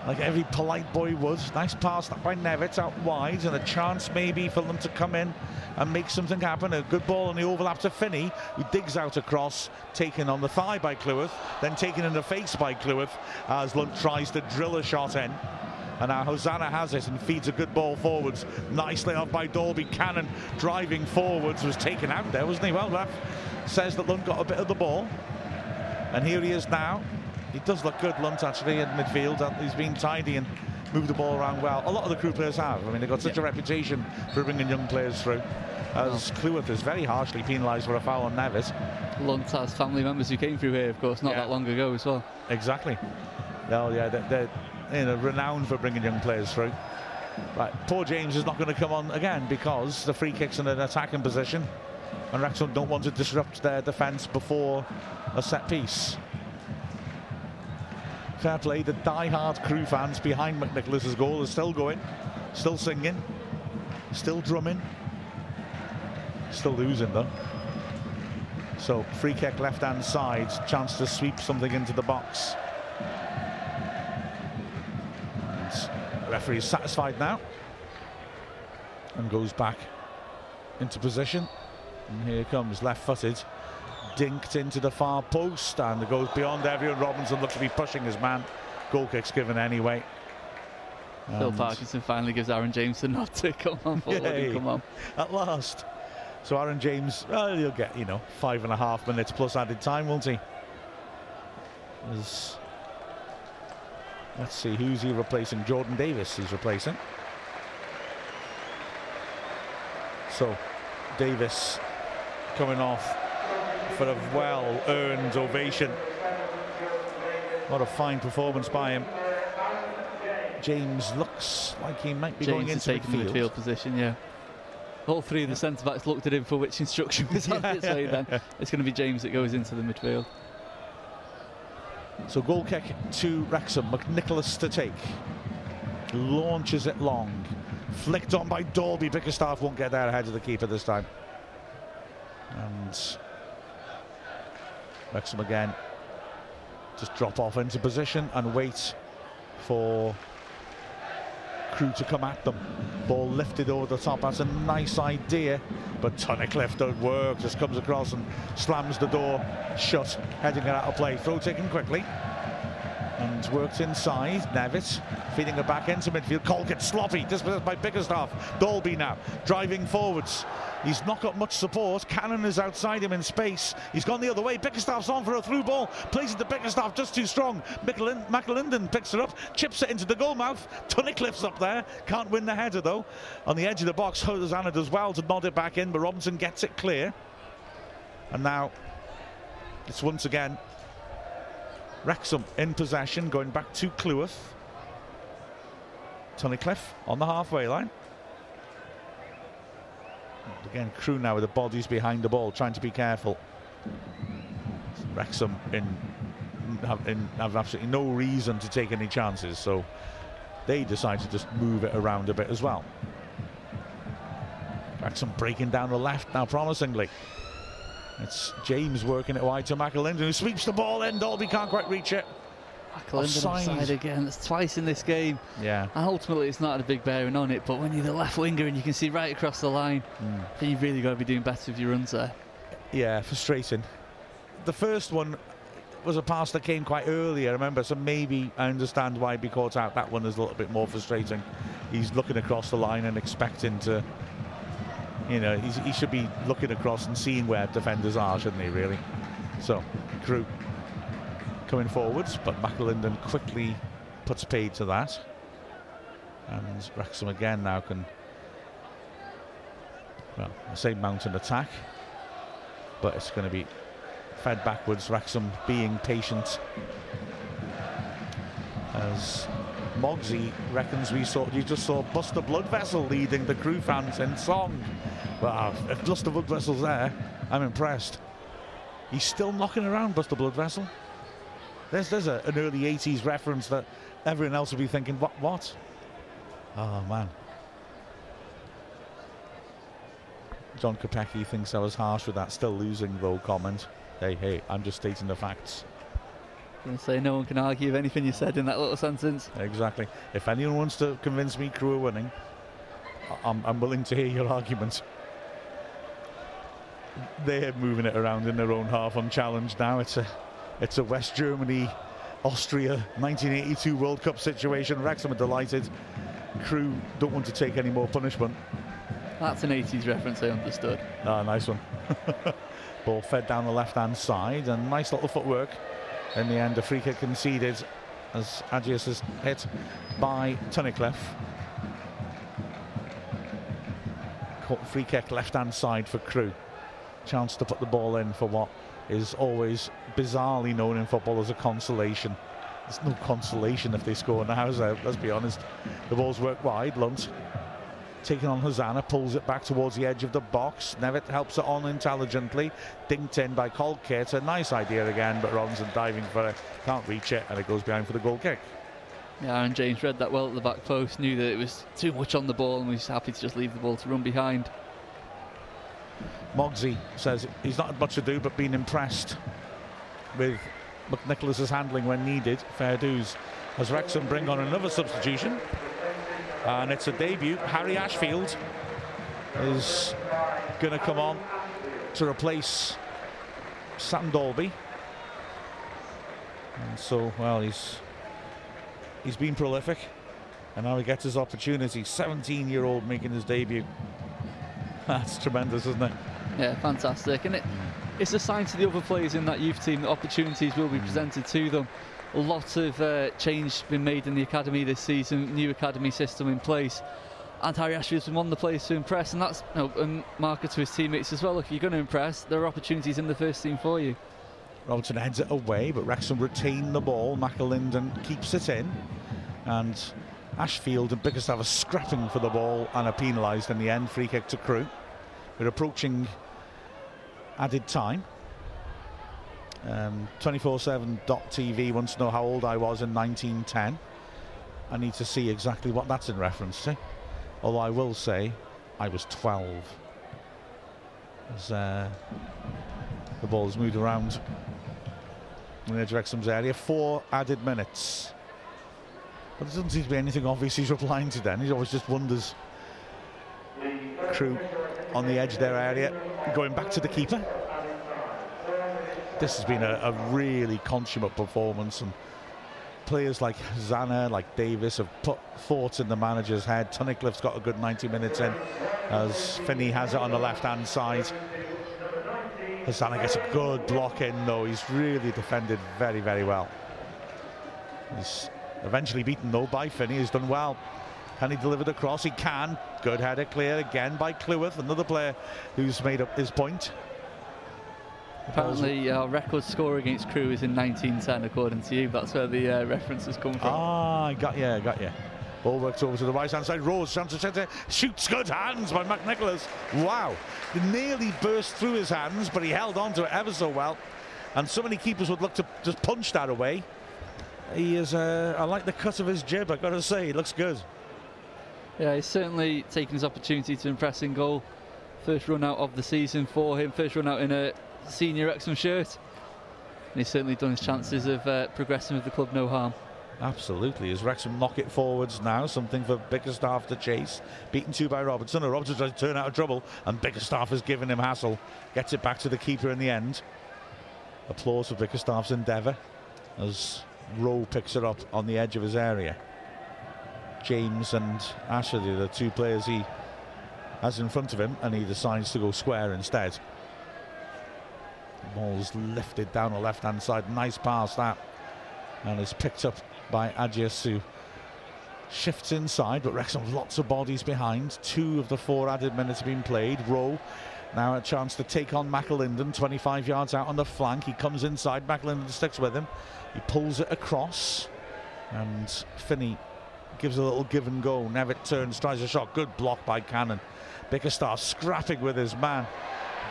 like every polite boy would. Nice pass by Nevitz out wide, and a chance maybe for them to come in and make something happen. A good ball on the overlap to Finney, who digs out across, taken on the thigh by Cleworth, then taken in the face by Cleworth as Lunt tries to drill a shot in. And now Hosannah has it and feeds a good ball forwards. Nicely off by Dalby. Cannon driving forwards was taken out there, wasn't he? Well, ref says that Lunt got a bit of the ball. And here he is now. He does look good, Lunt, actually, in midfield. and He's been tidy and moved the ball around well. A lot of the Crewe players have. I mean, they've got such a reputation for bringing young players through. As Cleworth is very harshly penalised for a foul on Nevitt. Lunt has family members who came through here, of course, not Yeah. that long ago as well. Exactly. No, yeah, they're, they're you know, renowned for bringing young players through. Right, poor James is not going to come on again because the free kick's in an attacking position, and Wrexham don't want to disrupt their defence before a set piece. Fair the die-hard Crewe fans behind McNicholas's goal are still going, still singing, still drumming, still losing though. So free kick left-hand side, chance to sweep something into the box. And referee's satisfied now and goes back into position. And here comes left footed, dinked into the far post, and it goes beyond everyone. Robinson looks to be pushing his man. Goal kick's given anyway. Phil And Parkinson finally gives Aaron James the nod to come on forward Yay. and come on. At last. So Aaron James, well, he'll get, you know, five and a half minutes plus added time, won't he? As- let's see, who's he replacing? Jordan Davies he's replacing. So, Davies coming off for a well-earned ovation. What a fine performance by him. James looks like he might be going James is into taking the midfield position, yeah. All three of the centre backs looked at him for which instruction was on its way then. It's going to be James that goes into the midfield. So goal kick to Wrexham. McNicholas to take. Launches it long. Flicked on by Dalby. Bickerstaff won't get there ahead of the keeper this time. And Wrexham again. Just drop off into position and wait for Crewe to come at them. Ball lifted over the top. That's a nice idea. But Tunnicliffe don't work. Just comes across and slams the door shut, heading it out of play. Throw taken quickly. And worked inside. Nevitt feeding it back into midfield. Colkett sloppy. Dispossessed by Bickerstaff. Dalby now driving forwards. He's not got much support. Cannon is outside him in space. He's gone the other way. Bickerstaff's on for a through ball. Plays it to Bickerstaff just too strong. McAlinden picks it up, chips it into the goal mouth. Tunnicliffe's up there. Can't win the header though. On the edge of the box, Hosannah does well to nod it back in, but Robinson gets it clear. And now it's once again Wrexham in possession, going back to Cleworth. Tunnicliffe on the halfway line. And again, Crewe now with the bodies behind the ball, trying to be careful. Wrexham in have, in, have absolutely no reason to take any chances, so they decide to just move it around a bit as well. Wrexham breaking down the left now promisingly. It's James working it wide to McAlinden, who sweeps the ball in. Dalby can't quite reach it. McAlinden Offside. again. That's twice in this game. Yeah. And ultimately, it's not had a big bearing on it. But when you're the left winger and you can see right across the line, hmm. then you've really got to be doing better with your runs there. Yeah, frustrating. The first one was a pass that came quite early, I remember, so maybe I understand why he'd be caught out. That one is a little bit more frustrating. He's looking across the line and expecting to, you know, he should be looking across and seeing where defenders are, shouldn't he, really? So, Crewe coming forwards, but McAlinden quickly puts paid to that. And Wrexham again now can, well, I say mount an attack but it's going to be fed backwards. Wrexham being patient as Mogsy reckons we saw you just saw Buster Bloodvessel leading the Crewe fans in song. Wow, uh, if Buster Bloodvessel's there, I'm impressed. He's still knocking around Buster Bloodvessel. There's there's a, an early 80s reference that everyone else will be thinking, what what? Oh man. John Kopecki thinks I was harsh with that still losing though comment. Hey, hey, I'm just stating the facts. I'm say no one can argue with anything you said in that little sentence. Exactly. If anyone wants to convince me Crewe are winning, I'm, I'm willing to hear your arguments. They're moving it around in their own half unchallenged now. It's a it's a West Germany Austria 1982 World Cup situation. Wrexham are delighted. Crewe don't want to take any more punishment. That's an 80s reference, I understood. Ah, nice one. Ball fed down the left hand side and nice little footwork. In the end, a free kick conceded as Agius is hit by Tunnicliffe. Free kick left hand side for Crewe. Chance to put the ball in for what is always bizarrely known in football as a consolation. There's no consolation if they score now, so let's be honest. The ball's worked wide, Lunt taking on Hosannah, pulls it back towards the edge of the box. Nevitt helps it on intelligently. Dinked in by Colkett. A nice idea again, but Robinson diving for it. Can't reach it, and it goes behind for the goal kick. Yeah, Aaron James read that well at the back post, knew that it was too much on the ball and was happy to just leave the ball to run behind. Mogsy says he's not had much to do, but been impressed with McNicholas's handling when needed. Fair dues. As Wrexham bring on another substitution. And it's a debut. Harry Ashfield is going to come on to replace Sam Dalby. And so, well, he's he's been prolific, and now he gets his opportunity. 17-year-old making his debut. That's tremendous, isn't it? Yeah, fantastic. And it, it's a sign to the other players in that youth team that opportunities will be presented to them. A lot of uh, change been made in the academy this season, new academy system in place. And Harry Ashfield's been one of the players to impress, and that's you know, a marker to his teammates as well. Look, if you're going to impress, there are opportunities in the first team for you. Robertson heads it away, but Wrexham retain the ball. McAlinden keeps it in, and Ashfield and Bickerstaff are scrapping for the ball and are penalised in the end. Free kick to Crewe. We're approaching added time. Um, 247.tv wants to know how old I was in 1910. I need to see exactly what that's in reference to. Although I will say I was 12. As uh, the ball's moved around in the edge of Wrexham's area. Four added minutes. But there doesn't seem to be anything obvious he's replying to then. He always just wonders. Crewe on the edge of their area. Going back to the keeper. This has been a, a really consummate performance and players like Zana, like Davies have put thoughts in the manager's head. Tunnicliffe's got a good 90 minutes in as Finney has it on the left hand side. Zana gets a good block in though. He's really defended very, very well. He's eventually beaten though by Finney. He's done well. Can he deliver the cross? He can. Good header clear again by Cleworth, another player who's made up his point. Apparently, our record score against Crewe is in 1910, according to you. That's where the uh, has come from. Ah, I got you, got you. Ball works over to the right hand side. Rose, chance to center, shoots good hands by McNicholas. Wow. It nearly burst through his hands, but he held on to it ever so well. And so many keepers would look to just punch that away. He is, uh, I like the cut of his jib, I've got to say. He looks good. Yeah, he's certainly taken his opportunity to impress in goal. First run out of the season for him, first run out in a senior Wrexham shirt. And he's certainly done his chances of uh, progressing with the club no harm. Absolutely. As Wrexham knock it forwards now, something for Bickerstaff to chase. Beaten two by Robertson. Robertson tries to turn out of trouble, and Bickerstaff has given him hassle. Gets it back to the keeper in the end. Applause for Bickerstaff's endeavour as Rowe picks it up on the edge of his area. James and Ashley, the two players he has in front of him, and he decides to go square instead. Ball's lifted down the left hand side. Nice pass that. And is picked up by who shifts inside, but Wrexham lots of bodies behind. Two of the four added minutes have been played. Rowe now a chance to take on McAlinden, 25 yards out on the flank. He comes inside, McAlinden sticks with him. He pulls it across, and Finney gives a little give and go. Nevitt turns, tries a shot. Good block by Cannon. Bickerstaff scrapping with his man.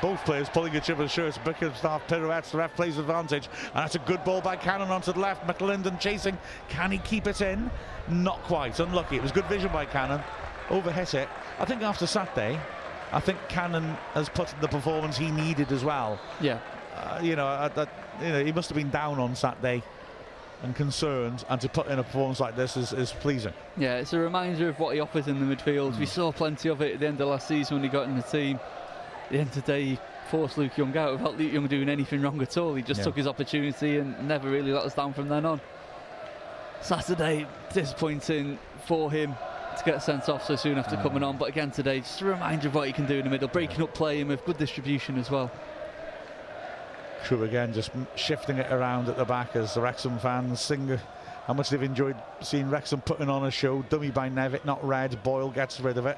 Both players pulling each other's shirts. Bickerstaff pirouettes. The ref plays advantage. And that's a good ball by Cannon onto the left. McAlinden chasing. Can he keep it in? Not quite. Unlucky. It was good vision by Cannon. Overhit it. I think after Saturday, I think Cannon has put in the performance he needed as well. Yeah. Uh, you know, uh, that, you know, he must have been down on Saturday and concerned, and to put in a performance like this is, is pleasing. Yeah, it's a reminder of what he offers in the midfield. Mm. We saw plenty of it at the end of last season when he got in the team. At the end of the day, he forced Luke Young out without Luke Young doing anything wrong at all. He just yeah. took his opportunity and never really let us down from then on. Saturday, disappointing for him to get sent off so soon after coming on. But again today, just a reminder of what he can do in the middle, breaking up play and with good distribution as well. Crewe again, just shifting it around at the back as the Wrexham fans sing uh, how much they've enjoyed seeing Wrexham putting on a show. Dummy by Nevitt, not red. Boyle gets rid of it.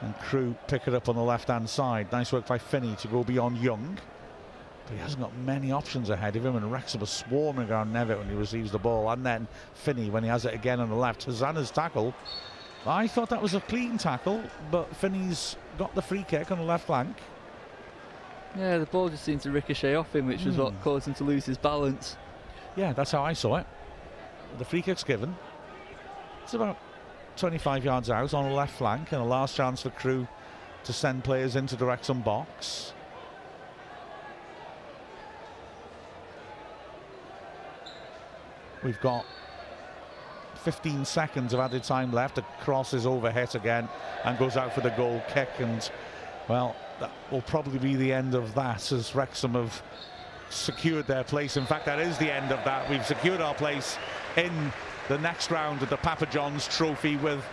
And Crewe pick it up on the left-hand side. Nice work by Finney to go beyond Young. But he hasn't got many options ahead of him, and Wrexham are swarming around Nevitt when he receives the ball. And then Finney when he has it again on the left. Hosannah's tackle. I thought that was a clean tackle, but Finney's got the free kick on the left flank. Yeah, the ball just seemed to ricochet off him, which was mm. what hmm. caused him to lose his balance. Yeah, that's how I saw it. The free kick's given. It's about 25 yards out on the left flank, and a last chance for Crewe to send players into the Wrexham box. We've got 15 seconds of added time left. The cross is over hit again and goes out for the goal kick. And, well, that will probably be the end of that as Wrexham have secured their place. In fact, that is the end of that. We've secured our place in the next round of the Papa John's Trophy with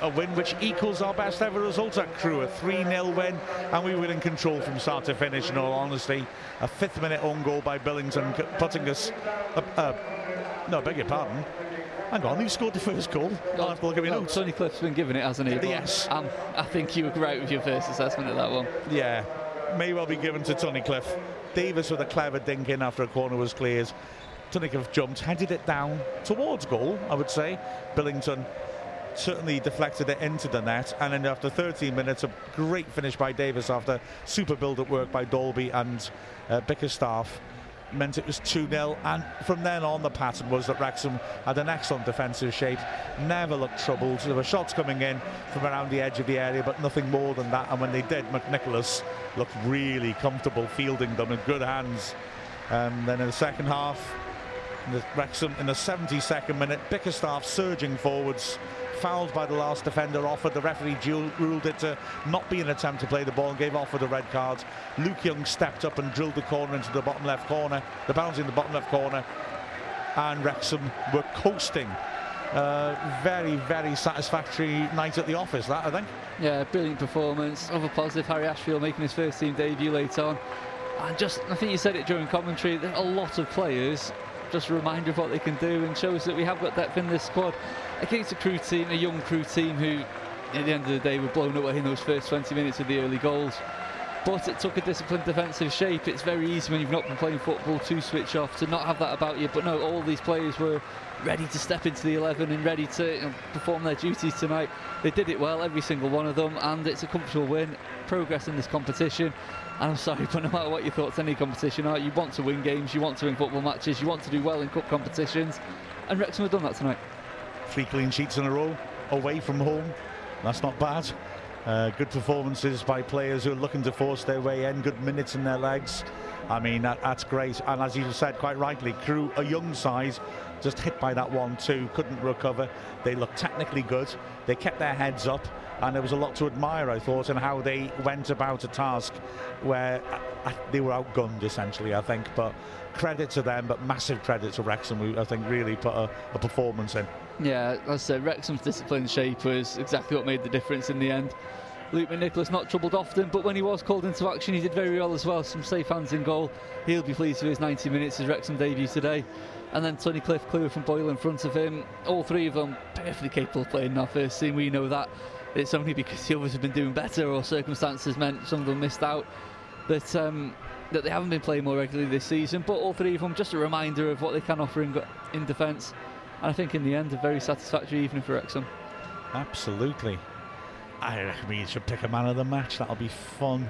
a win which equals our best ever result at Crewe, a 3-0 win, and we were in control from start to finish, in all honesty. A fifth minute own goal by Billington, putting us, uh, uh, no, beg your pardon, Hang on, who scored the first goal? I'll have to look at my Well, notes. Tunnicliffe's been given it, hasn't he? Yes. Um, I think you were right with your first assessment of that one. Yeah, may well be given to Tony Cliff. Davies with a clever dink in after a corner was cleared. Tunnicliffe jumped, headed it down towards goal, I would say. Billington certainly deflected it into the net. And then after 13 minutes, a great finish by Davies after super build-up work by Dalby and uh, Bickerstaff meant it was 2-0 and from then on the pattern was that Wrexham had an excellent defensive shape never looked troubled there were shots coming in from around the edge of the area but nothing more than that and when they did McNicholas looked really comfortable fielding them in good hands and then in the second half Wrexham in the 72nd minute Bickerstaff surging forwards fouled by the last defender Offord the referee ruled it to not be an attempt to play the ball and gave Offord a red card Luke Young stepped up and drilled the corner into the bottom left corner the bounce in the bottom left corner and Wrexham were coasting uh, very very satisfactory night at the office that I think Yeah, brilliant performance. Other positive, Harry Ashfield making his first team debut late on. And just, I think you said it during commentary, there are a lot of players. Just a reminder of what they can do and shows that we have got depth in this squad. Against a Crewe team, a young Crewe team who, at the end of the day, were blown away in those first 20 minutes with the early goals. But it took a disciplined defensive shape. It's very easy when you've not been playing football to switch off, to not have that about you. But no, all these players were ready to step into the 11 and ready to you know, perform their duties tonight. They did it well, every single one of them, and it's a comfortable win. Progress in this competition. And I'm sorry, but no matter what your thoughts any competition are, you want to win games, you want to win football matches, you want to do well in cup competitions. And Wrexham have done that tonight. three clean sheets in a row away from home. That's not bad. Uh, good performances by players who are looking to force their way in. Good minutes in their legs. I mean, that, that's great. And as you said quite rightly, Crewe, a young side, just hit by that one-two, couldn't recover. They looked technically good. They kept their heads up. And there was a lot to admire, I thought, in how they went about a task where uh, they were outgunned, essentially, I think. But credit to them, but massive credit to Wrexham, who I think really put a, a performance in. Yeah, as I said, Wrexham's disciplined shape was exactly what made the difference in the end. Luke McNicholas not troubled often, but when he was called into action, he did very well as well. Some safe hands in goal. He'll be pleased with his 90 minutes as Wrexham debut today. And then Tunnicliffe clear from Boyle in front of him. All three of them perfectly capable of playing in our first team. We know that. It's only because the others have been doing better or circumstances meant some of them missed out that um, that they haven't been playing more regularly this season. But all three of them, just a reminder of what they can offer in, in defence. And I think in the end, a very satisfactory evening for Wrexham. Absolutely. I reckon we should pick a man of the match. That'll be fun.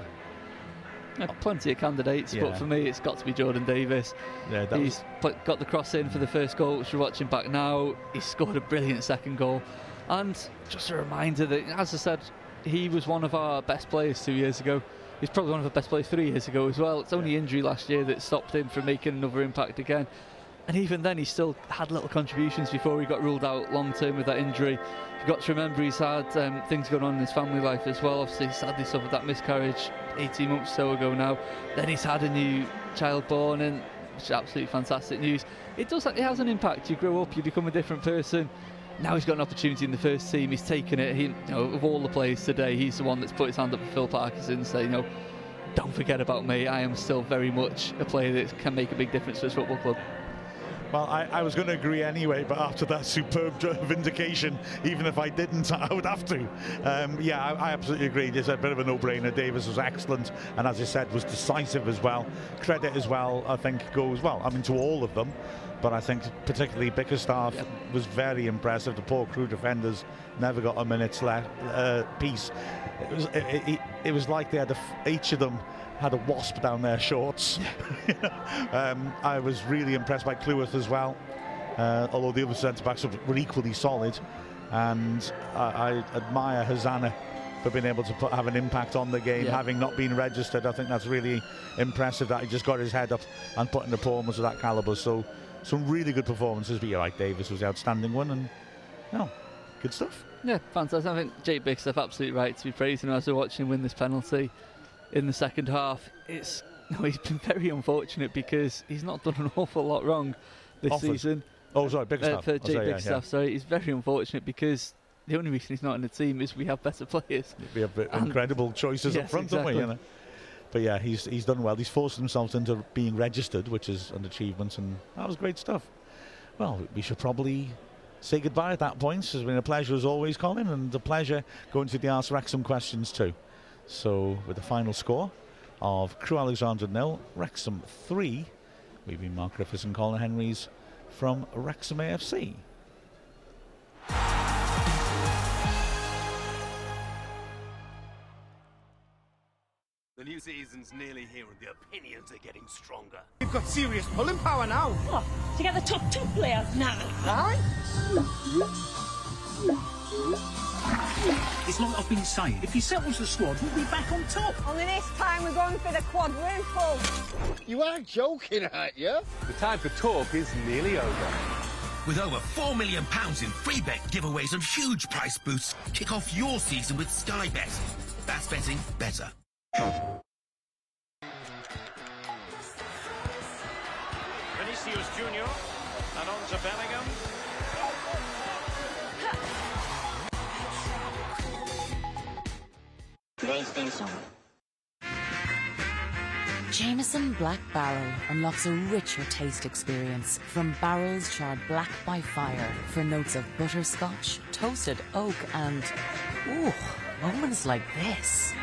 Yeah, plenty of candidates, Yeah. but for me, it's got to be Jordan Davies. Yeah, that was, He's put, got the cross in for the first goal, which we're watching back now. He scored a brilliant second goal. And just a reminder that, as I said, he was one of our best players two years ago. He's probably one of our best players three years ago as well. It's only injury last year that stopped him from making another impact again. And even then, he still had little contributions before he got ruled out long term with that injury. You've got to remember he's had um, things going on in his family life as well. Obviously, he sadly suffered that miscarriage 18 months or so ago now. Then he's had a new child born, and it's absolutely fantastic news. It does, it has an impact. You grow up, you become a different person. Now he's got an opportunity in the first team. He's taken it. He, you know, of all the players today, he's the one that's put his hand up for Phil Parkinson, saying, you know, don't forget about me. I am still very much a player that can make a big difference for this football club. Well, I, I was going to agree anyway, but after that superb vindication, even if I didn't, I would have to. Um, yeah, I, I absolutely agree. It's a bit of a no-brainer. Davies was excellent, and as I said, was decisive as well. Credit as well, I think, goes well. I mean, to all of them, but I think particularly Bickerstaff Yep. was very impressive. The poor Crewe defenders never got a minute's left uh, piece. It was it, it, it was like they had a f each of them had a wasp down their shorts. um, I was really impressed by Cleworth as well, uh, although the other centre backs were equally solid. And I, I admire Hosannah for being able to put, have an impact on the game, Yeah. having not been registered. I think that's really impressive that he just got his head up and put in the performance of that calibre. So some really good performances. But you're right, Davies was the outstanding one, and no, good stuff. Yeah, fantastic. I think Jake Bickerstaff absolutely right to be praising him as we're watching him win this penalty in the second half. It's no, he's been very unfortunate because he's not done an awful lot wrong this Offers. season. Oh, sorry, big uh, stuff. for I'll Jake say, yeah, Sorry, he's very unfortunate because the only reason he's not in the team is we have better players. We have incredible choices up Yes, front, don't we? You know? But yeah, he's he's done well. He's forced himself into being registered, which is an achievement, and that was great stuff. Well, we should probably say goodbye at that point. It's been a pleasure as always, Colin, and a pleasure going through the Ask Wrexham questions too. So, with the final score of Crewe Alexandra nil, Wrexham three, we've been Mark Griffiths and Colin Henrys from Wrexham AFC. The new season's nearly here and the opinions are getting stronger. You've got serious pulling power now. What? To get the top two players now. Aye? It's like I've been saying. If he settles the squad, we'll be back on top. Only this time we're going for the quadruple. You are joking, aren't you? The time for talk is nearly over. With over £4 million in free bet giveaways and huge price boosts, kick off your season with Sky Bet. That's betting better. Vinicius Junior and on to Bellingham. PlayStation. Jameson Black Barrel unlocks a richer taste experience from barrels charred black by fire for notes of butterscotch, toasted oak, and ooh, moments like this.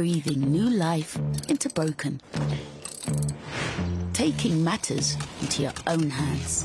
Breathing new life into broken. Taking matters into your own hands.